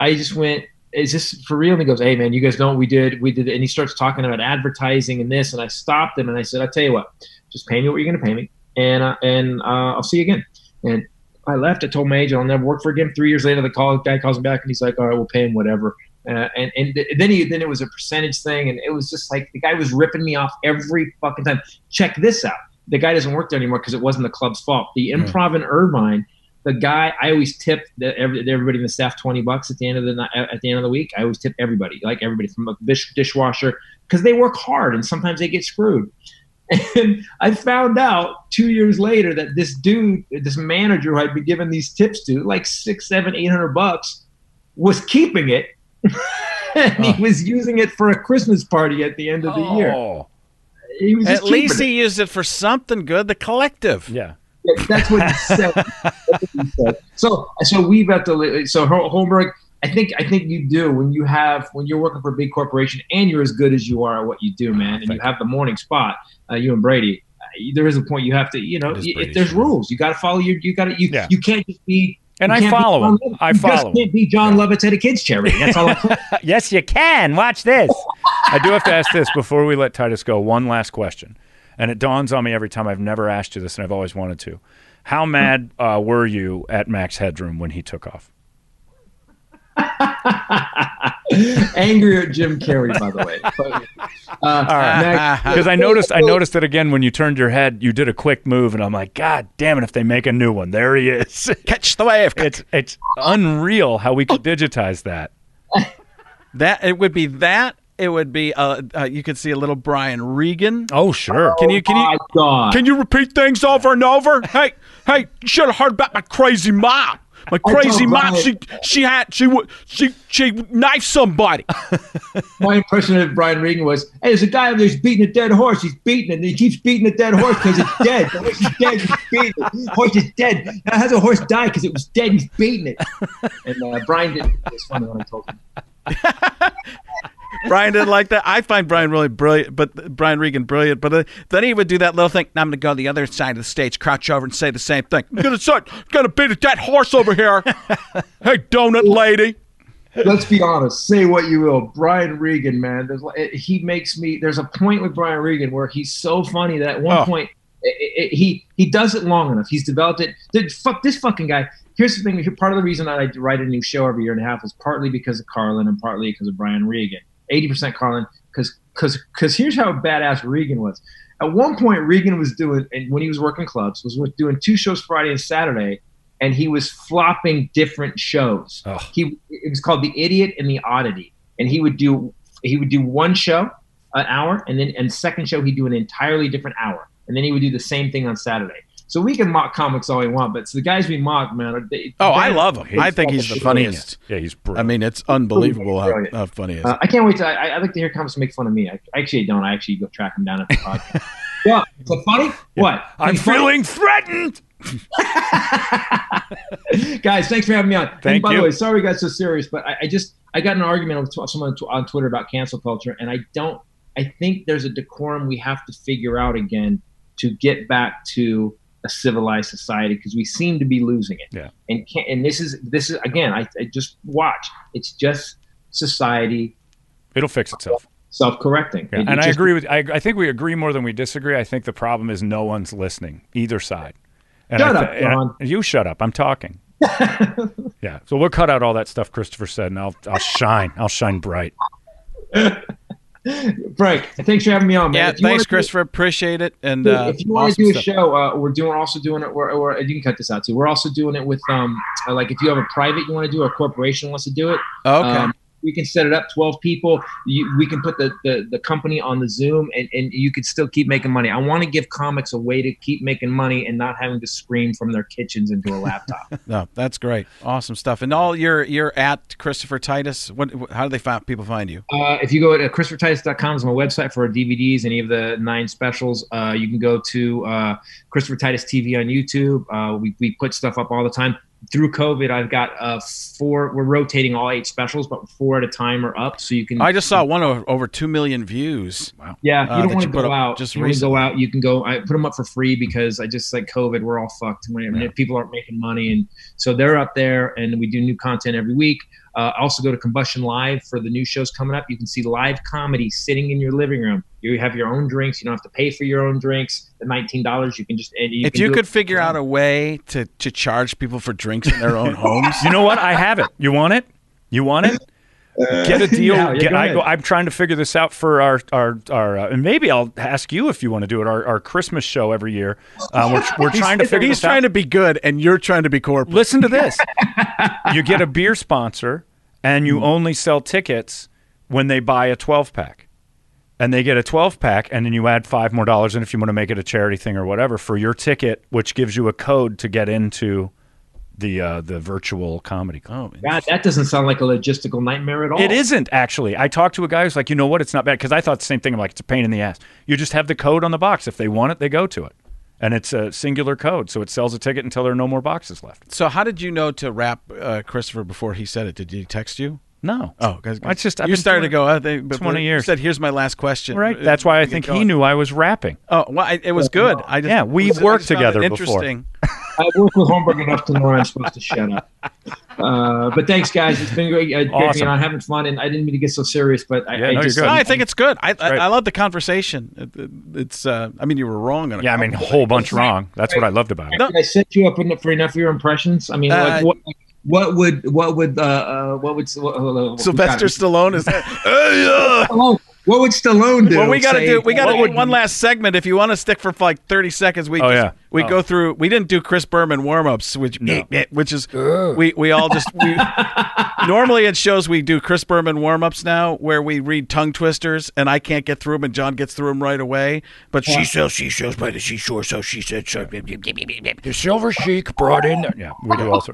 I just went. Is this for real? And he goes, "Hey man, you guys know what we did? We did." it." And he starts talking about advertising and this, and I stopped him and I said, "I'll tell you what, just pay me what you're going to pay me, and uh, and uh, I'll see you again." And I left. I told my agent I'll never work for again. Three years later, the call guy calls me back and he's like, "All right, we'll pay him whatever." Uh, and and th- then he then it was a percentage thing, and it was just like the guy was ripping me off every fucking time. Check this out: the guy doesn't work there anymore because it wasn't the club's fault. The improv in Irvine, the guy I always tip the, every, everybody in the staff twenty bucks at the end of the night, at the end of the week. I always tip everybody, like everybody from a dish, dishwasher, because they work hard and sometimes they get screwed. (laughs) And I found out two years later that this dude, this manager who I'd been giving these tips to, like six, seven, eight hundred bucks, was keeping it. (laughs) and he was using it for a Christmas party at the end of the year. Oh, He was at least keeping he used it for something good. The collective. yeah. it. That's what he said. That's (laughs) what he said. So, so we've got to. So Hol- Holmberg, I think, I think you do when you have when you're working for a big corporation and you're as good as you are at what you do, man, and you have the morning spot. Uh, you and Brady. uh, There is a point you have to, you know, It is y- there's show. rules. You got to follow your, you got to, you, Yeah. you can't just be. And I follow him. I you follow just can't be Jon Lovitz at a kids charity. That's all. I'm (laughs) yes, you can. Watch this. (laughs) I do have to ask this before we let Titus go. One last question, and it dawns on me every time. I've never asked you this, and I've always wanted to. How mad uh, were you at Max Headroom when he took off? (laughs) angry at Jim Carrey, by the way. But, uh, Max- (laughs) Because I noticed, I noticed that again when you turned your head, you did a quick move, and I'm like, God damn it! If they make a new one, there he is. (laughs) Catch the wave. it's it's unreal how we could digitize that. That it would be that. It would be. Uh, uh, you could see a little Brian Regan. Oh sure. Can you? Can you? my God. Can you repeat things over and over? Hey, hey, you should have heard about my crazy mom. My (laughs) crazy mom, she she had she would she she knifed somebody. (laughs) My impression of Brian Regan was, "Hey, there's a guy over there who's beating a dead horse. He's beating it, and he keeps beating the dead horse because it's dead. The horse is dead. He's beating it. The horse is dead. Now, how's a horse die because it was dead? He's beating it." And uh, Brian did. It was funny when I told him. (laughs) Brian didn't like that. I find Brian really brilliant, but Brian Regan brilliant. But uh, then he would do that little thing. Now I'm going to go to the other side of the stage, crouch over, and say the same thing. I'm going to going to beat a dead horse over here. (laughs) hey, donut lady. Let's be honest. Say what you will. Brian Regan, man. There's, it- he makes me. There's a point with Brian Regan where he's so funny that at one Oh. point it, it, he he does it long enough. He's developed it. Dude, fuck this fucking guy. Here's the thing. Part of the reason I write a new show every year and a half is partly because of Carlin and partly because of Brian Regan. Eighty percent Carlin, because because because here's how badass Regan was. At one point, Regan was doing, and when he was working clubs, was doing two shows Friday and Saturday, and he was flopping different shows. He it was called the Idiot and the Oddity, and he would do he would do one show an hour, and then and second show he'd do an entirely different hour, and then he would do the same thing on Saturday. So we can mock comics all we want, but the guys we mock, man, are they, Oh, I love him. I think he's the funniest. Yeah, he's brilliant. I mean, it's unbelievable how, how funny he is. Uh, I can't wait to. I, I like to hear comics make fun of me. I, actually I don't. I actually go track them down at the (laughs) podcast. yeah, so funny. What? I'm Funny? feeling threatened. (laughs) guys, thanks for having me on. and Thank by you. the way, sorry we got so serious, but I, I just I got in an argument with someone on Twitter about cancel culture, and I don't. I think there's a decorum we have to figure out again to get back to a civilized society because we seem to be losing it. Yeah. And can and this is this is again. I, I just watch. It's just society It'll fix itself. self-correcting. Yeah. It- and it I just- agree with. I, I think we agree more than we disagree. I think the problem is no one's listening, either side. And Shut up, and I- you shut up. I'm talking. (laughs) yeah. So we'll cut out all that stuff Christopher said, and I'll I'll shine. I'll shine bright. (laughs) Frank, thanks for having me on, man. yeah, If you wanna thanks, do- Christopher. Appreciate it. And Dude, uh, if you want awesome to do a stuff. show, uh, we're doing also doing it. We're, we're, you can cut this out too. We're also doing it with um, uh, like if you have a private you want to do, or a corporation wants to do it. Okay. Um, we can set it up. Twelve people. You, we can put the, the the company on the Zoom, and, and you could still keep making money. I want to give comics a way to keep making money and not having to scream from their kitchens into a laptop. (laughs) no, that's great. Awesome stuff. And all you're you're at Christopher Titus. What? How do they find people find you? Uh, if you go to christophertitus.com is my website for our DVDs, any of the nine specials. Uh, you can go to uh, Christopher Titus TV on YouTube. Uh, we, we put stuff up all the time. Through COVID, I've got uh, four. We're rotating all eight specials, but four at a time are up, so you can. I just saw one over, over two million views. Wow. Yeah, uh, you don't want to go out. just you want to recently. go out. You can go. I put them up for free because I just like COVID. We're all fucked. When, when people aren't making money, and so they're up there, and we do new content every week. Uh, also, go to Combustion Live for the new shows coming up. You can see live comedy sitting in your living room. You have your own drinks. You don't have to pay for your own drinks. The nineteen dollars, you can just. You if can you could it- figure out a way to, to charge people for drinks in their own (laughs) homes, You know what? I have it. You want it? You want it? Get a (laughs) deal. Yeah, yeah, Get, go I go, I'm trying to figure this out for our our our, uh, and maybe I'll ask you if you want to do it. Our, our Christmas show every year. Um, we're we're trying to figure he's this out. trying to be good, and you're trying to be corporate. Listen to this. (laughs) you get a beer sponsor, and you only sell tickets when they buy a 12 pack. And they get a 12 pack, and then you add five more dollars in if you want to make it a charity thing or whatever for your ticket, which gives you a code to get into the uh, the virtual comedy club. Oh, God, that doesn't sound like a logistical nightmare at all. It isn't actually. I talked to a guy who's like, you know what? It's not bad because I thought the same thing. I'm like, it's a pain in the ass. You just have the code on the box. If they want it, they go to it, and it's a singular code, so it sells a ticket until there are no more boxes left. So, how did you know to wrap uh, Christopher before he said it? Did he text you? No. Oh, guys, I just I've you been started to go. Uh, they, but 20 you years. Said, "Here's my last question." Right. Uh, That's why I think he knew I was rapping. Oh, well, I, it was good. I just Yeah, we've worked found it together before. (laughs) Interesting. I work with Holmberg enough to know I'm supposed to shut up. Uh, but thanks, guys. It's been great. Uh, great Awesome. being on, having fun, and I didn't mean to get so serious, but I, Yeah, I no, just, no, I think it's good. I, I. I love the conversation. It, it- it's. Uh, I mean, you were wrong on a Yeah, I mean, a whole bunch wrong. That's what I loved about it. No. Did I set you up in- for enough of your impressions? I mean, Uh, like, what, what would what would uh, uh, what would what, uh, Sylvester Stallone is. (laughs) hey, uh, Stallone, what would Stallone do? well, we got to do. We got to do would- one last segment. If you want to stick for like thirty seconds, we Oh, just, yeah. we Oh. go through. We didn't do Chris Berman warm ups, which eh, eh, which is we we all just we, (laughs) normally it shows we do Chris Berman warm ups now where we read tongue twisters and I can't get through them and John gets through them right away. But she sails seashores by the seashore, so she said so. The Silver Sheik brought in. Yeah, we do also.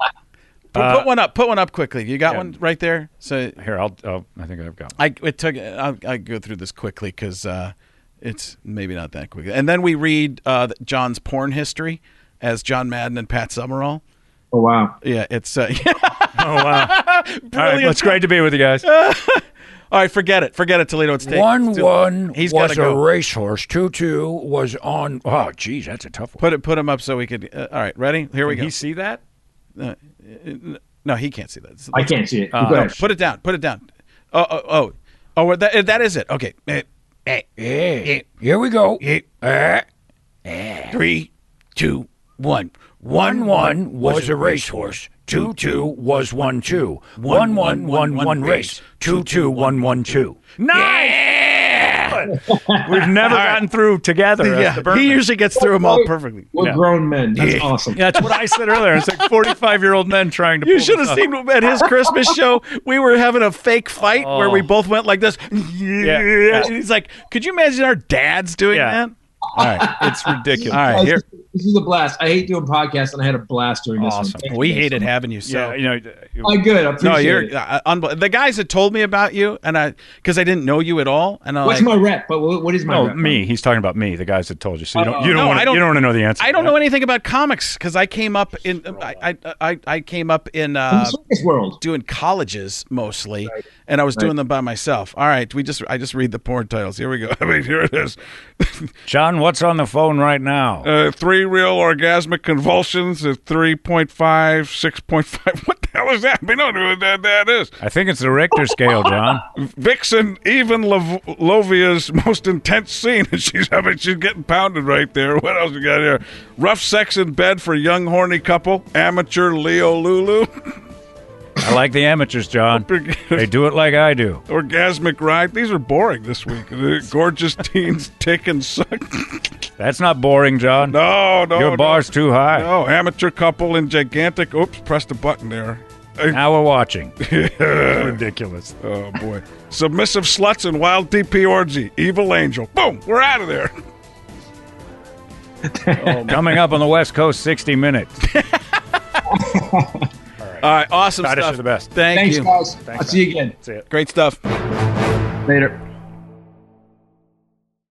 Put, Uh, put one up. Put one up quickly. You got yeah. one right there. So Here, I'll, I'll. I think I've got. One. I it took. I'll, I go through this quickly because uh, it's maybe not that quick. And then we read uh, John's porn history as John Madden and Pat Summerall. Oh wow. Yeah, it's. Uh, (laughs) Oh wow! All right, Brilliant. it's great to be with you guys. (laughs) All right, forget it. Forget it, Toledo. It's taken. One It's- one He's was gotta go. a racehorse. Two two was on. Oh, geez, that's a tough one. Put it. Put him up so we could. Uh, all right, ready? Here we go. he see that? Uh, no, he can't see that. So I let's- can't see it. Uh, Go ahead. Put it down. Put it down. Oh, oh, oh, oh. That, that is it. Okay. Eh, eh, Here we go. eh, Three, two, one. one one was a racehorse. Two two was one two. One one one one race. Two two one one two. Nice. We've (laughs) never gotten through together. as Yeah, he usually gets through them all perfectly. We're Yeah. grown men. That's awesome. Yeah, that's what I said earlier. It's like (laughs) forty-five-year-old men trying to. You should have off. seen at his Christmas (laughs) show. We were having a fake fight where we Oh. both went like this. yeah. He's like, "Could you imagine our dads doing Yeah. that?" All right, it's ridiculous. All right, here. This is a blast. I hate doing podcasts, and I had a blast during this Awesome. one. Thank We you hated so having you. So Yeah, you know. Oh, good. I appreciate no, you're it. uh, unbel- the guys that told me about you, and I because I didn't know you at all, and I'm What's like, my rep? But what what is my No, rep? me. He's talking about me. The guys that told you. So you don't. Uh, You don't. no, want I don't- You don't want to know the answer. I don't know anything about comics because I came up in I I, I, I came up in In uh, the circus world. doing colleges mostly, and I was doing them by myself. All right, we just I just read the porn titles. Here we go. (laughs) I mean, here it is. (laughs) John, what's on the phone right now? Uh, three real orgasmic convulsions at 3.5, 6.5. (laughs) What the hell is that? We don't know what that, that is. I think it's the Richter scale, John. Vixen, even Lov- Lovia's most intense scene, and she's having, she's getting pounded right there. (laughs) What else we got here? Rough sex in bed for young horny couple. Amateur Leo Lulu. (laughs) I like the amateurs, John. (laughs) They do it like I do. Orgasmic ride. These are boring this week. (laughs) Gorgeous teens tick and suck. That's not boring, John. No, no, Your no. bar's too high. No, amateur couple in gigantic. Oops, pressed a button there. Now (laughs) we're watching. Ridiculous. Oh boy. Submissive sluts and wild DP orgy. Evil angel. Boom. We're out of there. Oh, Coming up on the West Coast, 60 minutes. All right, awesome Titus, stuff. you're the best. Thank Thanks, you. guys. I'll see you again See it. Great stuff. later.